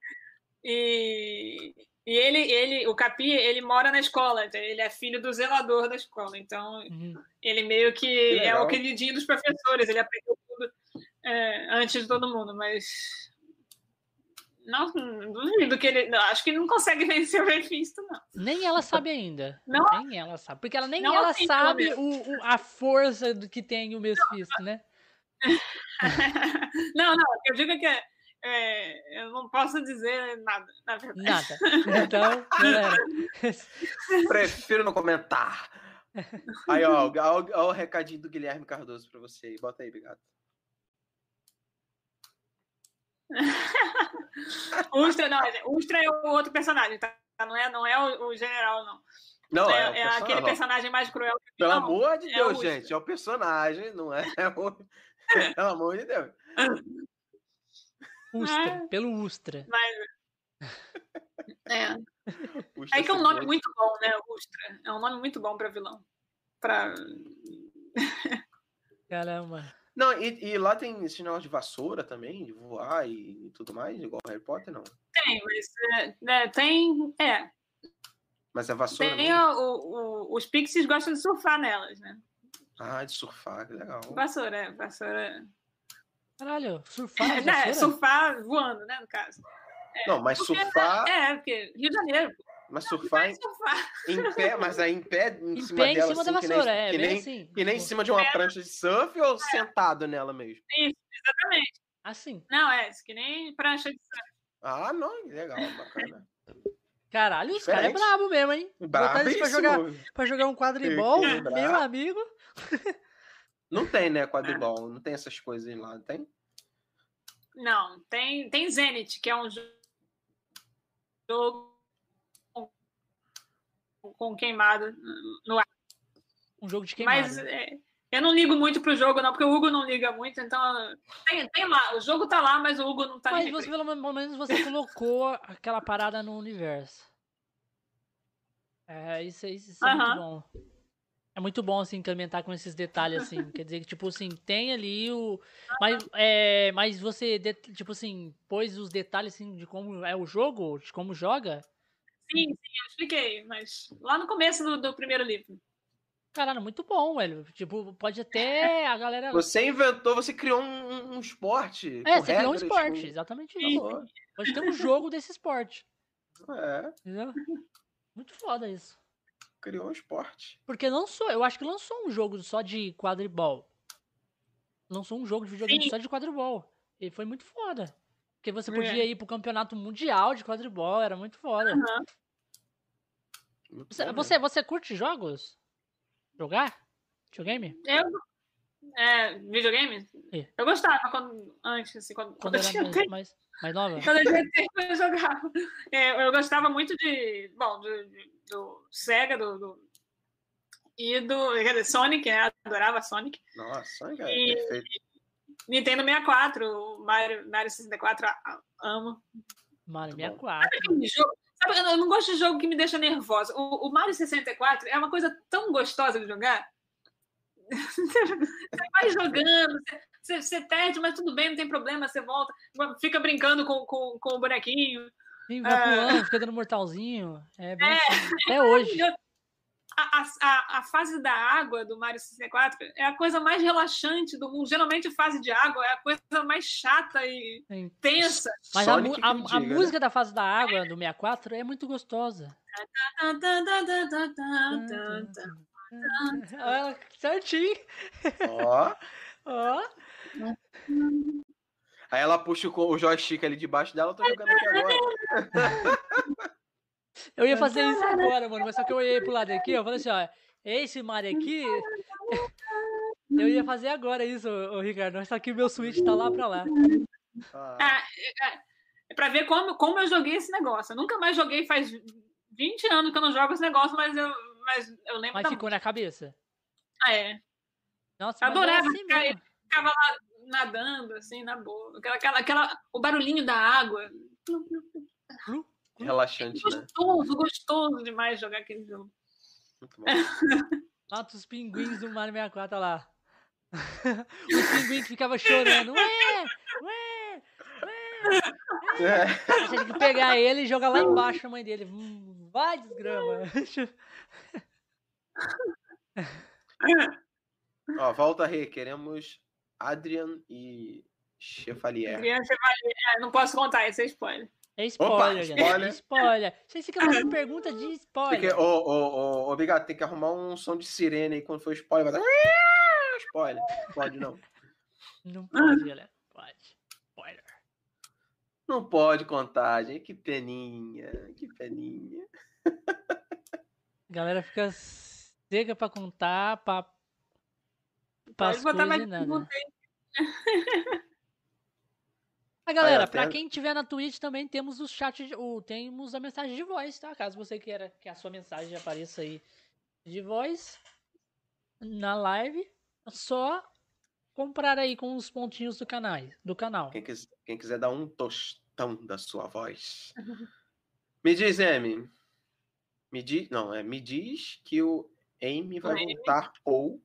e, e ele, ele, o Capi, ele mora na escola, então ele é filho do zelador da escola, então uhum. ele meio que, que é o queridinho dos professores, ele aprendeu tudo é, antes de todo mundo, mas não, duvido que ele. Não, acho que ele não consegue vencer o Mephisto, não. Nem ela sabe ainda. Não, nem ela sabe. Porque ela nem ela assim, sabe o, o, a força do que tem o Mephisto, né? não, não, eu digo que é, é, eu não posso dizer nada, na verdade. Nada. Então, galera. Prefiro não comentar. Aí, ó, ó, ó, o recadinho do Guilherme Cardoso pra você aí. Bota aí, obrigado. Ustra, não, Ustra é o outro personagem, tá? Não é, não é o, o general, não. Não, é, é, é aquele personagem mais cruel. Pelo não, amor de é Deus, gente, é o personagem, não é o... Pelo amor de Deus. Ustra, é. pelo Ustra. Mas... É. é que é um nome muito bom, né? Ustra. É um nome muito bom para vilão. Pra... Caramba. Não, e, e, lá tem esse negócio de vassoura também, de voar e, e tudo mais, igual Harry Potter, não? Tem, mas é, é, tem. É. Mas é vassoura. Tem o, o, os pixies gostam de surfar nelas, né? Ah, de surfar, que legal. Vassoura, é. Vassoura. Caralho, surfar. É, né, surfar voando, né, no caso. É, não, mas surfar. É, porque Rio de Janeiro. Mas surfar, em, surfar. em pé, mas aí em pé em, em cima pé, dela, em cima assim, da vassoura, que nem, é, que nem, assim. que nem em cima de uma é. prancha de surf ou é. sentado nela mesmo? Isso, exatamente. Assim. Não, é, que nem prancha de surf. Ah, não, legal, bacana. Caralho, os caras é brabo mesmo, hein? Botar eles pra jogar, pra jogar um quadribol, meu amigo. Não tem, né, quadribol, não tem essas coisas lá, tem? Não, tem, tem Zenith, que é um jogo com queimada no ar. Um jogo de queimada. Mas é, eu não ligo muito pro jogo, não, porque o Hugo não liga muito, então tem, tem lá, o jogo tá lá, mas o Hugo não tá Mas você, pelo menos você colocou aquela parada no universo. É, isso, isso, isso é muito bom. É muito bom, assim, implementar com esses detalhes, assim. Quer dizer que, tipo assim, tem ali o. Mas, é, mas você, tipo assim, pôs os detalhes, assim, de como é o jogo, de como joga? Sim, sim, eu expliquei, mas lá no começo do, do primeiro livro. Caralho, muito bom, velho. Tipo, pode até a galera. Você inventou, você criou um, um esporte. É, você criou um esporte, com... exatamente isso. Pode ter um jogo desse esporte. É. Entendeu? Muito foda isso criou um esporte. Porque lançou, eu acho que lançou um jogo só de quadribol. Lançou um jogo de videogame Sim. só de quadribol. E foi muito foda. Porque você podia é. ir pro campeonato mundial de quadribol, era muito foda. Uhum. Você, você, você, curte jogos? Jogar? Videogame? Eu. É, videogame? É. Eu gostava quando, antes, assim, quando, quando, quando era mais, tempo. mais, mais nova? Quando eu tinha tempo, eu jogava. É, eu gostava muito de. Bom, de do Sega, do, do, e do quer dizer, Sonic, né? Adorava Sonic. Nossa, Sonic é e, perfeito. Nintendo 64, Mario, Mario 64, amo. Mario 64. Sabe jogo? Sabe, eu não gosto de jogo que me deixa nervosa. O, o Mario 64 é uma coisa tão gostosa de jogar. você vai jogando, você, você, perde, mas tudo bem, não tem problema, você volta, fica brincando com, com, com o bonequinho. Sim, vai pulando, uh, fica dando mortalzinho. É, bem é, assim, até hoje. A, a, a, fase da água do Mario 64 é a coisa mais relaxante do mundo. Geralmente, a fase de água é a coisa mais chata e Sim. tensa. Mas a, a, a, diga, né? música da fase da água do 64 é muito gostosa. Olha, certinho. Ó. Ó. Aí ela puxa o, joystick ali debaixo dela, eu tô jogando aqui agora. Eu ia fazer isso agora, mano, mas só que eu olhei pro lado aqui, eu falei assim, ó, esse Mario aqui, eu ia fazer agora isso, ô, Ricardo, só que o meu Switch tá lá pra lá. Ah. É, é, é pra ver como, como eu joguei esse negócio. Eu nunca mais joguei, faz 20 anos que eu não jogo esse negócio, mas eu, mas eu lembro. Mas ficou na cabeça? Ah, é. Nossa, eu adorava, assim ficava lá nadando, assim, na boa. Aquela, aquela, aquela, o barulhinho da água. Relaxante, gostoso, né? Gostoso, demais jogar aquele jogo. Muito bom. Mata os pinguins do Mario 64 lá. Os pinguins que ficavam chorando. Ué, ué, ué. É. Você tem que pegar ele e jogar lá embaixo a mãe dele. Hum, vai, desgrama. Ó, volta aí, queremos Adrian e Chevalier. Adrian Chevalier, é, não posso contar, esse é spoiler. É spoiler, Opa, spoiler. É spoiler. Vocês ficam fazendo pergunta de spoiler. Ô, ô, ô, obrigado, tem que arrumar um som de sirene aí quando for spoiler. Vai dar... Spoiler. Pode não. Não pode, galera. Pode. Não pode contagem. Que peninha, que peninha. A galera fica seca pra contar, pra. pra pode botar mais nada. A galera, para quem tiver na Twitch também temos o chat, o, temos a mensagem de voz, tá? Caso você queira que a sua mensagem apareça aí de voz na live, é só comprar aí com os pontinhos do canal. Do canal. Quem, quiser, quem quiser dar um tostão da sua voz. me diz, Amy. Me diz, não, é, me diz que o Amy vai voltar ou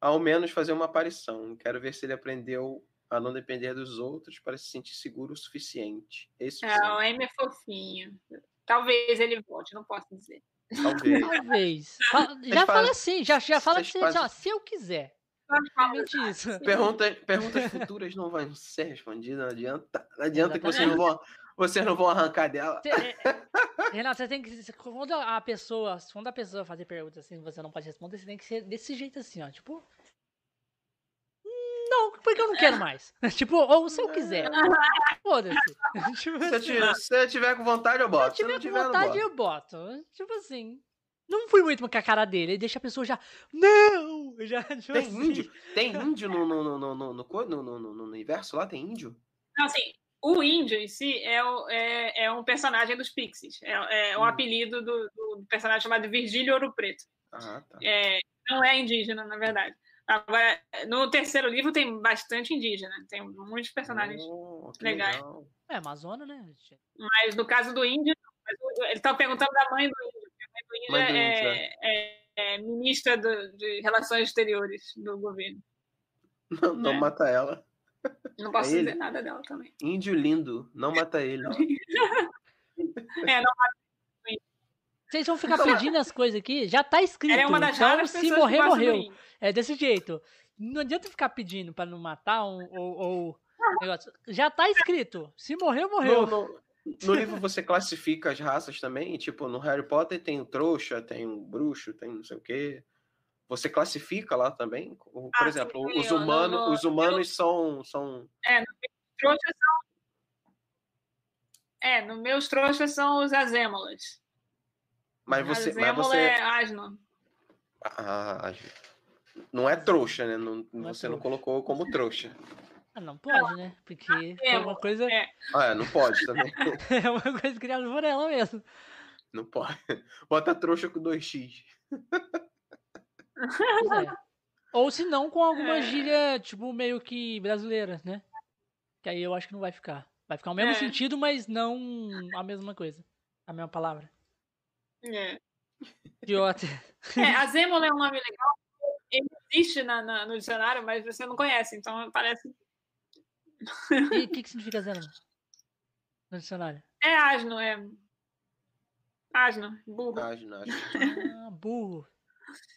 ao menos fazer uma aparição. Quero ver se ele aprendeu a não depender dos outros para se sentir seguro o suficiente. Esse é, o Amy é fofinho. Talvez ele volte, não posso dizer. Talvez. Talvez. Já fala assim, já, já fala assim, se eu quiser. Isso. Pergunta, perguntas futuras não vão ser respondidas, não adianta. Não adianta que vocês não vão, vocês não vão arrancar dela. É, Renato, você tem que. Quando a pessoa. Quando a pessoa fazer perguntas assim, você não pode responder, você tem que ser desse jeito assim, ó. Tipo. Não, porque eu não quero mais. tipo, ou se eu quiser. Foda-se. Tipo, se, eu se eu tiver com vontade, eu boto. Se eu tiver, se com vontade, eu boto. Tipo assim. Não fui muito com a cara dele. Ele deixa a pessoa já. Não! Já, tipo tem assim. índio? Tem índio no, no, no, no, no, no, no, no universo lá? Tem índio? Não, assim, o índio em si é, o, é, é um personagem dos Pixies. É, é um hum. apelido do, do, personagem chamado Virgílio Ouro Preto. Ah, tá. É, não é indígena, na verdade. Agora, no terceiro livro tem bastante indígena, tem muitos personagens oh, legais. Legal. É Amazônia, né? Mas no caso do índio, ele estava perguntando da mãe índio é, é, é, ministra do, de Relações Exteriores do governo. Não, não é. mata ela. Não posso é dizer nada dela também. Índio lindo, não mata ele. é, não mata vocês vão ficar pedindo as coisas aqui, já tá escrito. É uma das então, se morrer, morreu. É desse jeito. Não adianta ficar pedindo para não matar um, ou, ou negócio. Já tá escrito. Se morreu, morreu. No, no, no, livro você classifica as raças também. Tipo, no Harry Potter tem o trouxa, tem o bruxo, tem não sei o quê. Você classifica lá também? Por ah, exemplo, sim, os humanos, no, os humanos eu... são, são. É, no trouxas são. É, no meus trouxas são os azêmolas. Mas você. Mas você... é asno. Ah, não é trouxa, né? Não, não é você é não colocou como trouxa. Ah, não pode, né? Porque é uma coisa. É. Ah, é, não pode também. é uma coisa criada por ela mesmo. Não pode. Bota trouxa com 2x. É. Ou se não, com alguma é. gíria, tipo, meio que brasileira, né? Que aí eu acho que não vai ficar. Vai ficar o mesmo é. sentido, mas não a mesma coisa. A mesma palavra. É. Idiota. É, a Zêmola é um nome legal. Ele existe na, na, no dicionário, mas você não conhece, então parece. E o que, que significa Zêmola? No dicionário? É asno, é. Asno, burro. Asno, asno. Ah, burro.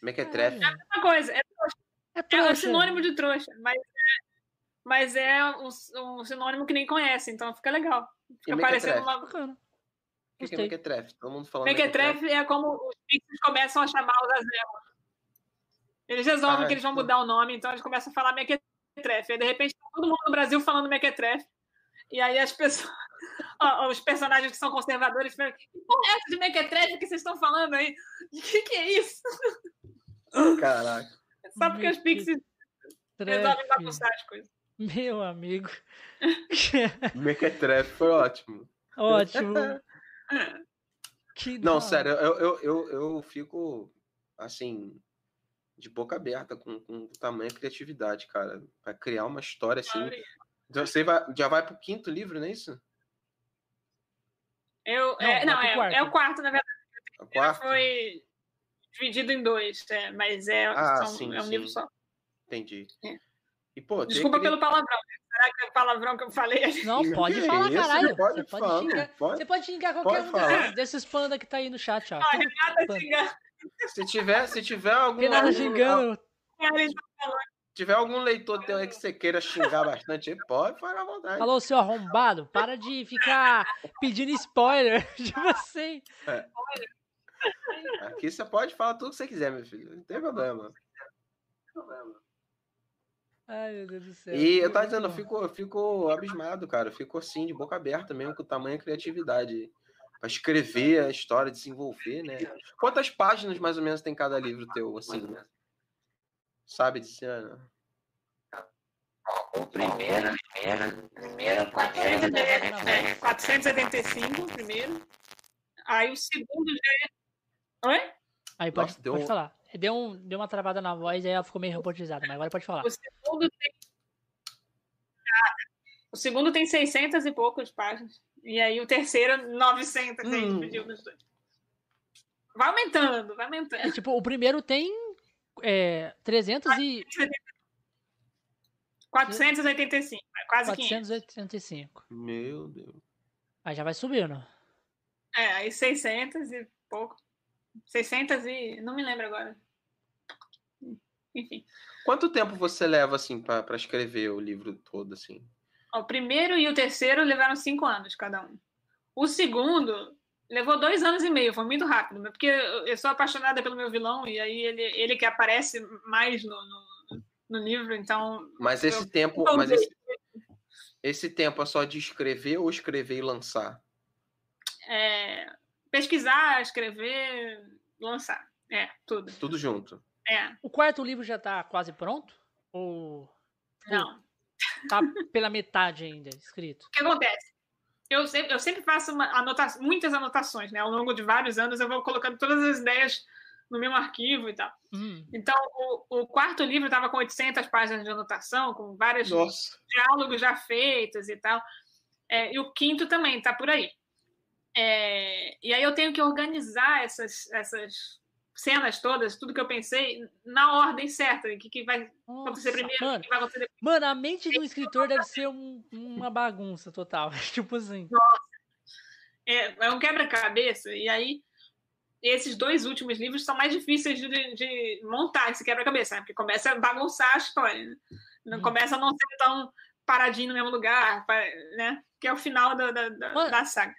Mequetrefe. É a mesma coisa. É, é, trouxa. é um sinônimo de trouxa, mas é, mas é um, um sinônimo que nem conhece, então fica legal. Fica parecendo uma. Bacana. O que, que é Mequetrefe? Todo mundo falando Mequetrefe é como os Pixies começam a chamar os Azelas. Eles resolvem ah, que eles vão mudar o nome, então eles começam a falar Mequetrefe. Aí, de repente, tá todo mundo no Brasil falando Mequetrefe. E aí as pessoas, os personagens que são conservadores falam, que porra é essa de Mequetrefe que vocês estão falando aí? O que, que é isso? Caraca. Só porque os Pixies resolvem bagunçar as coisas. Meu amigo. Mequetrefe foi ótimo. Ótimo. Que não, sério, eu, eu, eu, eu fico assim, de boca aberta com, com o tamanho e criatividade, cara. Pra criar uma história assim. Então, você vai, já vai pro quinto livro, não é isso? Eu, não, é, não é, é, o quarto, na verdade. O quarto? Foi dividido em dois, é, mas é, ah, são, sim, é um sim. livro só. Entendi. É. E, pô, Desculpa pelo palavrão. Né? Será que é palavrão que eu falei? Não, pode falar, caralho. Você pode, você pode falar, xingar. Pode, você pode xingar qualquer um falar. desses panda que tá aí no chat, ó. Ah, Renata xingar. Se tiver, se tiver algum. Xingando. Se tiver algum leitor teu aí que você queira xingar bastante, pode falar à vontade. Falou, seu arrombado, para de ficar pedindo spoiler de você. É. Aqui você pode falar tudo que você quiser, meu filho. Não tem problema. Não tem problema. Ai, meu Deus do céu. E eu tava dizendo, eu fico, eu fico abismado, cara. Eu fico assim, de boca aberta mesmo, com o tamanho e criatividade. Pra escrever a história, desenvolver, né? Quantas páginas mais ou menos tem cada livro teu, assim? Né? Sabe, Tiziana? O primeiro, primeiro, primeiro, 475, o primeiro. Aí o segundo já é. Oi? Aí pode, Nossa, deu... pode falar. Deu, um, deu uma travada na voz e aí ela ficou meio robotizada, mas agora pode falar. O segundo tem. O segundo tem 600 e poucas páginas. E aí o terceiro, 900. Hum. Aí dividiu nos dois. Vai aumentando, vai aumentando. É, tipo, o primeiro tem é, 300 e. 485, quase 485. 500. Meu Deus. Aí já vai subindo. É, aí 600 e pouco. 600 e. Não me lembro agora. Enfim. Quanto tempo você leva, assim, para escrever o livro todo, assim? O primeiro e o terceiro levaram cinco anos cada um. O segundo levou dois anos e meio, foi muito rápido, porque eu sou apaixonada pelo meu vilão e aí ele, ele que aparece mais no, no, no livro, então. Mas esse eu, tempo. Mas esse, esse tempo é só de escrever ou escrever e lançar? É, pesquisar, escrever, lançar. É, tudo. Tudo junto. É. O quarto livro já está quase pronto? Ou. Não. Tá pela metade ainda escrito. O que acontece? Eu sempre, eu sempre faço anota muitas anotações, né? Ao longo de vários anos eu vou colocando todas as ideias no meu arquivo e tal. Hum. Então, o, o, quarto livro estava com 800 páginas de anotação, com vários diálogos já feitos e tal. É, e o quinto também está por aí. É, e aí eu tenho que organizar essas, essas cenas todas, tudo que eu pensei, na ordem certa. O que, que vai Nossa, acontecer primeiro, mano, o que vai acontecer depois. Mano, a mente do escritor deve ser um, uma bagunça total. tipo assim. Nossa. É, é um quebra-cabeça. E aí, esses dois últimos livros são mais difíceis de, de montar esse quebra-cabeça, né? porque começa a bagunçar a história. Né? Não hum. Começa a não ser tão paradinho no mesmo lugar, né? Que é o final da, da, da, da saga.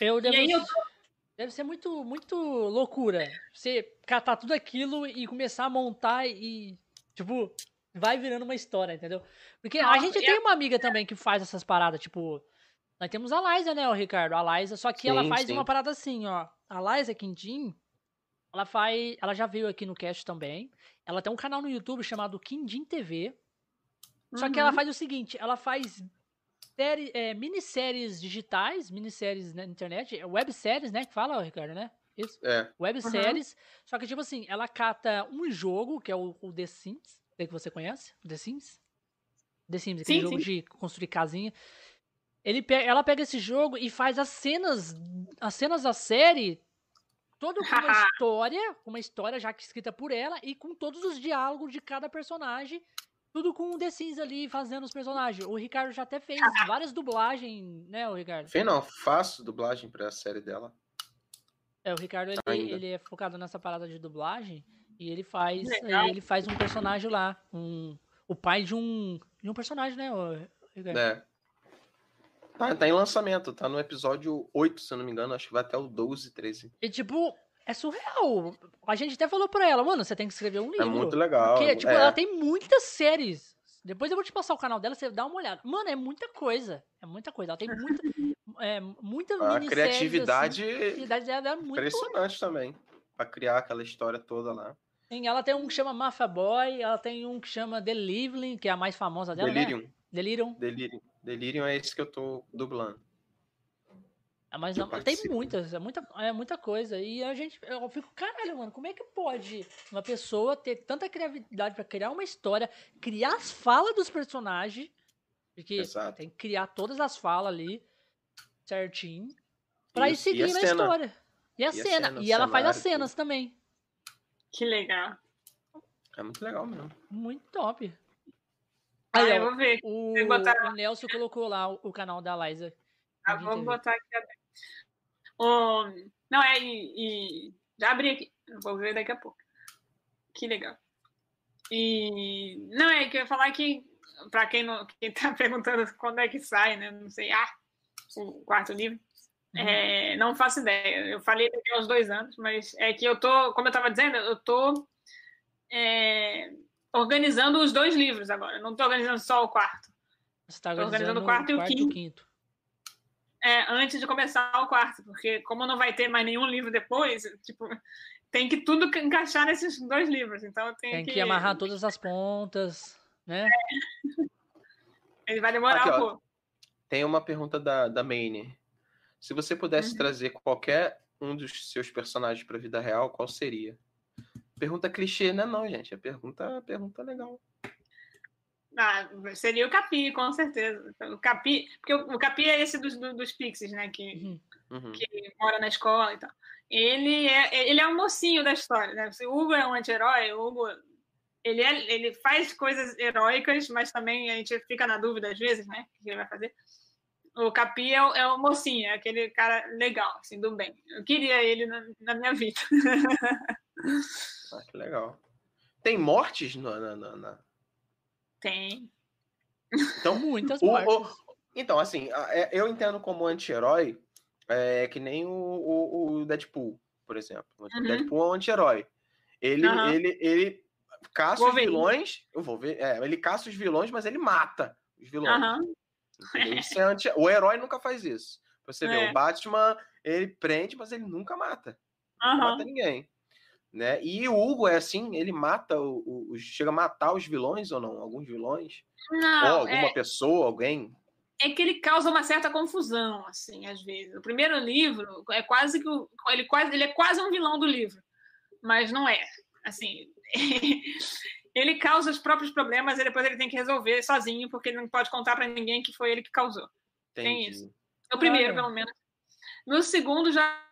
Eu devo... E aí eu tô Deve ser muito, muito loucura. Você catar tudo aquilo e começar a montar e, tipo, vai virando uma história, entendeu? Porque Nossa, a gente tem uma amiga também que faz essas paradas, tipo. Nós temos a Liza, né, o Ricardo? A Liza, só que sim, ela faz sim. uma parada assim, ó. A Liza Quindim, ela faz. Ela já veio aqui no cast também. Ela tem um canal no YouTube chamado Quindim TV. Só uhum. que ela uhum. faz o seguinte: ela faz série, é, minisséries digitais, minisséries na internet, é webséries, né? Que fala, Ricardo, né? Isso. É. Webséries. Uhum. Só que, tipo assim, ela cata um jogo, que é o, o The Sims, que você conhece? The Sims? The Sims, aquele sim, jogo sim. de construir casinha. Ele pega, ela pega esse jogo e faz as cenas, as cenas da série, toda com uma história, uma história já escrita por ela e com todos os diálogos de cada personagem tudo com o The Sims ali fazendo os personagens. O Ricardo já até fez várias dublagens, né, o Ricardo? Fez não, faço dublagem pra série dela. É, o Ricardo ele, ele, é focado nessa parada de dublagem e ele faz ele faz um personagem lá, um, o pai de um, de um personagem, né, o Ricardo? É. Tá, tá em lançamento, tá no episódio 8, se eu não me engano, acho que vai até o 12, 13. E tipo, é surreal. A gente até falou pra ela, mano, você tem que escrever um é livro. É muito legal. Porque, tipo, é. ela tem muitas séries. Depois eu vou te passar o canal dela, você dá uma olhada. Mano, é muita coisa. É muita coisa. Ela tem muita, é, muita A criatividade, assim. criatividade dela é muito impressionante também. Pra criar aquela história toda lá. Sim, ela tem um que chama Mafia Boy, ela tem um que chama The Living, que é a mais famosa dela, Delirium. Né? Delirium. Delirium. Delirium é esse que eu tô dublando. É, mas não, tem muitas, é muita, é muita coisa. E a gente, eu fico, caralho, mano, como é que pode uma pessoa ter tanta criatividade para criar uma história, criar as falas dos personagens, porque Exato. tem que criar todas as falas ali, certinho, pra ir seguindo a, a, história. E a, e cena. a cena. E ela faz as cenas também. Que legal. É muito legal mesmo. Muito top. Ah, Aí, eu vou ver. O, o Nelson colocou lá o, o canal da Liza. Ah, vamos botar aqui Um, não, é, e, e, já abri aqui, vou ver daqui a pouco. Que legal. E não, é que eu ia falar que, para quem, não, quem tá perguntando quando é que sai, né? Não sei, ah, o quarto livro. Uhum. É, não faço ideia. Eu falei daqui a uns dois anos, mas é que eu tô, como eu estava dizendo, eu tô é, organizando os dois livros agora. Não estou organizando só o quarto. Você está organizando, organizando, o quarto, quarto e o quinto. quinto. É, antes de começar o quarto, porque como não vai ter mais nenhum livro depois, tipo, tem que tudo encaixar nesses dois livros. Então tem, tem que... que amarrar todas as pontas, né? É. Ele vai demorar Aqui, um pouco. Tem uma pergunta da, da Maine. Se você pudesse uhum. trazer qualquer um dos seus personagens para a vida real, qual seria? Pergunta clichê, né? Não, gente. É pergunta, pergunta legal. Ah, seria o Capi, com certeza. O Capi, porque o, Capi é esse dos, dos Pixies, né? Que, uhum. que mora na escola e tal. Ele é, ele é o mocinho da história, né? O Hugo é um anti-herói, o Hugo ele, é, ele faz coisas heróicas, mas também a gente fica na dúvida às vezes, né? O que ele vai fazer. O Capi é o, é o mocinho, é aquele cara legal, assim, do bem. Eu queria ele na, na minha vida. ah, que legal. Tem mortes na, na, na... Tem. Então, muitas o, mortes. O, então, assim, é, eu entendo como anti-herói é que nem o, o, o, Deadpool, por exemplo. O uhum. Deadpool é um anti-herói. Ele, uhum. ele, ele caça os vilões. Eu vou ver. É, ele caça os vilões, mas ele mata os vilões. Uhum. Isso é anti... O herói nunca faz isso. Você vê, o é. Batman, ele prende, mas ele nunca mata. Não mata ninguém. Né? E o Hugo é assim, ele mata o, o, chega a matar os vilões ou não? Alguns vilões? Não, ou alguma é... pessoa, alguém? É que ele causa uma certa confusão, assim, às vezes. O primeiro livro é quase que o, ele quase ele é quase um vilão do livro, mas não é. Assim, ele causa os próprios problemas e depois ele tem que resolver sozinho, porque ele não pode contar para ninguém que foi ele que causou. Entendi. Tem isso. O primeiro, ah, pelo menos. No segundo, já,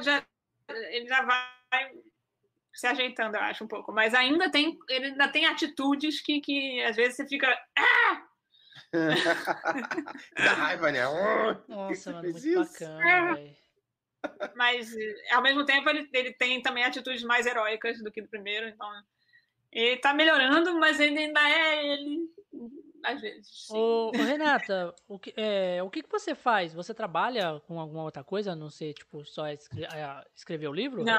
já ele já vai se ajeitando, eu acho, um pouco. Mas ainda tem, ele ainda tem atitudes que, que às vezes você fica. Ah! Dá raiva, né? Nossa, mano, muito bacana, velho. Mas, ao mesmo tempo, ele, ele tem também atitudes mais heróicas do que do primeiro. Então, ele tá melhorando, mas ele ainda é ele, às vezes. Ô, ô, Renata, o que, é, o que, que você faz? Você trabalha com alguma outra coisa, a não ser, tipo, só escre é, escrever o livro? Não,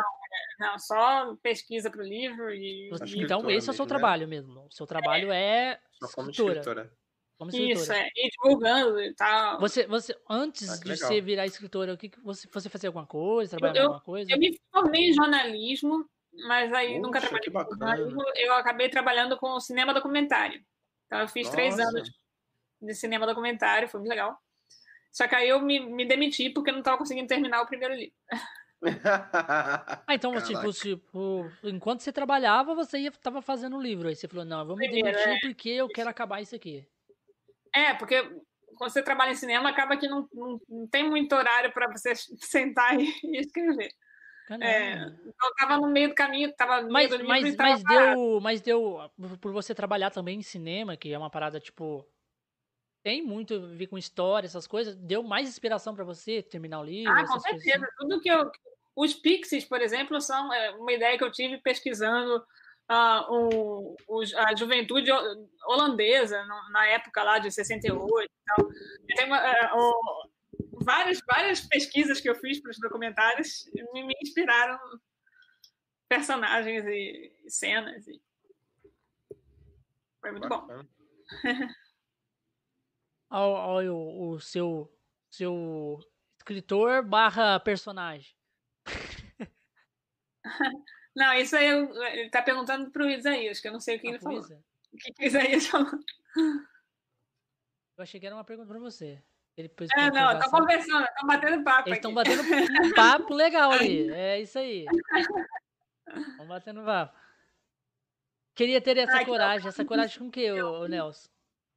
não, só pesquisa para o livro e... Então, esse é o seu né? trabalho mesmo. O seu trabalho é, é escritora. escritora. Como Isso, é. E divulgando e tal. Você, você antes ah, de legal. você virar escritora, o que, que você, você fazia alguma coisa? Trabalhava alguma coisa? Eu me formei em jornalismo, mas aí Poxa, nunca trabalhei com jornalismo. Eu acabei trabalhando com cinema documentário. Então eu fiz Nossa. três anos de cinema documentário, foi muito legal. Só que aí eu me, me demiti porque não estava conseguindo terminar o primeiro livro. ah, então, tipo, tipo, enquanto você trabalhava, você estava fazendo o livro. Aí você falou, não, eu vou me demitir é. porque eu quero acabar isso aqui. É, porque quando você trabalha em cinema, acaba que não, não, não tem muito horário para você sentar e, e escrever. É, eu tava no meio do caminho, tava no mas, meio do mas, mas deu, mas deu por você trabalhar também em cinema, que é uma parada tipo tem muito a ver com história, essas coisas, deu mais inspiração para você terminar o livro? Ah, com certeza. Assim? Tudo que eu os pixies, por exemplo, são é, uma ideia que eu tive pesquisando uh, o, o, a juventude holandesa, na época lá de 68 e tal. Tem uma, uh, várias, várias pesquisas que eu fiz para os documentários me, me inspiraram personagens e, e cenas. E... Foi muito Bacana. bom. Olha o, o seu, seu escritor barra personagem. Não, isso aí eu, ele tá perguntando pro Isaías, que eu não sei o que ah, ele falou. O que, que o Isaías falou? Eu achei que era uma pergunta pra você. Ele é, não, estão conversando, estão batendo papo. Eles estão batendo um papo legal ali. É isso aí. Estão batendo papo. Queria ter essa Ai, coragem. Essa coragem com o que, o Nelson?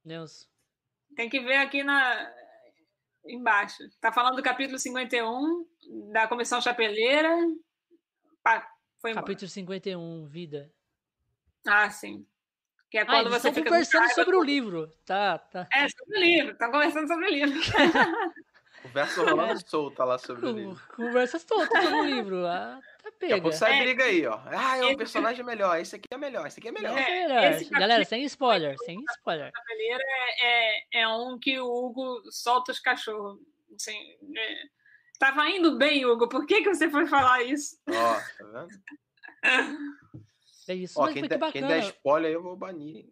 Nelson? Tem que ver aqui na embaixo. Tá falando do capítulo 51 da Comissão Chapeleira. Foi Capítulo 51, Vida. Ah, sim. Que é quando ah, você fica conversando sobre o livro. Tá, tá. É, sobre o livro. Estão conversando sobre o livro. Conversa rolando é. solta lá sobre o livro. Conversa solta sobre o livro. Ah, tá pega. Daqui sai é. briga aí, ó. Ah, é um personagem melhor. Esse aqui é melhor. Esse aqui é melhor. É, melhor. Galera, sem spoiler. Sem spoiler. É, é, é um que o Hugo solta os cachorros. Assim, é Tava indo bem, Hugo. Por que, que você foi falar isso? Ó, tá vendo? É isso, Ó, mas quem, foi der, que quem der spoiler aí eu vou banir.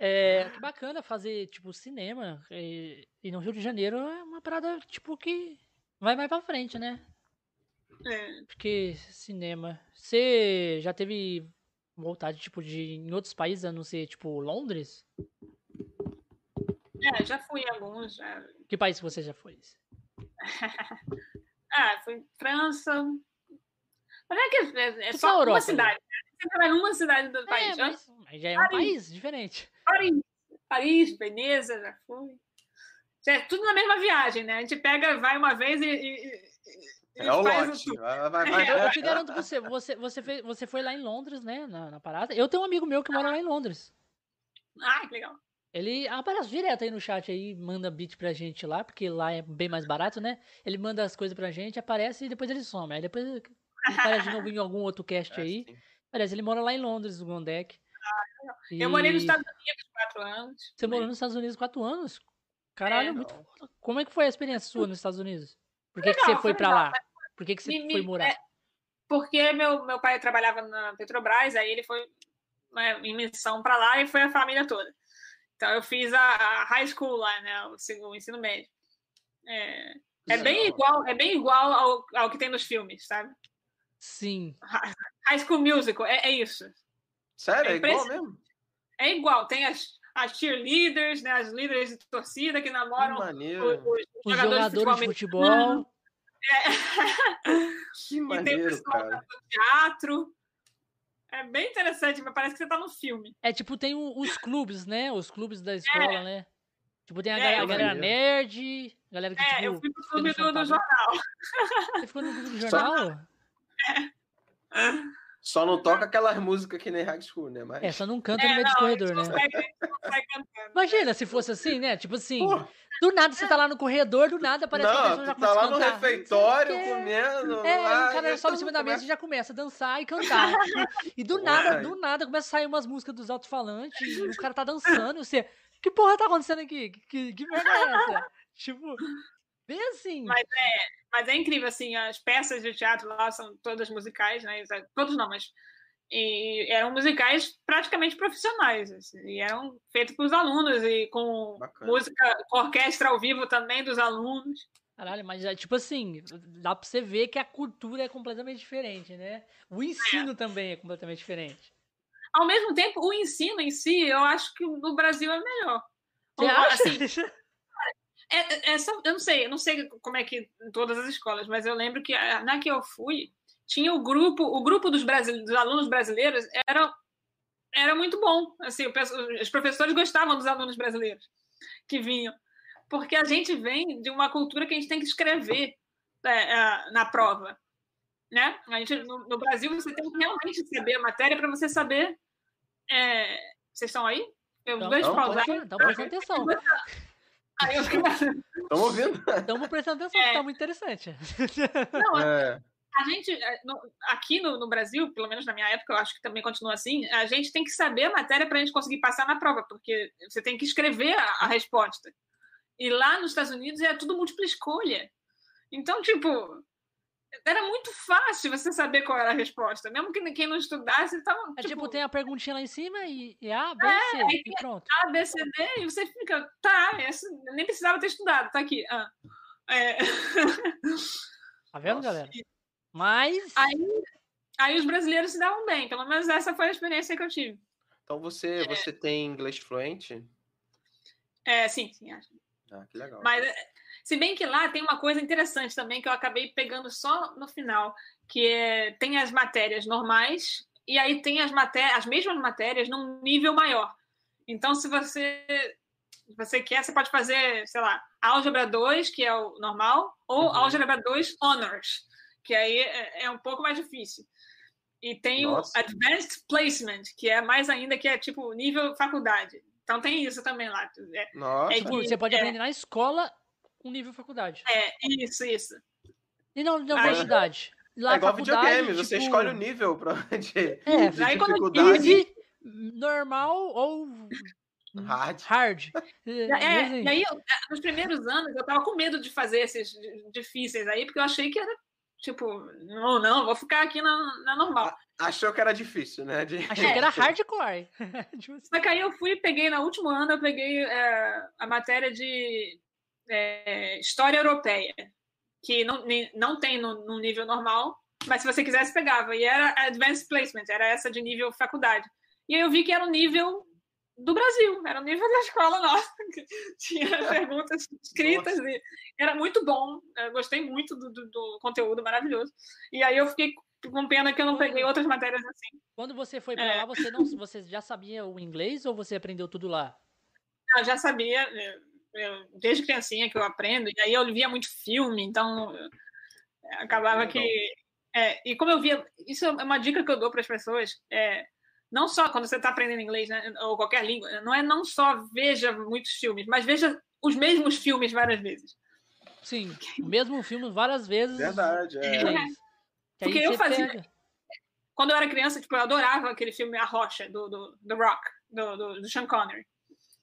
É, que bacana fazer, tipo, cinema. E, e no Rio de Janeiro é uma parada, tipo, que vai mais pra frente, né? É. Porque cinema. Você já teve vontade, tipo, de ir em outros países, a não ser, tipo, Londres? É, já fui em alguns. Já. Que país você já foi? Ah, fui em França. Mas é que é, é Tipo só Europa, uma cidade. né? Você vai numa cidade do É, país. Já mas, mas já é um Paris. país diferente. Paris, Paris, Veneza, já fui. Já É tudo na mesma viagem, né? A gente pega, vai uma vez e, e- É o lote. Vai, vai, vai. Eu, eu te garanto pra você, você, você, fez, você foi lá em Londres, né? Na, na parada. Eu tenho um amigo meu que mora lá em Londres. Ah, que legal. Ele aparece direto aí no chat aí, manda beat pra gente lá, porque lá é bem mais barato, né? Ele manda as coisas pra gente, aparece e depois ele some. Aí depois ele aparece de novo em algum outro cast É, aí. sim. Parece, ele mora lá em Londres, no Gondek. Eu morei nos E Estados Unidos quatro anos. Você morou nos Estados Unidos quatro anos? Caralho, É. muito foda. Como é que foi a experiência sua nos Estados Unidos? Por que, que Legal, você foi foi pra legal, lá? Por que, que você Me- foi morar? é, Porque meu, meu pai trabalhava na Petrobras, aí ele foi né, em missão para lá e foi a família toda. Então eu fiz a, a high school lá, né, o, o ensino médio. É, é bem Legal. igual, é bem igual ao, ao que tem nos filmes, sabe? Sim. High School Musical, é, é isso. Sério, É é igual mesmo? É igual, tem as, as cheerleaders, né, as líderes de torcida que Que namoram os, maneiro. os Os jogadores, jogadores de futebol futebol. Que E tem maneiro, pessoal cara. americano, teatro. É bem interessante, mas parece que você tá no filme. É tipo, tem o- os clubes, né? Os clubes da escola, né? Tipo, tem a É, galera, a eu galera nerd, galera que, É, tipo, eu fui fica clube no do, do jornal. Você ficou no clube do Só- jornal? Só não toca aquelas músicas que nem High School, né? Mas... É, só não canta no É, meio dos não, a gente né? não não sai cantando. Imagina se fosse assim, né? Tipo assim, Pô, do nada você tá lá no corredor, do nada parece que a não, pessoa já tu tá começa lá a no cantar. refeitório Não sei o quê. comendo. É, lá, o cara e sobe em cima da mesa e já começa a dançar e cantar. e do nada, do nada, começa a sair umas músicas dos alto-falantes e o cara tá dançando e você. Que porra tá acontecendo aqui? Que, que, que merda é essa? tipo, bem assim. Mas Mas é incrível, assim, as peças de teatro lá são todas musicais, né? Todos não, mas. E eram musicais praticamente profissionais, assim, e eram feitos para os alunos, e com Bacana. música, com orquestra ao vivo também dos alunos. Caralho, mas é tipo assim, dá pra você ver que a cultura é completamente diferente, né? O ensino também é completamente diferente. Ao mesmo tempo, o ensino em si, eu acho que no Brasil é melhor. Você acha? assim, É, é só, eu não sei, eu não sei como é que em todas as escolas, mas eu lembro que a- na que eu fui, tinha o grupo, o grupo dos, brasile- dos alunos brasileiros era, era muito bom. Assim, o os professores gostavam dos alunos brasileiros que vinham, porque a gente vem de uma cultura que a gente tem que escrever é, é, na prova. Né? A gente, no, no Brasil, você tem que realmente saber a matéria para você saber. é, vocês estão aí? Eu Então, vejo não, pausar. Estão prestando atenção. Aí eu fico- Estamos ouvindo? Estamos prestando atenção, É. tá muito interessante. Não, É. a gente, é, no- aqui no, no Brasil, pelo menos na minha época, eu acho que também continua assim, a gente tem que saber a matéria para a gente conseguir passar na prova, porque você tem que escrever a, a resposta. E lá nos Estados Unidos é tudo múltipla escolha. Então, tipo, era muito fácil você saber qual era a resposta. Mesmo que quem não estudasse, tava, É tipo, tipo, tem a perguntinha lá em cima e, e A, B, C, aí e pronto. A, B, C, D, e você fica, tá, essa, nem precisava ter estudado, tá aqui. Ah. É. Tá vendo, Nossa. galera? Mas. Aí, aí os brasileiros se davam bem, pelo menos essa foi a experiência que eu tive. Então você, você tem inglês fluente? É, sim, sim, acho. Ah, que legal. Mas, é, se bem que lá tem uma coisa interessante também que eu acabei pegando só no final, que é, tem as matérias normais e aí tem as, maté as mesmas matérias num nível maior. Então, se você, você quer, você pode fazer, sei lá, álgebra 2, que é o normal, ou Uhum. álgebra 2 honors, que aí é, é um pouco mais difícil. E tem Nossa. o Advanced Placement, que é mais ainda, que é tipo nível faculdade. Então tem isso também lá. É, Nossa. é que- você pode é. aprender na escola um nível faculdade. é isso, isso. E na Aí- universidade. Lá é igual faculdade, videogame, você tipo, escolhe o nível pra, de, É, de Aí quando dificuldade. easy, normal ou Hard. hard. É, E aí, nos primeiros anos, eu tava com medo de fazer esses di- difíceis aí, porque eu achei que era Tipo, não, não, vou ficar aqui na, na normal. Achou que era difícil, né? De... Achei que era hardcore. Tipo assim. Só que aí eu fui e peguei, no último ano, eu peguei é, a matéria de é, História Europeia, que não, não tem no, no nível normal, mas se você quisesse, pegava. E era Advanced Placement, era essa de nível faculdade. E aí eu vi que era o nível do Brasil, era o nível da escola nossa. Tinha perguntas escritas nossa. e era muito bom. Eu gostei muito do, do, do, conteúdo maravilhoso. E aí eu fiquei com pena que eu não peguei outras matérias assim. Quando você foi para é. lá, você não, você já sabia o inglês ou você aprendeu tudo lá? Eu já sabia, eu, desde criancinha que eu aprendo. E aí eu via muito filme, então acabava que é, e como eu via, isso é uma dica que eu dou para as pessoas. É, não só quando você está aprendendo inglês, né, ou qualquer língua, não é não só veja muitos filmes, mas veja os mesmos filmes várias vezes. Sim, o mesmo filme várias vezes. Verdade, é. é. Porque eu fazia. Pega. Quando eu era criança, tipo, eu adorava aquele filme A Rocha, do, do, do Rock, do, do, do Sean Connery.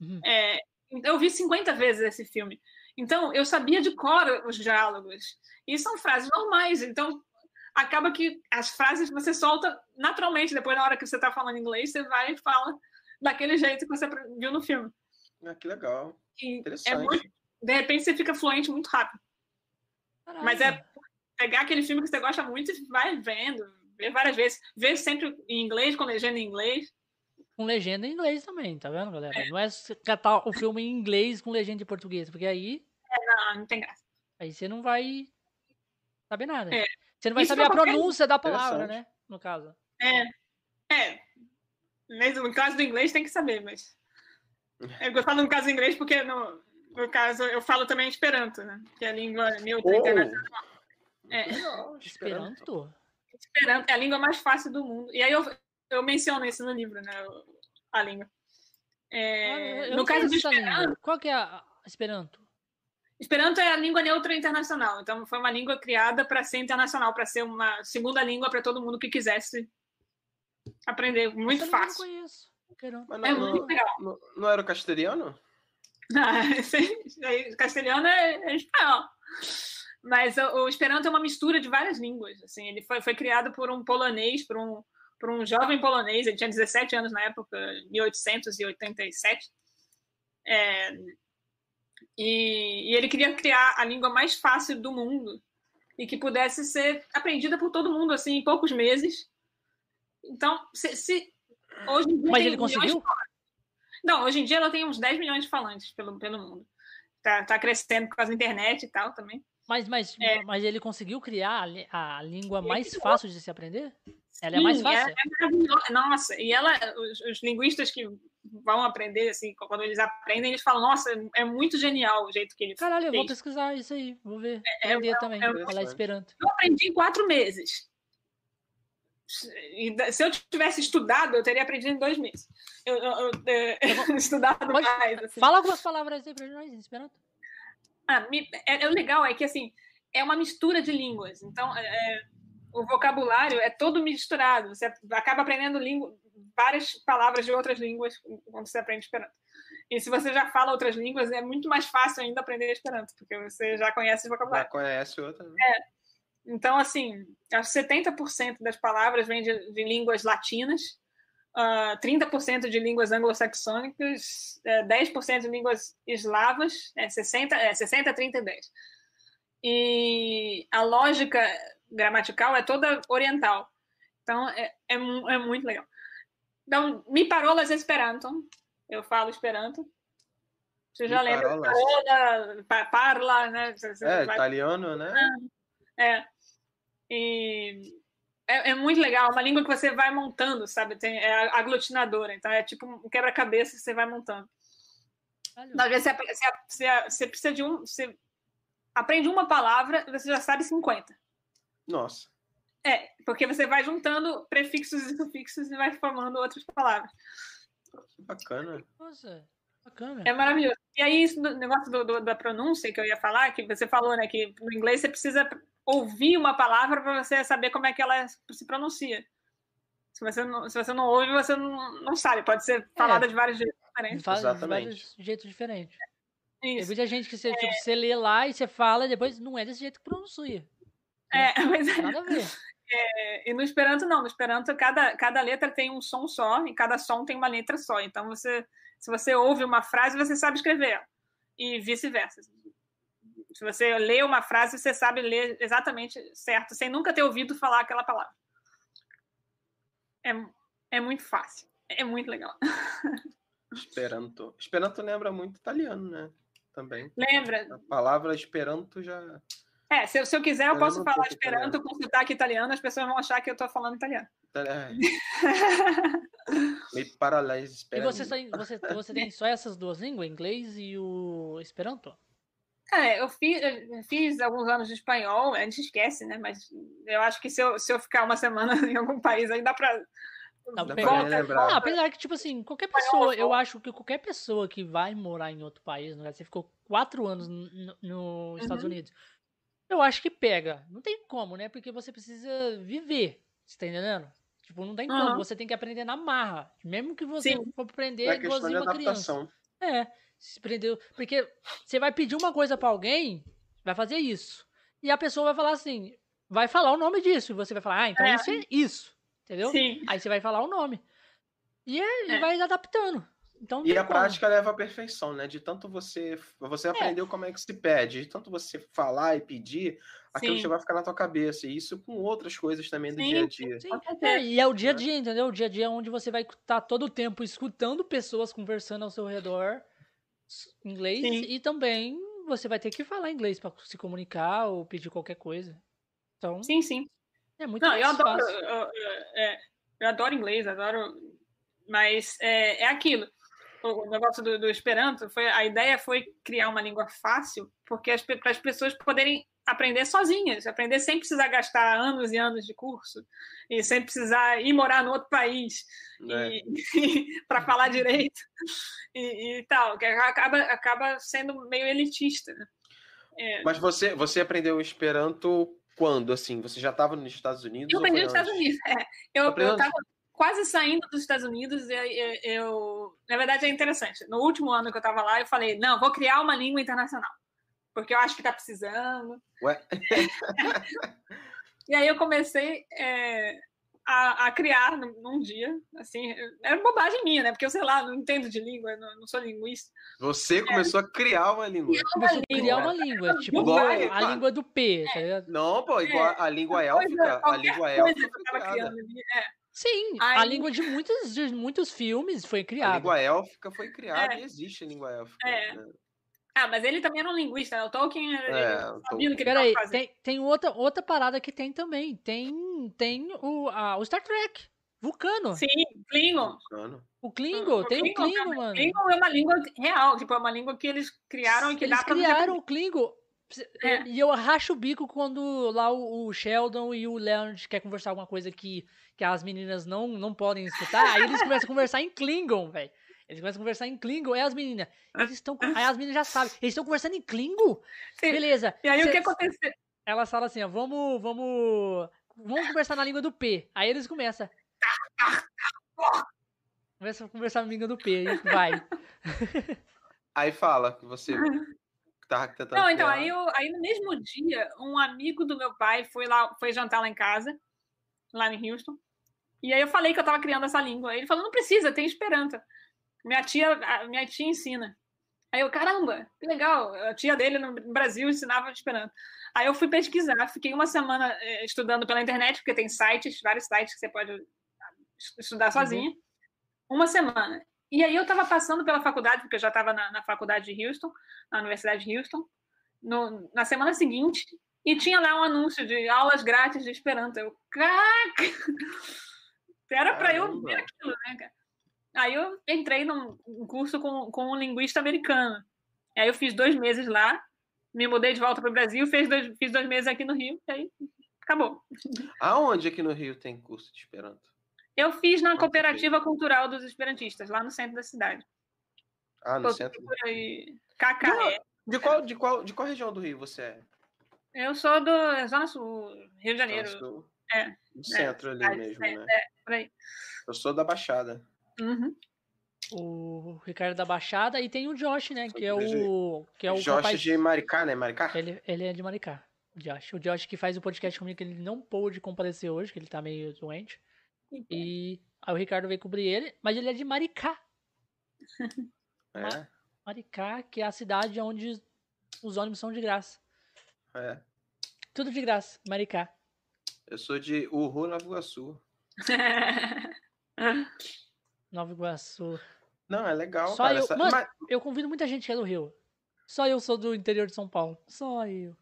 Uhum. É, eu vi 50 vezes esse filme. Então, eu sabia de cor os diálogos. E são frases normais. Então, acaba que as frases você solta naturalmente. Depois, na hora que você está falando inglês, você vai e fala daquele jeito que você viu no filme. Ah, que legal. E Interessante. É muito, de repente, você fica fluente muito rápido. Caralho. Mas é pegar aquele filme que você gosta muito e vai vendo, ver várias vezes. Ver sempre em inglês, com legenda em inglês. Com legenda em inglês também, tá vendo, galera? É. Não é catar o filme em inglês com legenda em português, porque aí. É, não, não tem graça. Aí você não vai saber nada. É. Você não vai Isso saber a pronúncia da palavra, né? No caso. É. É. Mesmo no caso do inglês tem que saber, mas. Eu gostava no caso do inglês porque no, no caso eu falo também Esperanto, né? Que é a língua neutra oh. internacional. É. Esperanto? Esperanto é a língua mais fácil do mundo. E aí eu, eu menciono isso no livro, né? A língua. É, ah, no caso do Esperanto. Qual que é a Esperanto? Esperanto é a língua neutra internacional, então foi uma língua criada para ser internacional, para ser uma segunda língua para todo mundo que quisesse aprender. Muito eu fácil. Não conheço. Não, é muito legal. Não, não, era o castelhano? Ah, castelhano é, é espanhol. Mas o, o, Esperanto é uma mistura de várias línguas. Assim, ele foi, foi criado por um polonês, por um, por um jovem polonês, ele tinha 17 anos na época, 1887. É, e, e ele queria criar a língua mais fácil do mundo e que pudesse ser aprendida por todo mundo assim em poucos meses. Então, se, se hoje em dia Mas ele conseguiu? Não, hoje em dia ela tem uns 10 milhões de falantes pelo, pelo mundo. Tá, tá crescendo por causa da internet e tal também. Mas, mas, é. mas ele conseguiu criar a, a língua mais fácil de se aprender? Ela é mais fácil? É, é nossa, e ela, os, os, linguistas que vão aprender, assim, quando eles aprendem, eles falam, nossa, é muito genial o jeito que ele Caralho, fez. eu vou pesquisar isso aí, vou ver. É, aprender é, também, é, falar esperando. Eu aprendi em quatro meses. E se eu tivesse estudado, eu teria aprendido em dois meses. Eu, eu, eu, é, eu estudado Pode, mais. Assim. Fala algumas palavras aí pra nós, esperando. Ah, é, é, o legal é que, assim, é uma mistura de línguas. Então, é, o vocabulário é todo misturado. Você acaba aprendendo língua, várias palavras de outras línguas quando você aprende Esperanto. E se você já fala outras línguas, é muito mais fácil ainda aprender Esperanto, porque você já conhece o vocabulário. Já conhece outra. Né? É. Então, assim, acho que 70% das palavras vêm de, de línguas latinas, uh, 30% de línguas anglo-saxônicas, uh, 10% de línguas eslavas, é 60, é 60, 30 e 10. E a lógica gramatical é toda oriental. Então, é, é, é muito legal. Então, mi parolas Esperanto. Eu falo Esperanto. Você já lembra? Parola, parla, né? Você é, vai... italiano, né? É. E é, é, muito legal. Uma língua que você vai montando, sabe? Tem, é aglutinadora. Então, é tipo um quebra-cabeça que você vai montando. Às vezes, você, você, você, precisa de um... Você aprende uma palavra, você já sabe 50. Nossa. É, porque você vai juntando prefixos e sufixos e vai formando outras palavras. Bacana. Nossa, bacana. É maravilhoso. E aí, isso do negócio do, do, da pronúncia que eu ia falar, que você falou, né, que no inglês você precisa ouvir uma palavra para você saber como é que ela se pronuncia. Se você não, se você não ouve, você não, não sabe. Pode ser falada é. de vários jeitos diferentes. Fala de vários jeitos diferentes. Isso. Tem muita gente que você, é. tipo, você lê lá e você fala e depois não é desse jeito que pronuncia. É, mas é. Nada a ver. É, e no Esperanto, não. No Esperanto, cada, cada letra tem um som só, e cada som tem uma letra só. Então, você, se você ouve uma frase, você sabe escrever. E vice-versa. Se você lê uma frase, você sabe ler exatamente certo, sem nunca ter ouvido falar aquela palavra. É, é muito fácil. É muito legal. Esperanto. Esperanto lembra muito italiano, né? Também. Lembra? A palavra Esperanto já. É, se eu, se eu quiser, eu, eu posso falar Esperanto com sotaque italiano, as pessoas vão achar que eu estou falando italiano. É. Meio paralelo. E você, só, você, você tem só essas duas línguas, inglês e o Esperanto? É, eu fiz, eu fiz alguns anos de espanhol, a gente esquece, né? Mas eu acho que se eu, se eu ficar uma semana em algum país, aí dá pra. Não, ah, apesar que, tipo assim, qualquer pessoa, eu acho que qualquer pessoa que vai morar em outro país, né, você ficou quatro anos nos no Estados uhum. Unidos, eu acho que pega. Não tem como, né? Porque você precisa viver, você tá entendendo? Tipo, não tem uhum. como, você tem que aprender na marra. Mesmo que você Sim. for aprender é igualzinho uma criança. É. Se prendeu. Porque você vai pedir uma coisa para alguém, vai fazer isso. E a pessoa vai falar assim, vai falar o nome disso. E você vai falar, ah, então é. isso é isso. Entendeu? Sim. Aí você vai falar o nome. E, é, é. vai adaptando. Então, e a como. prática leva à perfeição, né? De tanto você você é. aprendeu como é que se pede, de tanto você falar e pedir, aquilo já vai ficar na tua cabeça. E isso com outras coisas também do sim, dia a dia. Sim. É, e é o dia a dia, entendeu? O dia a dia onde você vai estar todo o tempo escutando pessoas conversando ao seu redor inglês Sim. e também você vai ter que falar inglês para se comunicar ou pedir qualquer coisa. Então, sim, sim. É muito Não, eu adoro, eu, eu, é, eu, adoro inglês, adoro, mas é, é aquilo. O negócio do, do, Esperanto foi a ideia foi criar uma língua fácil, porque as, para as pessoas poderem aprender sozinhas, aprender sem precisar gastar anos e anos de curso e sem precisar ir morar no outro país é. para falar direito e, e, tal, que acaba, acaba sendo meio elitista. Né? É. Mas você, você aprendeu Esperanto quando? Assim, você já estava nos Estados Unidos? Eu aprendi nos Estados Unidos. É. Eu estava quase saindo dos Estados Unidos. Eu, eu, na verdade, é interessante. No último ano que eu estava lá, eu falei: não, vou criar uma língua internacional porque eu acho que está precisando. Ué? e aí eu comecei é, a, a, criar num, num, dia, assim, era bobagem minha, né? Porque eu sei lá, não entendo de língua, não, não sou linguista. Você é. começou a criar uma língua. Começou a criar uma língua, tipo igual, a, a língua do P, tá ligado? Não, pô, igual é. a língua élfica, a língua élfica. Sim, a língua de muitos, de muitos filmes foi criada. A língua élfica foi criada é. e existe a língua élfica. É. Né? Ah, mas ele também era um linguista, né? O Tolkien é, sabia o que Peraí, tem, tem outra, outra parada que tem também. Tem, tem o, a, o Star Trek. Vulcano. Sim, Klingon. O Klingon, o tem Klingon, o Klingon, mano. Klingon é uma língua real, tipo, é uma língua que eles criaram e que eles dá pra criaram o Klingon. É. E eu racho o bico quando lá o, Sheldon e o Leonard quer conversar alguma coisa que, que as meninas não, não podem escutar. aí eles começam a conversar em Klingon, velho. Eles começam a conversar em Klingon. Aí as meninas, eles estão. Aí as meninas já sabem. Eles estão conversando em Klingon? Sim. Beleza. E aí cê, o que aconteceu? Elas falam assim, ó, vamos, vamos. Vamos conversar na língua do P. Aí eles começam. Começam a conversar na língua do P. E vai. Aí fala que você tá tentando. Não, então, aí, eu, aí no mesmo dia, um amigo do meu pai foi lá, foi jantar lá em casa, lá em Houston. E aí eu falei que eu tava criando essa língua. Ele falou: não precisa, tem esperança. Minha tia, minha tia ensina. Aí eu, caramba, que legal. A tia dele no Brasil ensinava Esperanto. Aí eu fui pesquisar, fiquei uma semana eh, estudando pela internet, porque tem sites, vários sites que você pode ah, estudar sozinha. Uhum. Uma semana. E aí eu estava passando pela faculdade, porque eu já estava na, na, faculdade de Houston, na Universidade de Houston, no, na semana seguinte, e tinha lá um anúncio de aulas grátis de Esperanto. Eu, caraca! Era para eu ver aquilo, né, cara? Aí eu entrei num curso com, com um linguista americano. Aí eu fiz dois meses lá, me mudei de volta para o Brasil, fiz dois, fiz dois meses aqui no Rio, e aí acabou. Aonde aqui no Rio tem curso de Esperanto? Eu fiz na Cooperativa Cultural dos Esperantistas, lá no centro da cidade. Ah, no centro? E... Cacaé. De qual, de, qual, de qual região do Rio você é? Eu sou do Zona Sul, Rio de Janeiro. Zona Sul. É. No centro é, ali mesmo, é, né? É, por aí. Eu sou da Baixada. Uhum. O Ricardo da Baixada e tem o Josh, né? Que é o. Que é o Josh rapaz... de Maricá, né? Maricá? Ele, ele é de Maricá. O Josh. O Josh que faz o podcast comigo, que ele não pôde comparecer hoje, que ele tá meio doente. E aí o Ricardo veio cobrir ele, mas ele é de Maricá. É. Maricá, que é a cidade onde os ônibus são de graça. É. Tudo de graça, Maricá. Eu sou de Uhu, Nova Iguaçu. Nova Iguaçu. Não, é legal, Só cara. eu- essa- mano, mas- Eu convido muita gente que é do Rio. Só eu sou do interior de São Paulo. Só eu.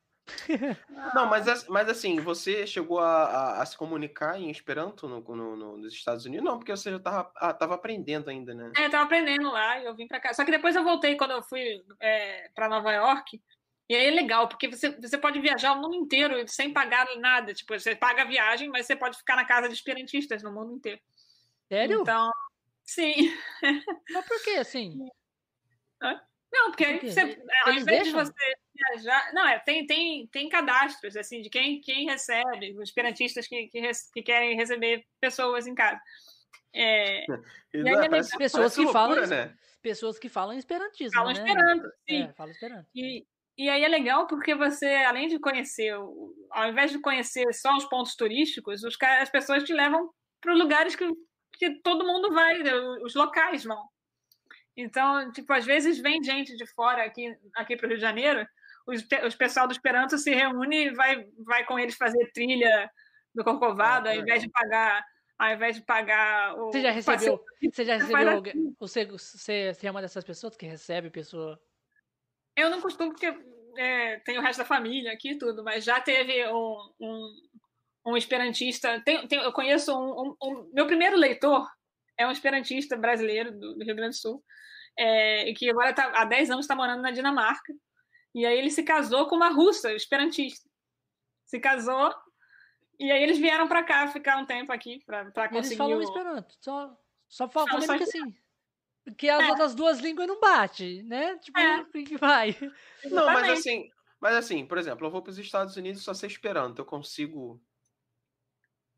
Não, mas, as- mas assim, você chegou a, a- a se comunicar em Esperanto no, no- no- nos Estados Unidos? Não, porque você já tava, ah, tava aprendendo ainda, né? É, eu tava aprendendo lá e eu vim pra cá. Só que depois eu voltei quando eu fui é, para Nova York. E aí é legal, porque você, você pode viajar o mundo inteiro sem pagar nada. Tipo, você paga a viagem, mas você pode ficar na casa de esperantistas no mundo inteiro. Sério? Então, sim. Mas por que, assim? Não, porque aí Por quê? você, ao invés de você viajar. Não, é, tem, tem, tem cadastros, assim, de quem, quem recebe, os esperantistas que, que, que querem receber pessoas em casa. É, E é parece, Pessoas parece que falam loucura, isso. né? Pessoas que falam esperantismo, falam né? esperando, sim. É, falam esperanto. E, e aí é legal porque você, além de conhecer, ao invés de conhecer só os pontos turísticos, os, as pessoas te levam para lugares que, que todo mundo vai, os locais vão. Então, tipo, às vezes vem gente de fora aqui, aqui para o Rio de Janeiro, os, os pessoal do Esperanto se reúne e vai, vai com eles fazer trilha do Corcovado, Ah, ao invés de pagar, ao invés de pagar o Você já passeio recebeu? Você já recebeu assim. Você, você, você é uma dessas pessoas que recebe pessoa. Eu não costumo, porque é, tem o resto da família aqui e tudo, mas já teve um, um, um esperantista. Tem, tem- eu conheço um- um- Meu primeiro leitor é um esperantista brasileiro do, do Rio Grande do Sul, é, e que agora tá, há 10 anos está morando na Dinamarca. E aí ele se casou com uma russa esperantista. Se casou, e aí eles vieram para cá ficar um tempo aqui para Eles conseguir. falam o- esperanto. Só, só falta Falam só que assim. Porque as É. outras duas línguas não batem, né? Tipo, É. o que vai? Não, mas assim, mas assim, por exemplo, eu vou para os Estados Unidos só sei Esperanto. Eu consigo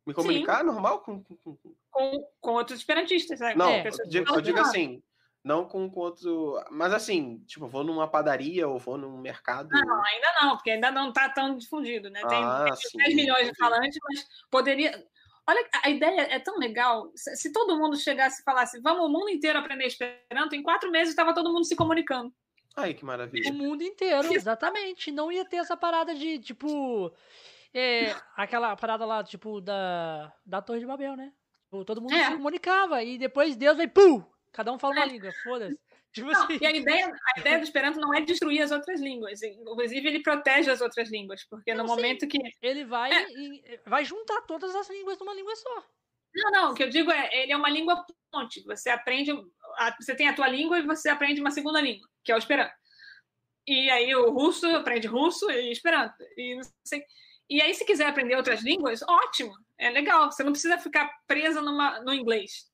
me comunicar normal com, com- com- Com, com outros esperantistas, né? Não, É, eu digo, eu digo assim, não com, com outro. Mas assim, tipo, vou numa padaria ou vou num mercado. Não, ainda não, porque ainda não está tão difundido, né? Tem, Ah, tem sim, 10 milhões de falantes, mas poderia. Olha, a ideia é tão legal. Se, se todo mundo chegasse e falasse, vamos o mundo inteiro aprender Esperanto, em quatro meses estava todo mundo se comunicando. Ai, que maravilha. O mundo inteiro, exatamente. Não ia ter essa parada de, tipo. É, aquela parada lá, tipo, da, da Torre de Babel, né? Tipo, todo mundo É. se comunicava e depois Deus veio, pum! Cada um fala uma É. língua, foda-se. Tipo Não, assim. e a ideia, a ideia do Esperanto não é destruir as outras línguas. Inclusive, ele protege as outras línguas, porque no Não, sim. momento que. Ele vai É. e vai juntar todas as línguas numa língua só. Não, não, o que eu digo é, ele é uma língua ponte. Você aprende, a- você tem a tua língua e você aprende uma segunda língua, que é o Esperanto. E aí o russo aprende russo e Esperanto. E, não sei. E aí, se quiser aprender outras línguas, ótimo, é legal. Você não precisa ficar presa numa, no inglês.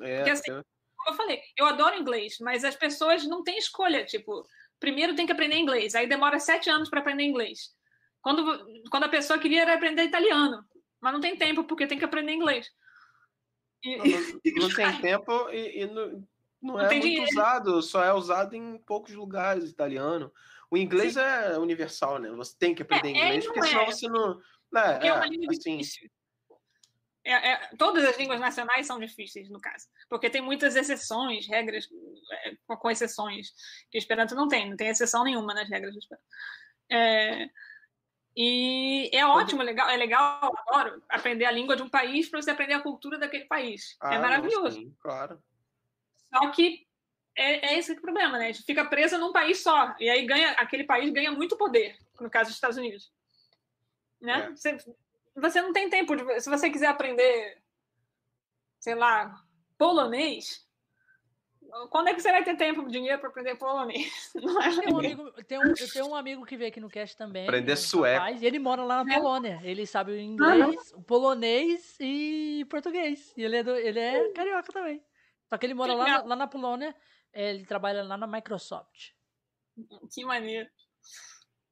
É, Porque assim, eu- Como eu falei, eu adoro inglês, mas as pessoas não têm escolha. Tipo, primeiro tem que aprender inglês, aí demora sete anos para aprender inglês. Quando, quando a pessoa queria era aprender italiano, mas não tem tempo porque tem que aprender inglês. E- não, não- não tem tempo e, e não, não é tem muito dinheiro. usado, só é usado em poucos lugares italiano. O inglês é universal, né? Você tem que aprender É, é inglês, não porque senão é. você não. Né, é, uma é, língua assim, difícil. É- é- todas as línguas nacionais são difíceis, no caso, porque tem muitas exceções, regras é, com, exceções, que o Esperanto não tem, não tem exceção nenhuma nas regras do Esperanto. É, e é ótimo, legal, é legal, adoro aprender a língua de um país para você aprender a cultura daquele país. ah, é maravilhoso. sim, claro. Só que é, é esse que é o problema, né? A gente fica presa num país só. E aí ganha, aquele país ganha muito poder, no caso dos Estados Unidos. Né? É. Você, você não tem tempo de. Se você quiser aprender, sei lá, polonês, quando é que você vai ter tempo, dinheiro para aprender polonês? Não é Tem um amigo, tem um, eu tenho um amigo que veio aqui no cast também. Aprender sueco. rapaz, e ele mora lá na É. Polônia. Ele sabe o inglês, o polonês e português. E ele é, do- ele é carioca também. Só que ele mora lá, lá na Polônia. É, Ele trabalha lá na Microsoft. Que maneiro.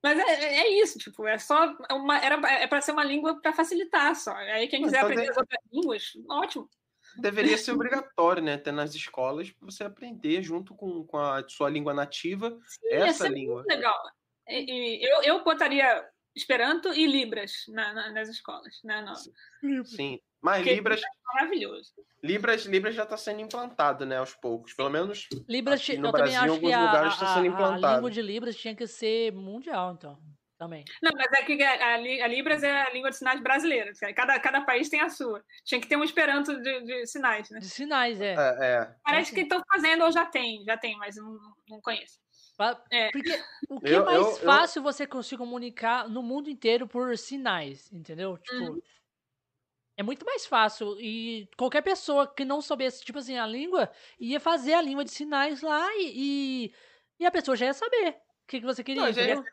Mas é, é- é isso, tipo, é só uma, era é para ser uma língua para facilitar só. Aí quem quiser Então aprender as outras línguas, ótimo. Deveria ser obrigatório, né? Ter nas escolas você aprender junto com, com a sua língua nativa Sim, ia essa ser língua. muito legal. E, e eu, eu botaria Esperanto e Libras na, na, nas escolas, né? No... Sim, mas Porque Libras. É maravilhoso. Libras, Libras já está sendo implantado, né? Aos poucos. Pelo menos. Libras, no eu Brasil, também acho que a, está sendo implantado. a língua de Libras tinha que ser mundial, então. Também. Não, mas é que a, a, Libras é a língua de sinais brasileira. Cada, cada país tem a sua. Tinha que ter um esperanto de, de sinais, né? De sinais, é. é, é. Parece que estão fazendo ou já tem, já tem, mas não, não conheço. É. Porque o que eu, é mais eu, fácil eu... você conseguir comunicar no mundo inteiro por sinais, entendeu? Tipo, uhum. É muito mais fácil. E qualquer pessoa que não soubesse, tipo assim, a língua, ia fazer a língua de sinais lá e, e, e a pessoa já ia saber o que, que você queria, não?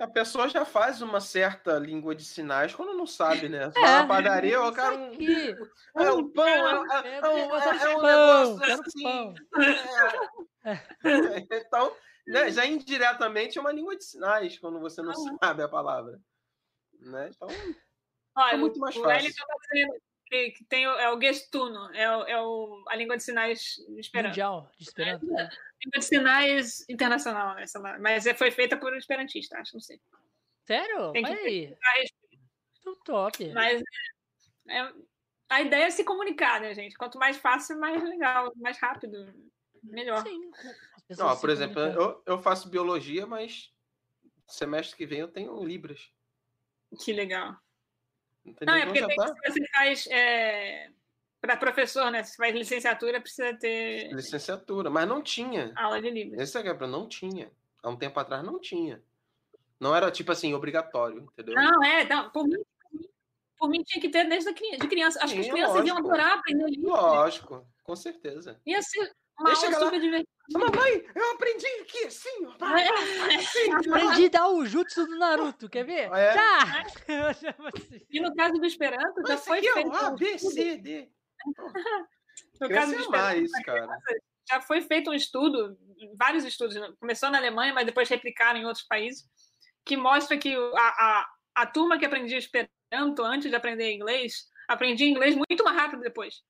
A pessoa já faz uma certa língua de sinais quando não sabe, né? Você é, na padaria, o cara. Um, é um pão, é, um, é, é um, é um negócio assim. É. Então, né, já indiretamente é uma língua de sinais quando você não sabe a palavra. Né? Então, Olha, é muito mais o fácil. Tá que, que tem é o gestuno, é, o, é o, a língua de sinais esperanto. Mundial, de esperanto. É, língua de sinais internacional, essa lá. mas é, foi feita por um esperantista, acho, não sei. Sério? Tem que aí. Muito top. Mas é, a ideia é se comunicar, né, gente? Quanto mais fácil, mais legal, mais rápido, melhor. Sim. Não, por exemplo, eu, eu faço biologia, mas semestre que vem eu tenho Libras. Que legal. Não, é porque tem, tá? se você faz é, para professor, né? Se faz licenciatura, precisa ter. Licenciatura, mas não tinha. Aula de Libras. Esse é para não tinha. Há um tempo atrás não tinha. Não era tipo assim, obrigatório, entendeu? Não, é, não, por mim, por mim tinha que ter desde de criança. Acho Sim, que as crianças lógico. iam adorar aprender Libras. Lógico, com certeza. Ia ser uma Deixa aula super divertida. Mamãe, eu aprendi aqui assim, assim. Aprendi a dar o jutsu do Naruto, quer ver? É. Já! e no caso do Esperanto, já foi aqui, feito... A, B, C, D. no caso do Esperanto, isso, cara. já foi feito um estudo, vários estudos, começou na Alemanha, mas depois replicaram em outros países, que mostra que a, a, a turma que aprendia Esperanto antes de aprender inglês, aprendia inglês muito mais rápido depois.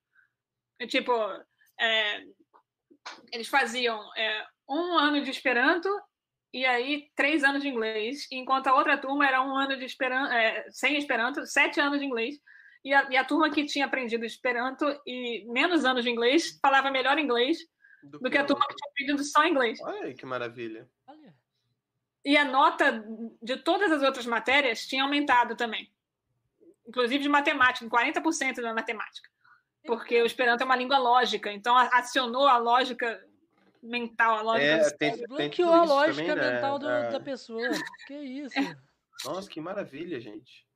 Tipo, é, eles faziam é, um ano de Esperanto e aí três anos de inglês, enquanto a outra turma era um ano de Esperanto, é, sem Esperanto, sete anos de inglês. E a, e a, turma que tinha aprendido Esperanto e menos anos de inglês falava melhor inglês do, do que, que a turma que tinha aprendido só inglês. Olha aí que maravilha. E a nota de todas as outras matérias tinha aumentado também. Inclusive de matemática, 40% da matemática porque o Esperanto é uma língua lógica, então acionou a lógica mental, a lógica é, tem, tem bloqueou a lógica também, né? mental né? do, é. da pessoa. Que isso? Nossa, que maravilha, gente.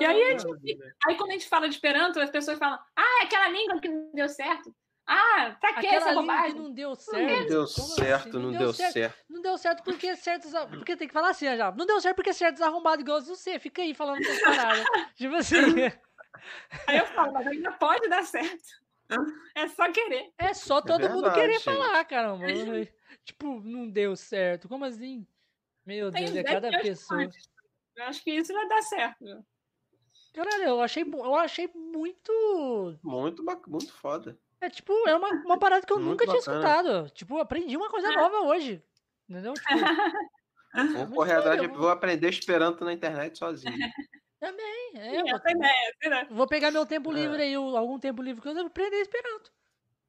E aí, gente, aí, quando a gente fala de Esperanto, as pessoas falam: Ah, é aquela língua que não deu certo. Ah, pra que essa bobagem? Que não deu certo. Não deu certo, assim? não, não, deu, certo. certo. Não deu certo porque certos. Porque tem que falar assim, já. Não deu certo porque certos arrombados igual você. Fica aí falando essas paradas. tipo assim. Aí eu falo, mas ainda pode dar certo. É só querer. É só é todo é verdade, mundo querer gente. falar, caramba. tipo, não deu certo. Como assim? Meu Deus, é cada pessoa. Eu acho que isso vai dar certo. Caralho, eu achei, eu achei muito. Muito, muito foda. É tipo, é uma, uma parada que eu muito nunca bacana. tinha escutado. Tipo, aprendi uma coisa é. nova hoje. Entendeu? Tipo, vou correr atrás. Vou aprender Esperanto na internet sozinho. Também, é. Sim, vou, ideia, é vou pegar meu tempo é. livre é. aí, algum tempo livre que eu devo aprender Esperanto.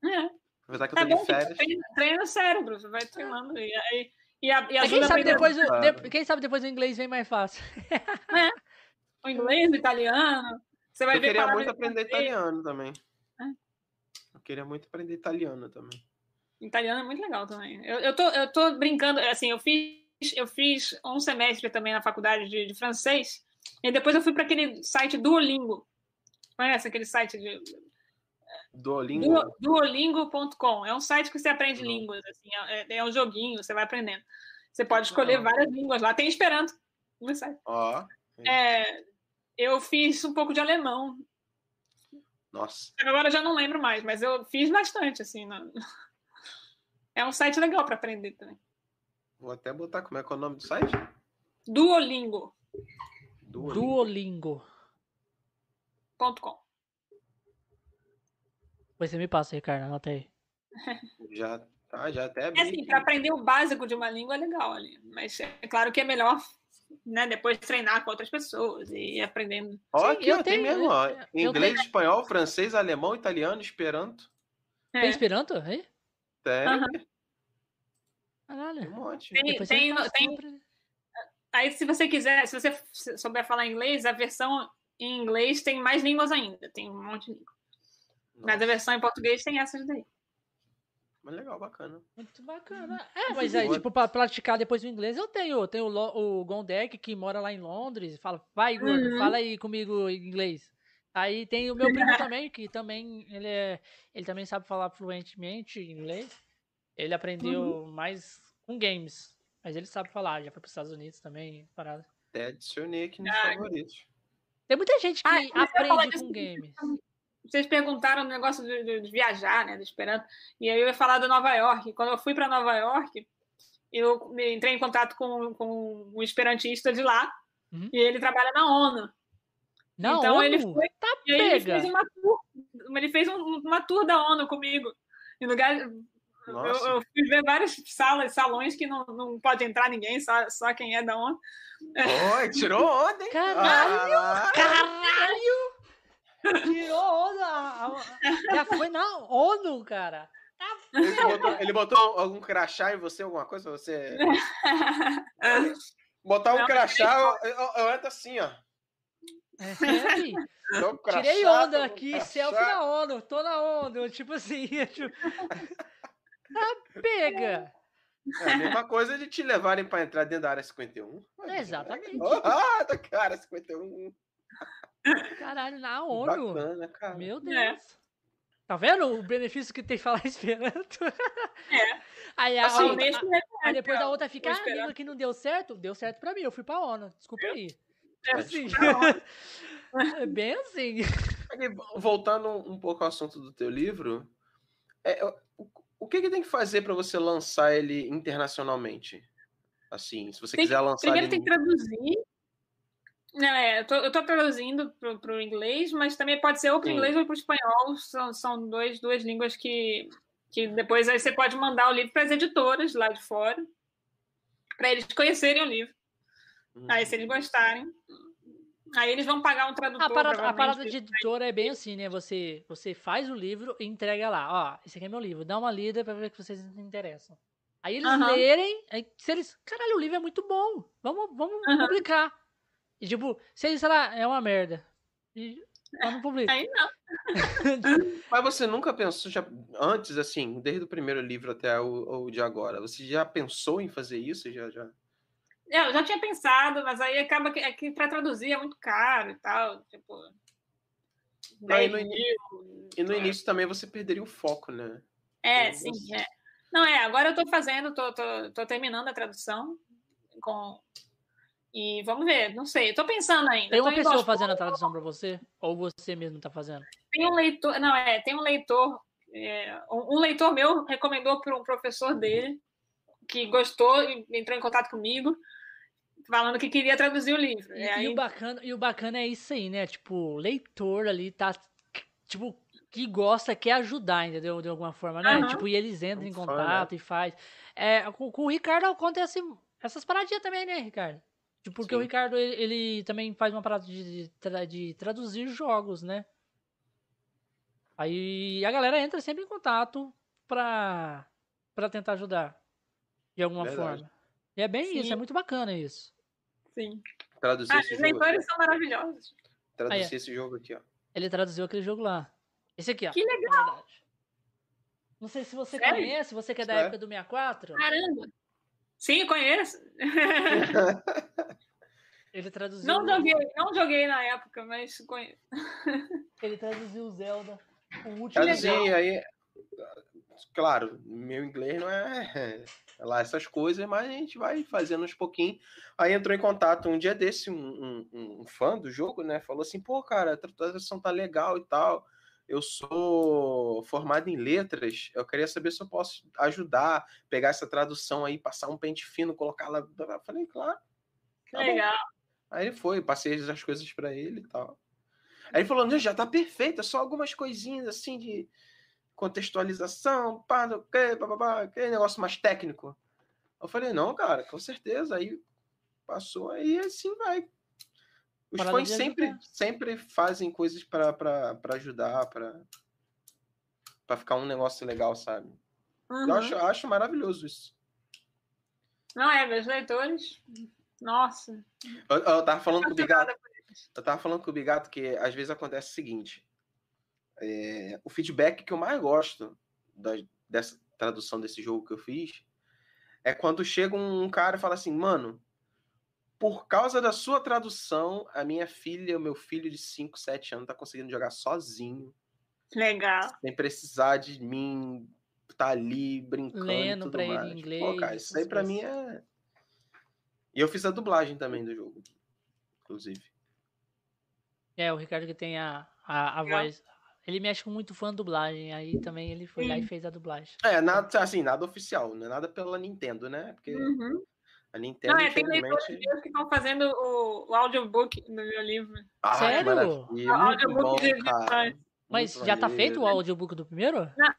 É. Apesar que eu é tô de férias. Treina, treina o cérebro, você vai treinando. E, aí, e, a, e quem, sabe depois, de, quem sabe depois o inglês vem mais fácil. É. O inglês, o italiano. Você vai eu ver queria muito aprender italiano também. É. Eu queria muito aprender italiano também. Italiano é muito legal também. Eu, eu, tô, eu tô brincando, assim, eu fiz, eu fiz um semestre também na faculdade de, de francês. E depois eu fui para aquele site Duolingo. Conhece aquele site de. Duolingo? Duolingo.com. É um site que você aprende Não. línguas. Assim, é, é, um joguinho, você vai aprendendo. Você pode escolher várias línguas lá. Tem Esperanto no site. Ó. É, eu fiz um pouco de alemão. Nossa. Agora eu já não lembro mais, mas eu fiz bastante, assim. Não... É um site legal para aprender também. Vou até botar como é que é o nome do site? Duolingo. Duolingo. .com. Você me passa, Ricardo, anota aí. Já tá, já até. É assim, para aprender o básico de uma língua é legal ali, mas é claro que é melhor né, depois treinar com outras pessoas e ir aprendendo. Ó, aqui, ó, tem mesmo, ó. Inglês, tenho... espanhol, francês, alemão, italiano, esperanto. É. Tem esperanto aí? Tem. Uhum. Caralho. Tem um monte. Tem, tem, tem, Aí, se você quiser, se você souber falar inglês, a versão em inglês tem mais línguas ainda. Tem um monte de língua. Mas a versão em português tem essas daí. Mas legal, bacana. Muito bacana. É, mas aí, tipo, pra praticar depois o inglês, eu tenho. Eu tenho o, o Gondek, que mora lá em Londres, e fala, vai, gordo, uhum. fala aí comigo em inglês. Aí tem o meu primo também, que também, ele, é, ele também sabe falar fluentemente inglês. Ele aprendeu uhum. mais com games. Mas ele sabe falar, já foi para os Estados Unidos também, parada. Até adicionei aqui nos ah, favoritos. Tem muita gente que ah, aprende com games. Vocês perguntaram o negócio de, de, de, viajar, né, do Esperanto, e aí eu ia falar do Nova York. Quando eu fui para Nova York, eu entrei em contato com, com um esperantista de lá, uhum. e ele trabalha na ONU. Na então ONU? ele foi, tá ele fez uma tour, ele fez um, uma tour da ONU comigo. Em lugar, eu, eu, fui ver várias salas, salões que não, não pode entrar ninguém, só, só quem é da ONU. Oi, tirou onda, hein? Caralho! Ah. Caralho! Tirou onda! Já foi na ONU, cara. Tá ele botou, ele botou, algum crachá em você, alguma coisa? Você. Botar um não, crachá, eu, eu, eu entro assim, ó. É, Tirei onda aqui, selfie na ONU, tô na ONU, tipo assim. Tipo... Ah, pega! É a mesma coisa de te levarem para entrar dentro da área 51. Exatamente. Ah, da cara 51. Caralho, na ONU. Bacana, cara. Meu é. Deus. É. Tá vendo o benefício que tem falar Esperanto? É. Aí, a, assim, a, aí depois a outra fica, ah, língua que não deu certo. Deu certo pra mim, eu fui pra ONU. Desculpa aí. É assim. é bem assim. Voltando um pouco ao assunto do teu livro, é, o que, que tem que fazer para você lançar ele internacionalmente? Assim, se você tem, quiser lançar. Primeiro ele... tem que traduzir. É, eu, tô, eu tô traduzindo para o inglês, mas também pode ser ou para o inglês ou para o espanhol. São, são dois, duas línguas que, que depois aí você pode mandar o livro para as editoras lá de fora, para eles conhecerem o livro. Uhum. Aí, se eles gostarem, Aí eles vão pagar um tradutor. A parada, a parada de editora é bem assim, né? Você, você faz o livro e entrega lá. Ó, esse aqui é meu livro. Dá uma lida pra ver que vocês se interessam. Aí eles uhum. lerem, aí, se eles. Caralho, o livro é muito bom. Vamos, vamos uhum. publicar. E tipo, se eles, sei lá, é uma merda. E não publica. Aí não. Mas você nunca pensou, já, antes, assim, desde o primeiro livro até o, o de agora, você já pensou em fazer isso? Já, já... É, eu já tinha pensado, mas aí acaba que, é que para traduzir é muito caro e tal. Tipo. e, no início, e no é. início também você perderia o foco, né? É, sim. É. Não, é, agora eu estou fazendo, tô, tô, tô, terminando a tradução com. E vamos ver, não sei, estou pensando ainda. Tem uma pessoa fazendo a tradução para você? Ou você mesmo está fazendo? Tem um leitor, não, é, tem um leitor, é, um leitor meu recomendou para um professor dele que gostou e entrou em contato comigo falando que queria traduzir o livro. E, aí... e, o bacana, e o bacana é isso aí, né? Tipo, o leitor ali tá, tipo, que gosta, quer ajudar, entendeu? De alguma forma, né? Uhum. Tipo, e eles entram em contato e faz. É, com, com, o Ricardo acontece essas paradinhas também, né, Ricardo? Tipo, porque Sim. o Ricardo, ele, ele, também faz uma parada de, de, de traduzir jogos, né? Aí a galera entra sempre em contato pra, pra tentar ajudar. De alguma Verdade. forma. E é bem Sim. isso, é muito bacana isso. Sim. Traduzir ah, esse os leitores são maravilhosos. Traduzir ah, é. esse jogo aqui, ó. Ele traduziu aquele jogo lá. Esse aqui, ó. Que legal! Não sei se você Sério? conhece, você que é da é? época do 64. Caramba! Sim, conheço. Ele traduziu. Não joguei, não joguei na época, mas conheço. Ele traduziu o Zelda. O último Traduzir aí. Claro, meu inglês não é lá essas coisas, mas a gente vai fazendo uns pouquinho. Aí entrou em contato um dia desse, um, um, um fã do jogo, né? Falou assim, pô, cara, a tradução tá legal e tal. Eu sou formado em letras, eu queria saber se eu posso ajudar, pegar essa tradução aí, passar um pente fino, colocar lá. Eu falei, claro. Tá legal. Aí ele foi, passei as coisas para ele e tal. Aí ele falou, não, já tá perfeito, é só algumas coisinhas assim de contextualização, pá, que, pá, pá, pá, aquele negócio mais técnico. Eu falei, não, cara, com certeza. Aí passou, aí assim vai. Os fãs sempre, sempre fazem coisas para ajudar, para ficar um negócio legal, sabe? Uhum. Eu acho, acho maravilhoso isso. Não é, meus leitores. Nossa. Eu, eu tava falando com o Bigato. Eu tava falando com o Bigato que às vezes acontece o seguinte. É, o feedback que eu mais gosto da, dessa tradução desse jogo que eu fiz é quando chega um cara e fala assim, mano, por causa da sua tradução, a minha filha, o meu filho de 5, 7 anos, tá conseguindo jogar sozinho. Legal. Sem precisar de mim tá ali brincando. Lendo pra mais. ele inglês. Pô, cara, isso aí pra mim é. E eu fiz a dublagem também do jogo, inclusive. É, o Ricardo que tem a, a, a voz. Ele mexe com muito fã de dublagem, aí também ele foi Sim. lá e fez a dublagem. É, nada, assim, nada oficial, não é nada pela Nintendo, né? Porque uhum. a Nintendo, não, é, tem leitores que estão fazendo o, o audiobook no meu livro. Ah, Sério? O audiobook de Mas já tá feito o audiobook do primeiro? Não,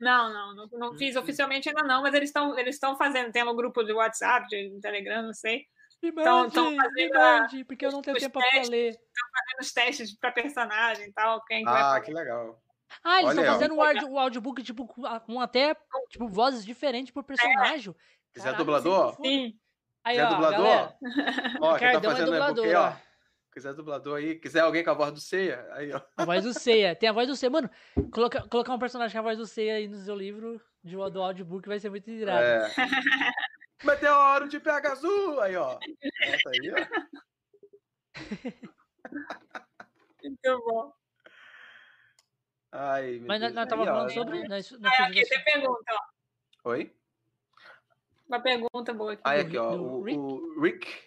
não, não, não, não fiz uhum. oficialmente ainda não, mas eles estão eles estão fazendo, tem um grupo de WhatsApp, de Telegram, não sei. Me mande, tão, fazendo me mande, porque eu não tenho tempo para ler. Estão fazendo os testes para personagem e tal, quem Ah, que legal. Ah, eles estão fazendo o, audio, o audiobook tipo com até tipo vozes diferentes por personagem. É. Quiser dublador? Sim. Aí, Quiser ó, dublador? Galera. Ó, quem tá é fazendo é dublador, é ó quiser dublador aí, quiser alguém com a voz do Ceia, aí, ó. A voz do Ceia, tem a voz do Ceia. Mano, colocar, colocar um personagem com a voz do Ceia aí no seu livro de, do audiobook vai ser muito irado. É. Meteoro de pega azul! Aí, ó. Essa aí, ó. Muito bom. Ai, Mas nós, aí, falando ó, sobre. Né? Nós, nós ah, aqui tem pergunta, ó. Oi? Uma pergunta boa aqui. Ah, aqui, ó. O Rick? o Rick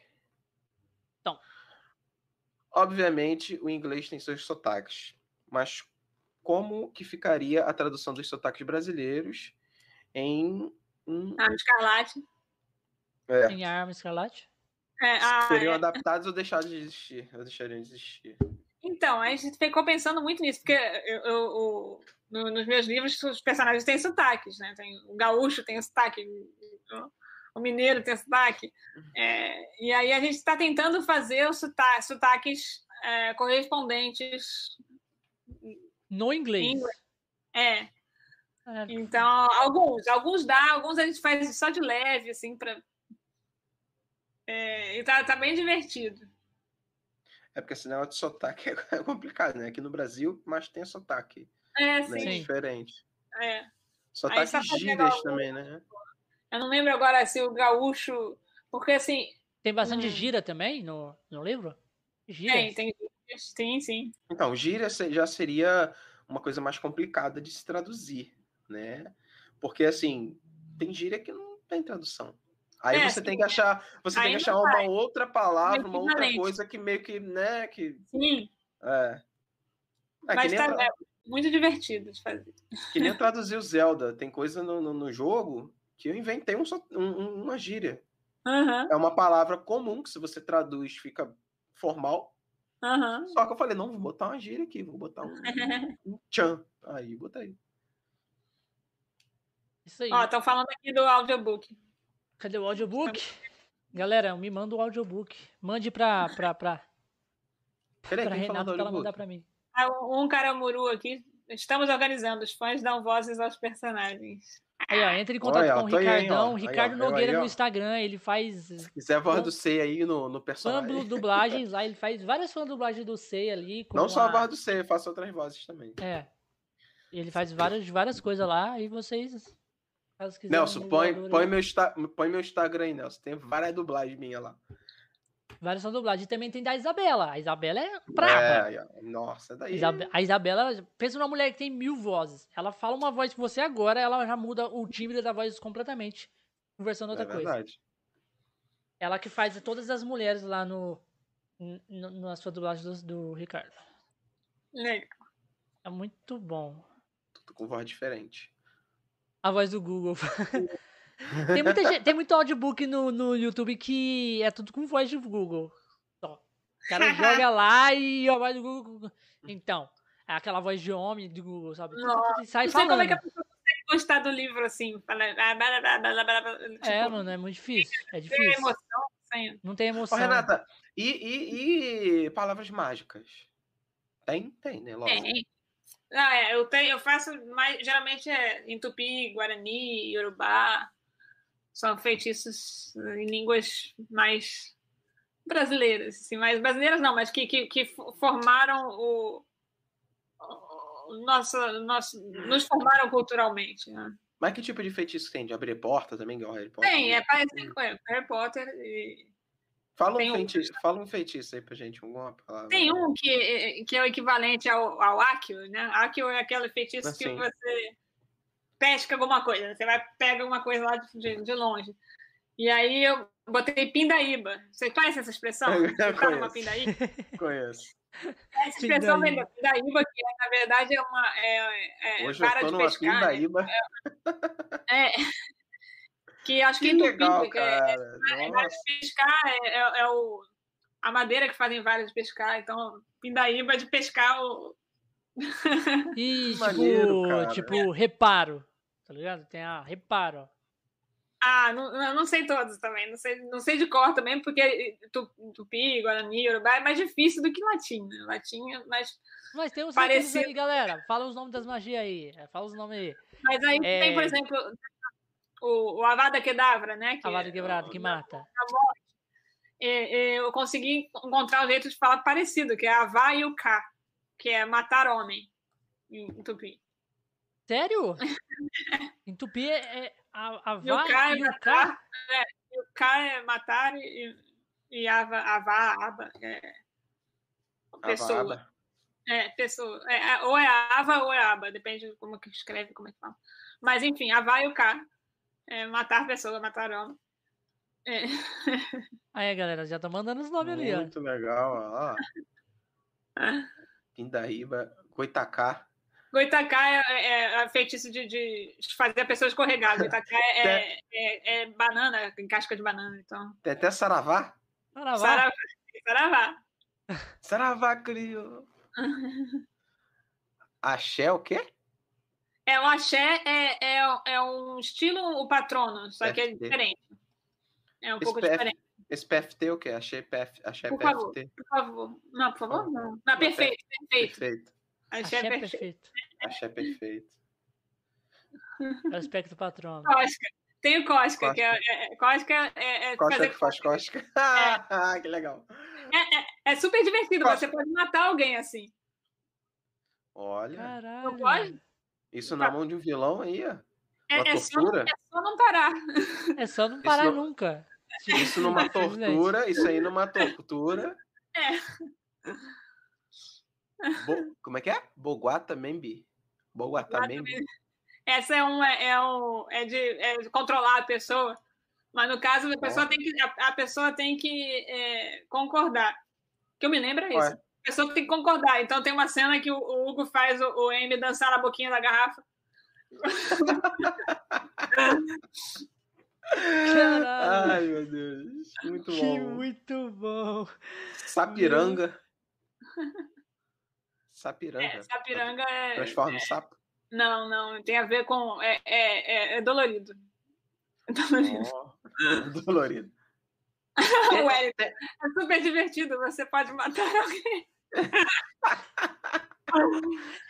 Obviamente, o inglês tem seus sotaques, mas como que ficaria a tradução dos sotaques brasileiros em um... Arma Escarlate. É. Em Arma Escarlate? É, ah, Seriam é. adaptados ou deixados de existir? Ou deixariam de existir? Então, a gente ficou pensando muito nisso, porque eu, eu, eu no, nos meus livros os personagens têm sotaques, né? Tem, o gaúcho tem sotaque, o mineiro tem sotaque. Uhum. É, e aí a gente está tentando fazer os sotaques, sotaques é, correspondentes no inglês. inglês. É. é. Então, alguns, alguns dá, alguns a gente faz só de leve, assim, para. É, e tá, tá bem divertido. É porque esse negócio de sotaque é complicado, né? Aqui no Brasil, mas tem sotaque. É, né? sim. Diferente. É. Sotaque tá gírias também, né? Eu não lembro agora se o gaúcho. Porque assim. Tem bastante hum... gira também no, no livro? Gira. Tem, tem, tem sim. Então, gira já seria uma coisa mais complicada de se traduzir, né? Porque assim, tem gíria que não tem tradução. Aí é, você tem que achar, você tem que achar uma outra palavra, uma outra coisa que meio que, né, que Sim. É. é Mas tá, tra... é muito divertido de fazer. Que nem traduzir o Zelda, tem coisa no, no, no jogo que eu inventei um, um, uma gíria. Uhum. É uma palavra comum que se você traduz fica formal. Uhum. Só que eu falei, não, vou botar uma gíria aqui, vou botar um, um tchan. Aí, botei. Isso aí. Ó, estão falando aqui do audiobook. Cadê o audiobook? Galera, me manda o audiobook. Mande pra. pra, pra... Peraí, pra Renata pra ela mandar pra mim. Ah, um caramuru aqui. Estamos organizando. Os fãs dão vozes aos personagens. Aí, ó, entra em contato Olha, com o Ricardão, aí, Ricardo aí, Nogueira aí, no Instagram, ele faz. Se quiser a voz do Sei aí no, no personagem. Fã dublagens lá, ele faz várias fãs dublagens do Sei ali. Não só a voz do Sei, eu faço outras vozes também. É. Ele faz várias, várias coisas lá e vocês. Nelson, põe, põe, meu, põe meu Instagram aí, Nelson. Tem várias dublagens minhas lá. Várias são dublagens. E também tem da Isabela. A Isabela é brava. É, nossa, daí. A Isabela, pensa numa mulher que tem mil vozes. Ela fala uma voz com você agora, ela já muda o timbre da voz completamente. Conversando outra é coisa. Verdade. Ela que faz todas as mulheres lá no, no na sua dublagem do, do Ricardo. Legal. É muito bom. Tudo com voz diferente. A voz do Google. Tem, muita gente, tem muito audiobook no, no YouTube que é tudo com voz de Google. Só. O cara joga lá e a voz do Google. Então, é aquela voz de homem do Google, sabe? Nossa, sai não sei falando. como é que a pessoa consegue gostar do livro assim. É, mano, é muito difícil. É difícil. emoção, Sem... Não tem emoção. Ô, Renata, e, e, e palavras mágicas? Tem? Tem, né? Lógico. Tem. Ah, é, eu, tenho, eu faço mais. Geralmente é em tupi, guarani, yorubá. São feitiços em línguas mais brasileiras, assim, mais brasileiras não, mas que, que, que formaram o, o nosso, nosso, nos formaram culturalmente. Né? Mas que tipo de feitiço tem? De abrir porta também, igual Harry Potter? Tem, é parecido com Harry Potter e Fala um, feitiço, um... fala um feitiço aí pra gente, alguma palavra. Tem um que, que é o equivalente ao, ao Akio, né? Akio é aquele feitiço assim. que você pesca alguma coisa, né? você vai pega alguma coisa lá de, de longe. E aí eu botei pindaíba. Você conhece essa expressão? Você tá numa pindaíba? Conheço. Essa expressão vem da pindaíba, que é, na verdade é uma é, é, Hoje vara eu tô de numa pescar. Né? Pindaíba. É, é, que acho que, que legal, tupi, cara. É, é, de pescar é, é, é, o, a madeira que fazem várias de pescar. Então, pindaíba de pescar o. E, tipo, Maneiro, tipo, reparo. Tá ligado? Tem a reparo, ó. Ah, não, não sei todos também, não sei, não sei de cor também, porque tupi, guarani, urubá é mais difícil do que latim, né? Latim é mais. Mas tem uns parecido aí, galera. Fala os nomes das magias aí. É, fala os nomes aí. Mas aí é... tem, por exemplo, o, o Avada Kedavra, né? Que Avada Quebrada, é, que mata. A morte. eu consegui encontrar um jeito de falar parecido, que é Avá e o K, que é matar homem em tupi. Sério? em tupi é, é a, a e o K é e matar, K? É, e o K é matar e, e Ava, Avá, Aba é pessoa. Ava, aba. É, pessoa. É, ou é Ava ou é Aba, depende de como que escreve, como é que fala. Mas enfim, Avá e o K. É, matar pessoa, matar homem. É. Aí, galera, já tá mandando os nomes ali, ó. Muito legal, ó. Pindaíba, Goitacá. Goitacá é, é, é feitiço de, de, fazer a pessoa escorregar. Goitacá é, é, é, é, banana, em casca de banana. Então. Tem até saravá? Saravá. Saravá. Saravá, saravá criou. Axé o quê? É, o axé é, é, é um estilo o patrono, só PFT. que é diferente. É um esse pouco PF, diferente. Esse PFT é o quê? Axé, PF, axé por PFT? Favor, por favor. Não, por favor, não. Não, perfeito, perfeito. perfeito. Axé, axé perfeito. perfeito. Axé perfeito. É o espectro patrono. Cosca. Tem o Cosca, Cosca. que é, é, Cosca é, é Cosca fazer que faz Cosca. Ah, que legal. É, é, é super divertido, Cosca. você pode matar alguém assim. Olha. Caralho. Não pode? Isso na mão de um vilão aí, ó. É, é, só, é, só, não parar. É só não parar isso nunca. Isso numa tortura, isso aí numa tortura. É. Bo, como é que é? Boguata Membi. Boguata Membi. Essa é um, é, um, é, de, é de controlar a pessoa. Mas no caso, a pessoa tem que, a, a pessoa tem que é, concordar. que eu me lembro é isso pessoa tem que concordar. Então tem uma cena que o, o Hugo faz o, o M dançar na boquinha da garrafa. Caralho. Ai, meu Deus. Muito que bom. muito bom. Sapiranga. Sapiranga. É, sapiranga é. Transforma é, em sapo? Não, não. Tem a ver com. É, é, é, é dolorido. É dolorido. Oh, dolorido. Eric, é super divertido. Você pode matar alguém.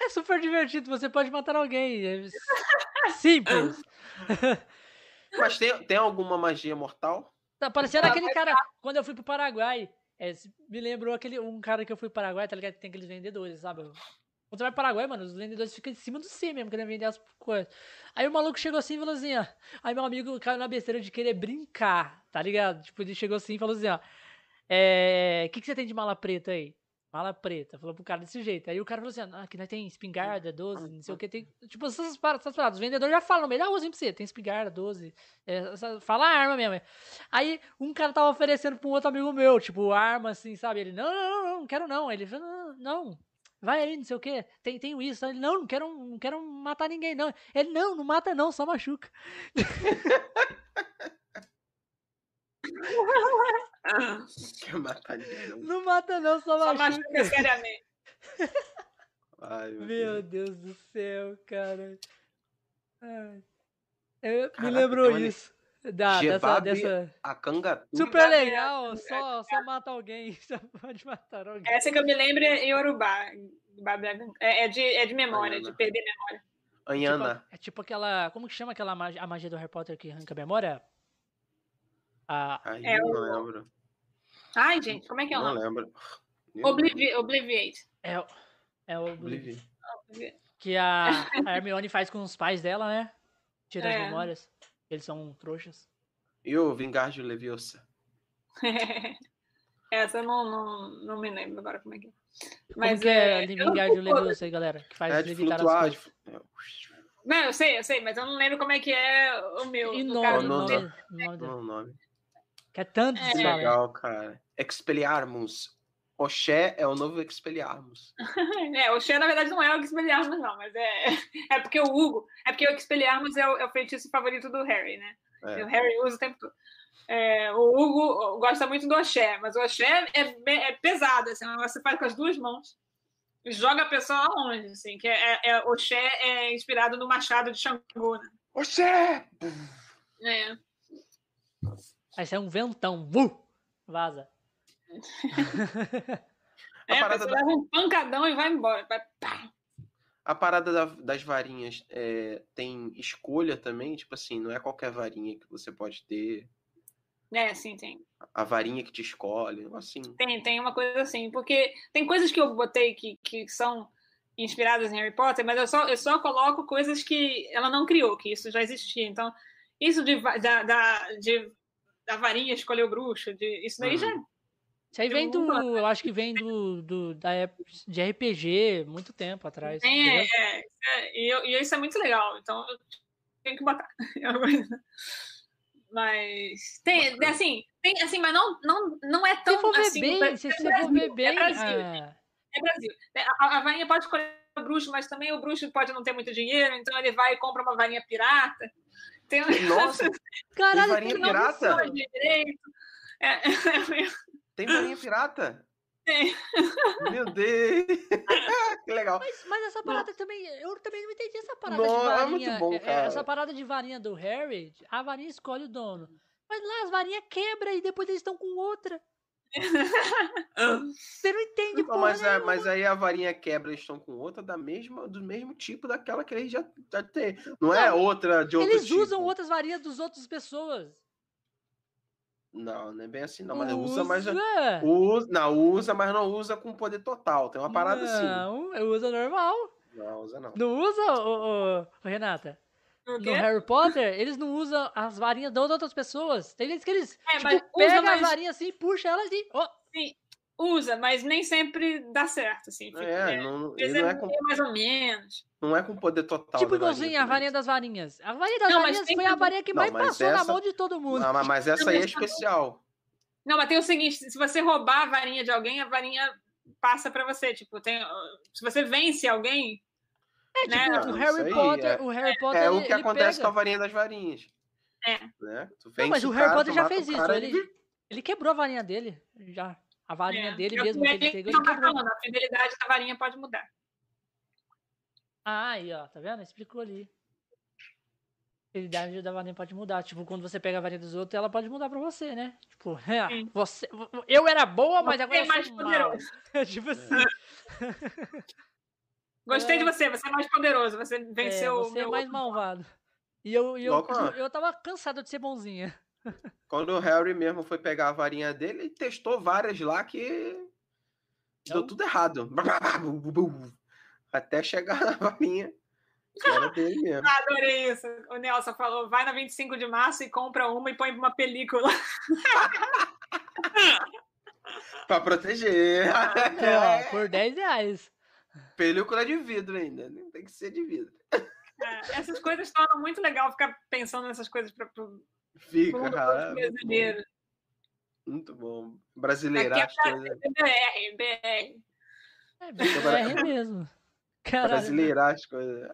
É super divertido, você pode matar alguém. É simples. Mas tem, tem alguma magia mortal? Tá parecendo aquele cara, quando eu fui pro Paraguai. É, me lembrou aquele um cara que eu fui pro Paraguai, tá ligado? Tem aqueles vendedores, sabe? Quando você vai pro Paraguai, mano, os vendedores ficam em cima do C mesmo, querendo vender as coisas. Aí o maluco chegou assim e falou assim, ó. Aí meu amigo caiu na besteira de querer brincar, tá ligado? Tipo, ele chegou assim e falou assim, ó. É. O que, que você tem de mala preta aí? Mala preta, falou pro cara desse jeito. Aí o cara falou assim: ah, aqui nós tem espingarda, 12, não sei o que, tem. Tipo, essas paradas. Os vendedores já falam no meio pra você: tem espingarda, 12. É, fala a arma mesmo. É. Aí um cara tava oferecendo pra um outro amigo meu, tipo, arma assim, sabe? Ele: não, não, não, não quero não. Ele falou: não, não, vai aí, não sei o que, tem, tenho isso. Ele: não, não quero, não quero matar ninguém, não. Ele: não, não mata não, só machuca. Ninguém, não. Não mata não, só, só machuca. machuca seriamente. Ai, meu, meu Deus. Deus. do céu, cara. Ai. Eu, Caraca, me lembrou isso. Da, dessa, Jebabe dessa... A Cangatu. Super legal, só, só mata alguém, só pode matar alguém. Essa que eu me lembro é Yorubá. É, é, de, é de memória, Ayana. de perder memória. Anhana. Tipo, é tipo aquela. Como que chama aquela magia, a magia do Harry Potter que arranca a memória? A, Aí É eu o- não lembro. Ai, gente, como é que é o Não nome? lembro. Oblivi Obliviate. é, o- é o Oblivion. que a, a Hermione faz com os pais dela, né? Tira as É. memórias. Eles são trouxas. E o Vingardio Leviosa. Essa eu não, não, não me lembro agora como é que é. Como Mas que é é. Culpo- Leviosa aí, galera? Que faz É de levitar as flutuar. coisas. de fu- Não, eu sei, eu sei, mas eu não lembro como é que é o meu. E no nome, caso, não, nome, nome o nome. Que é tanto É. de legal, cara. Expelliarmus. Oxé é o novo Expelliarmus. É, o Xê, na verdade, não é o Expelliarmus, não, mas é. É porque o Hugo. É porque o Expelliarmus é o, é o feitiço favorito do Harry, né? É. O Harry usa o tempo todo. É, o Hugo gosta muito do Oxé, mas o Oxé é, é pesado, assim, você faz com as duas mãos e joga a pessoa longe, assim, que é, é, é- Oxé é inspirado no machado de Xangô, né? Oxé! É. Aí sai um ventão. Uh! Vaza. A É, a parada pessoa da- leva um pancadão e vai embora. Vai. A parada da- das varinhas é, tem escolha também? Tipo assim, não é qualquer varinha que você pode ter. É, sim, tem. A varinha que te escolhe, assim. Tem, tem uma coisa assim, porque tem coisas que eu botei que, que são inspiradas em Harry Potter, mas eu só, eu só coloco coisas que ela não criou, que isso já existia. Então, isso de, da, da, de, da varinha escolher o bruxo, de, isso daí Uhum. já. Isso aí vem do. não- Eu acho que vem do. do da época de RPG, muito tempo atrás. É, entendeu? é, é, e, eu- e isso é muito legal, então eu tenho que botar. Mas tem, assim, tem, assim, mas não, não, não é Se tão for assim. bem, é se Brasil, for ver bem. É Brasil, ah, é Brasil. A, a varinha pode escolher o bruxo, mas também o bruxo pode não ter muito dinheiro, então ele vai e compra uma varinha pirata. Tem Nossa, caralho, varinha que não pirata? funciona direito. É, tem varinha pirata? Tem. Meu Deus! que legal. Mas, mas essa parada também, eu também não entendi essa parada Não, de é varinha. muito bom, é- é, cara. Essa parada de varinha do Harry, a varinha escolhe o dono. Mas lá as varinhas quebram e depois eles estão com outra. Você não entende, Não, porra mas, é, nenhuma. mas aí a varinha quebra, eles estão com outra da mesma, do mesmo tipo daquela que eles já, já têm. Não, é Não, outra de outro Eles tipo. usam outras varinhas dos outras pessoas. Não, não é bem assim, não. Mas usa, mas. Usa. Usa, não, usa, mas não usa com poder total. Tem uma parada assim. Não, usa normal. Não, usa não. Não usa, ô, ô, ô, Renata? O No? Harry Potter, eles não usam as varinhas das outras pessoas. Tem vezes que eles É, tipo, usa, pegam mas- a varinha assim, puxa ela assim. ó. Usa, mas nem sempre dá certo, assim. Fica, É, é, não, não é é com, meio mais ou menos. não é com poder total. tipo igualzinho a varinha das varinhas. A varinha das Não, mas varinhas foi a varinha que Não, mais passou na essa- mão de todo mundo. Ah, mas- essa aí é especial. Não, mas tem o seguinte: se você roubar a varinha de alguém, a varinha passa pra você. Tipo, tem, se você vence alguém. É, né? tipo, Ah, o Harry aí Potter, é- o Harry Potter, É ele, o que ele acontece pega. com a varinha das varinhas. É. Né? Tu Não, mas o o Harry cara, Potter já fez isso. Ele, ele quebrou a varinha dele. Já. A varinha É. dele Eu- mesmo, que ele não ele tá falando, a fidelidade da varinha pode mudar. Ah, aí, ó, tá vendo? Explicou ali. A fidelidade da varinha pode mudar. Tipo, quando você pega a varinha dos outros, ela pode mudar pra você, né? Tipo, é, você, eu era boa, mas Você agora é eu mais sou mal. poderoso. tipo assim. Gostei É. de você, você é mais poderoso, você É, venceu o você é meu. mais malvado. E eu, e eu, a- eu tava cansado de ser bonzinha. Quando o Harry mesmo foi pegar a varinha dele, ele testou várias lá que deu Não. tudo errado. Até chegar na varinha era dele mesmo. Adorei isso. O Nelson falou: vai na 25 de março e compra uma e põe uma película. pra proteger. É, por 10 reais. Película de vidro ainda, né? tem que ser de vidro. É, essas coisas tornam muito legal ficar pensando nessas coisas para Fica, ah, brasileiro. muito bom. Aqui Brasileirar é. BR, BR. É BR mesmo. Caralho. Brasileirar as coisas.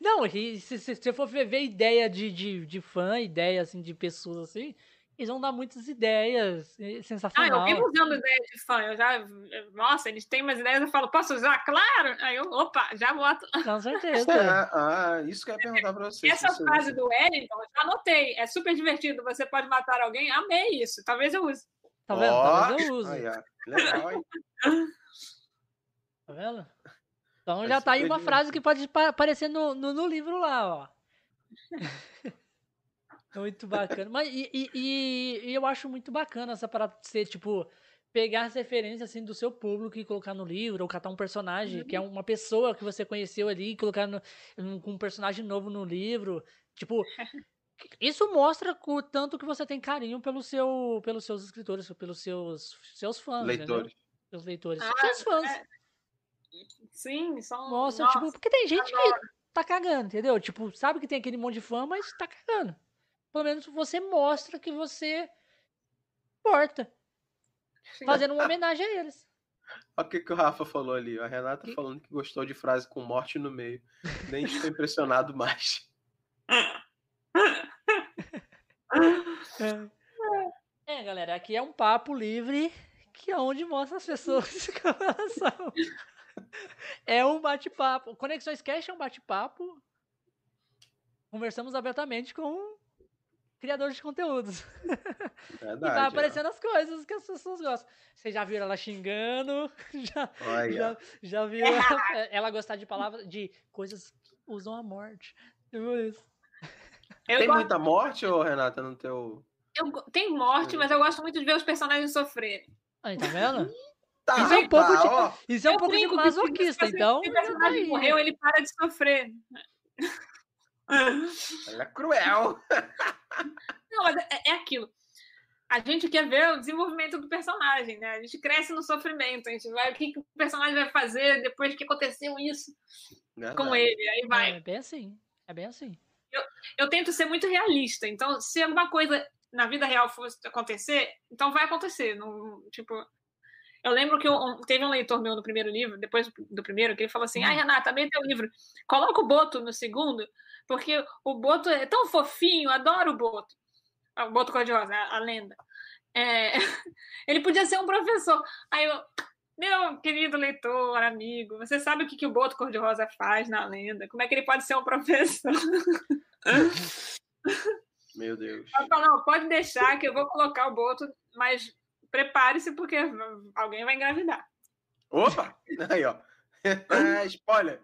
Não, se se você for ver ideia de, de, de fã, ideia assim, de pessoas assim, eles vão dar muitas ideias. Sensacional. Ah, eu vivo usando ideia de fã. Eu já. Nossa, eles têm umas ideias, eu falo, posso usar? Claro! Aí eu, opa, já boto. Com certeza. É, ah, isso que eu ia perguntar pra você. Essa frase do Wellington, eu já anotei. É super divertido. Você pode matar alguém. Amei isso. Talvez eu use. Tá vendo? Ó, Talvez eu use. Legal, hein? Tá vendo? Então já tá aí uma divertido. frase que pode pa- aparecer no, no, no livro lá, ó. muito bacana. Mas e, e- e- eu acho muito bacana essa parada de ser, tipo, pegar as referências assim do seu público e colocar no livro, ou catar um personagem que é uma pessoa que você conheceu ali e colocar no, um, com um personagem novo no livro. Tipo, isso mostra o tanto que você tem carinho pelo seu, pelos seus escritores, pelos seus, seus fãs, entendeu? Leitores. Seus leitores. Ah, seus fãs. é. Sim, são. Mostra, nossa, tipo, porque tem gente que tá cagando, entendeu? Tipo, sabe que tem aquele monte de fã, mas tá cagando. Pelo menos você mostra que você importa. sim. Fazendo uma homenagem a eles. Olha o que, que o Rafa falou ali. A Renata Que? falando que gostou de frase com morte no meio. Nem estou impressionado mais. É, galera, aqui é um papo livre que é onde mostra as pessoas como elas são. É um bate-papo. Conexões Cash é um bate-papo. Conversamos abertamente com criadores de conteúdos. E Verdade. vai ó. aparecendo as coisas que as pessoas gostam. Vocês já viram ela xingando? Já, Olha. já, já viram ela, ela gostar de palavras, de coisas que usam a morte. Tipo isso. Eu Tem gosto- muita morte, ô Renata, no teu. eu tem morte, mas eu gosto muito de ver os personagens sofrerem. Aí, tá vendo? Tá, Isso é um pouco de- ó. Isso é um pouco de que masoquista, se- então. Se o personagem aí. morreu, ele para de sofrer. Ela é cruel. Não, mas é, é aquilo. A gente quer ver o desenvolvimento do personagem, né? A gente cresce no sofrimento. A gente vai, o que, que o personagem vai fazer depois que aconteceu isso com Verdade. ele. Aí vai. É bem assim. É bem assim. eu tento ser muito realista. Então, se alguma coisa na vida real fosse acontecer, então vai acontecer. Não, tipo, eu lembro que um- teve um leitor meu no primeiro livro, depois do primeiro, que ele falou assim: Hum. Ai, Renata, amei teu livro. Coloca o Boto no segundo, porque o Boto é tão fofinho, adoro o Boto. Ah, O Boto Cor-de-Rosa, a, a lenda. É, ele podia ser um professor. Aí eu. Meu querido leitor, amigo, você sabe o que, que o Boto Cor-de-Rosa faz na lenda? Como é que ele pode ser um professor? Meu Deus. Ela falou, não, pode deixar que eu vou colocar o boto, mas prepare-se porque alguém vai engravidar. Opa! Aí, ó. Ah, Spoiler.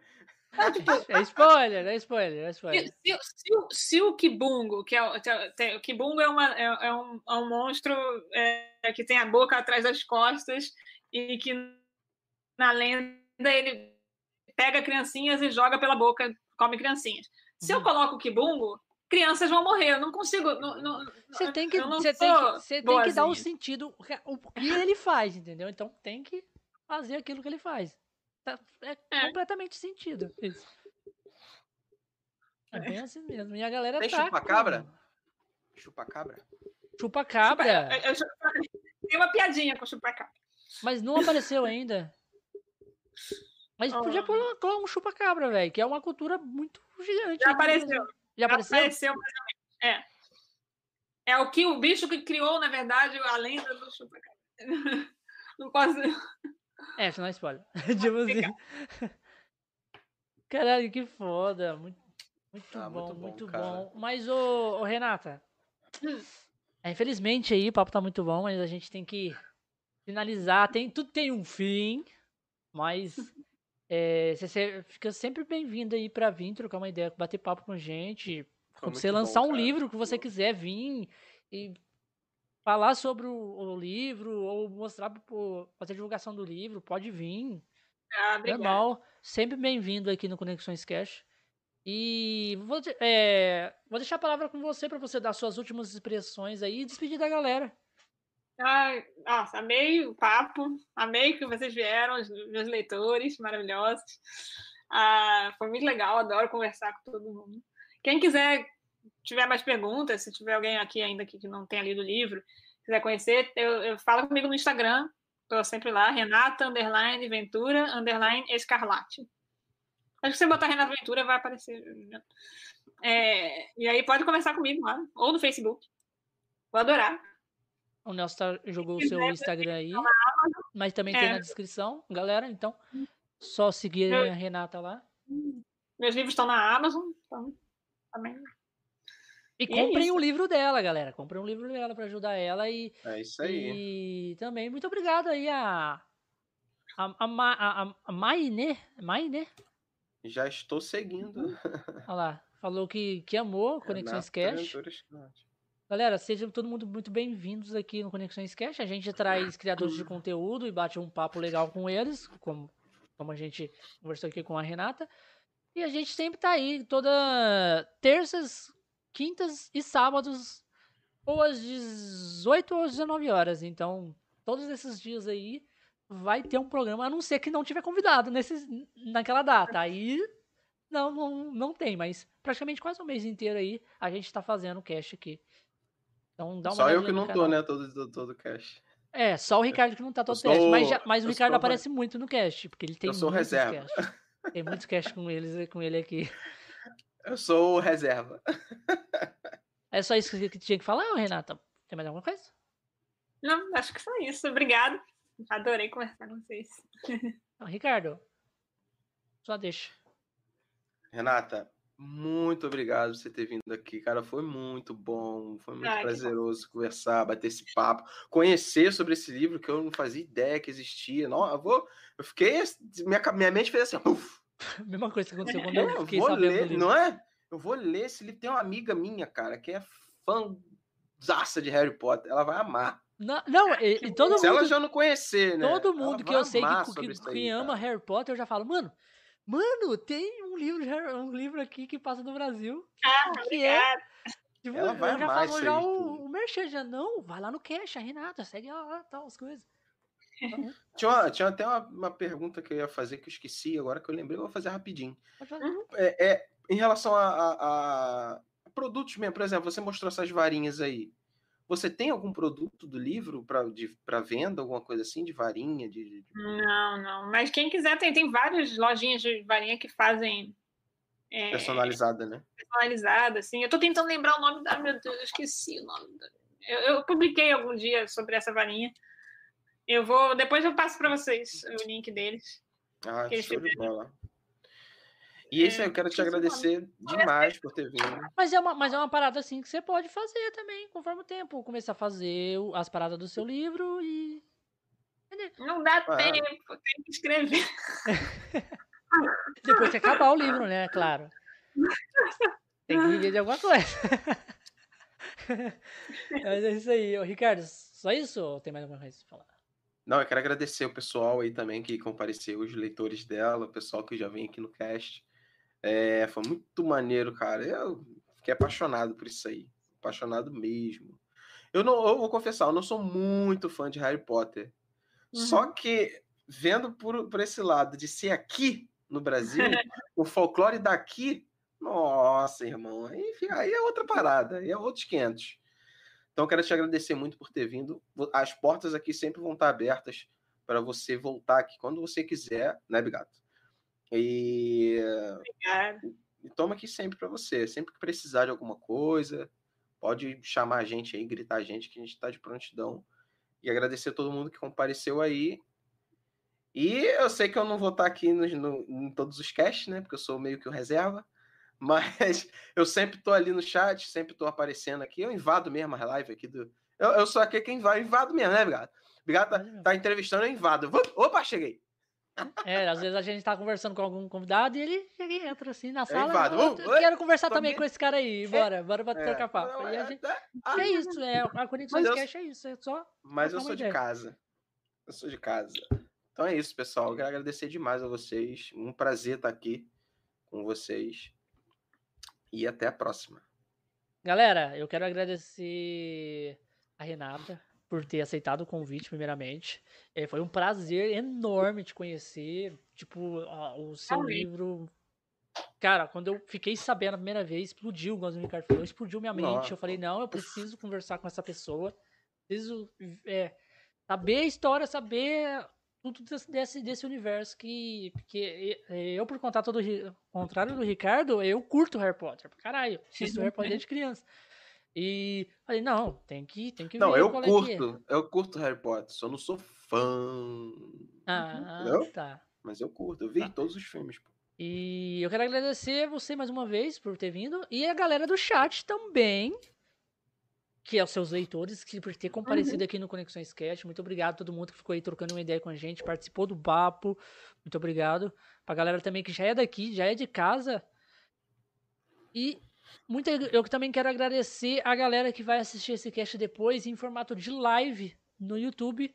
É spoiler, é spoiler, é Se, spoiler. se- se o- se o Kibungo, que é, o- tem- tem- o Kibungo é, uma- é- é um, é um monstro é, que tem a boca atrás das costas e que na lenda ele pega criancinhas e joga pela boca, come criancinhas. Se eu Uhum. coloco o Kibungo, crianças vão morrer. Eu não consigo. Não, não, Você tem que, você tem que, você tem que dar o boazinha. sentido, o que ele faz, entendeu? Então tem que fazer aquilo que ele faz. Tá- É, É. completamente sentido. Isso. É bem assim mesmo. E a galera Tem tá. chupa-cabra? com- Chupa-cabra? Chupa-cabra. Eu- eu- Tem uma piadinha com o chupacabra. Mas não apareceu ainda. Mas podia Oh. colocar um chupa-cabra, velho, que é uma cultura muito gigante. Já apareceu. Brasil. Já apareceu? Apareceu mais ou menos. É. É o que o bicho que criou, na verdade, a lenda do chupacabra. Não posso. É, isso não é spoiler. tipo assim. Caralho, que foda. Muito, muito Ah, bom, muito bom, muito cara. bom. Mas, ô, ô, Renata, Hum. é, infelizmente aí o papo tá muito bom, mas a gente tem que finalizar. Tem, tudo tem um fim, mas é, você fica sempre bem-vindo aí pra vir trocar uma ideia, bater papo com a gente. Quando você bom, lançar um cara. livro que você quiser vir e falar sobre o, o livro ou mostrar, pro- fazer divulgação do livro, pode vir. Ah, obrigada. Normal. Sempre bem-vindo aqui no Conexões Cash. E vou, é, vou deixar a palavra com você para você dar suas últimas expressões aí e despedir da galera. Ai, nossa, amei o papo, amei que vocês vieram, os meus leitores maravilhosos. Ah, foi muito legal, adoro conversar com todo mundo. Quem quiser, tiver mais perguntas, se tiver alguém aqui ainda que não tenha lido o livro, quiser conhecer, eu, eu fala comigo no Instagram, estou sempre lá, Renata, underline, Ventura, underline, Escarlate. Acho que você botar Renata Ventura vai aparecer. né? É, e aí pode conversar comigo lá, ou no Facebook. Vou adorar. O Nelson tá, jogou o seu Instagram aí, mas também é. tem na descrição, galera. Então, só seguir a Renata lá. Meus livros estão na Amazon, então também. E, e é comprem é um livro dela, galera. Comprem um livro dela para ajudar ela e. É isso aí. E também, muito obrigado aí a. A, a, a, a Maine, Maine. Já estou seguindo. Olha lá. Falou que, que amou Conexões Cash. Galera, sejam todo mundo muito bem-vindos aqui no Conexões Cash. A gente traz criadores de conteúdo e bate um papo legal com eles, como, como a gente conversou aqui com a Renata. E a gente sempre tá aí, toda terças, quintas e sábados, ou às 18 ou às 19 horas. Então, todos esses dias aí vai ter um programa, a não ser que não tiver convidado nesse, naquela data. Aí não, não, não tem, mas praticamente quase um mês inteiro aí a gente tá fazendo cast aqui. Então dá uma Só eu que não tô, né? Todo, todo, todo cast. É, só o Ricardo que não tá todo sou, cast. Mas, já, mas o Ricardo aparece muito no cast, porque ele tem eu sou reserva. Cast. Tem muitos cast com, eles, com ele aqui. Eu sou reserva. É só isso que tinha que falar, Renata? Tem mais alguma coisa? Não, acho que só isso. Obrigado. Adorei conversar com vocês. Ricardo, só deixa. Renata, muito obrigado por você ter vindo aqui, cara. Foi muito bom, foi muito ah, prazeroso conversar, bater esse papo, conhecer sobre esse livro que eu não fazia ideia que existia. Não, eu vou, eu fiquei, minha, minha mente fez assim, uf. Mesma coisa que aconteceu quando eu, eu fiquei vou ler, não é? Eu vou ler esse livro. Tem uma amiga minha, cara, que é fã de Harry Potter. Ela vai amar. Não, não e, e todo Se mundo. ela já não conhecer, né? Todo mundo que eu sei que, que, que ama Harry Potter, eu já falo, mano, Mano, tem um livro, um livro aqui que passa no Brasil. Ah, que é. Tipo, Ela vai já mais falou já o, o Merchan, já não, vai lá no cash, a Renata, segue lá, tal, as coisas. Tinha, uma, tinha até uma, uma, pergunta que eu ia fazer que eu esqueci, agora que eu lembrei, eu vou fazer rapidinho. Uhum. É, é, em relação a, a, a, produtos mesmo, por exemplo, você mostrou essas varinhas aí. Você tem algum produto do livro para venda, alguma coisa assim, de varinha? De, de, Não, não. Mas quem quiser, tem, tem várias lojinhas de varinha que fazem. É, personalizada, né? Personalizada, assim. Eu tô tentando lembrar o nome da. Meu Deus, eu esqueci o nome da. Eu, eu publiquei algum dia sobre essa varinha. Eu vou. Depois eu passo para vocês o link deles. Ah, show de bola. E isso aí, eu quero te agradecer demais por ter vindo. Mas é, uma, mas é uma parada assim que você pode fazer também, conforme o tempo. Começar a fazer as paradas do seu livro e. Não dá ah. tempo, tem que escrever. Depois que acabar o livro, né? Claro. Tem que viver de alguma coisa. Mas é isso aí. Ô, Ricardo, só isso ou tem mais alguma coisa pra falar? Não, eu quero agradecer o pessoal aí também que compareceu, os leitores dela, o pessoal que já vem aqui no cast. É, foi muito maneiro, cara. Eu fiquei apaixonado por isso aí. Apaixonado mesmo. Eu não eu vou confessar, eu não sou muito fã de Harry Potter. Uhum. Só que vendo por, por esse lado de ser aqui no Brasil, o folclore daqui, nossa, irmão, aí, aí é outra parada, aí é outros 500. Então eu quero te agradecer muito por ter vindo. As portas aqui sempre vão estar abertas para você voltar aqui quando você quiser, né, Bigato? E, e toma aqui sempre para você. Sempre que precisar de alguma coisa, pode chamar a gente aí, gritar a gente, que a gente está de prontidão. E agradecer a todo mundo que compareceu aí. E eu sei que eu não vou estar aqui no, no, em todos os casts, né? Porque eu sou meio que o reserva. Mas eu sempre tô ali no chat, sempre tô aparecendo aqui. Eu invado mesmo a live aqui do. Eu, eu sou aqui quem vai, invado mesmo, né, Obrigado? Obrigado, tá, tá entrevistando, eu invado. Opa, cheguei. É, às vezes a gente tá conversando com algum convidado e ele chega e entra assim na sala. Eu, eu quero conversar também com esse cara aí. Bora, bora pra é, trocar papo. E, a gente, é isso, é a Conexão Cash é isso, é só. Mas eu sou de casa. Eu sou de casa. Então é isso, pessoal. Eu quero agradecer demais a vocês. Um prazer estar aqui com vocês. E até a próxima. Galera, eu quero agradecer a Renata por ter aceitado o convite, primeiramente. É, foi um prazer enorme te conhecer. Tipo, o seu Amém. livro. Cara, quando eu fiquei sabendo a primeira vez, explodiu, o Ricardo falou, explodiu minha mente. Nossa. Eu falei, não, eu preciso conversar com essa pessoa. Preciso é, saber a história, saber tudo desse, desse universo que, que eu, por contato do contrário do Ricardo, eu curto Harry Potter. Caralho, assisto Harry Potter desde criança. E falei, não, tem que, tem que Não, ver eu qual curto. é que é. Eu curto Harry Potter, só não sou fã. Ah, Entendeu? tá. Mas eu curto, eu vi Tá. todos os filmes. pô. E eu quero agradecer você mais uma vez por ter vindo. E a galera do chat também. Que é os seus leitores, que por ter comparecido aqui no Conexões Cast. Muito obrigado a todo mundo que ficou aí trocando uma ideia com a gente, participou do papo. Muito obrigado. Pra galera também que já é daqui, já é de casa. E muito, eu também quero agradecer a galera que vai assistir esse cast depois em formato de live no YouTube,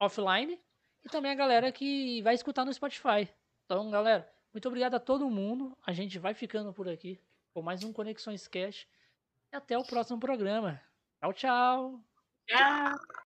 offline. E também a galera que vai escutar no Spotify. Então, galera, muito obrigado a todo mundo. A gente vai ficando por aqui com mais um Conexões Cash. E até o próximo programa. Tchau, tchau. Tchau.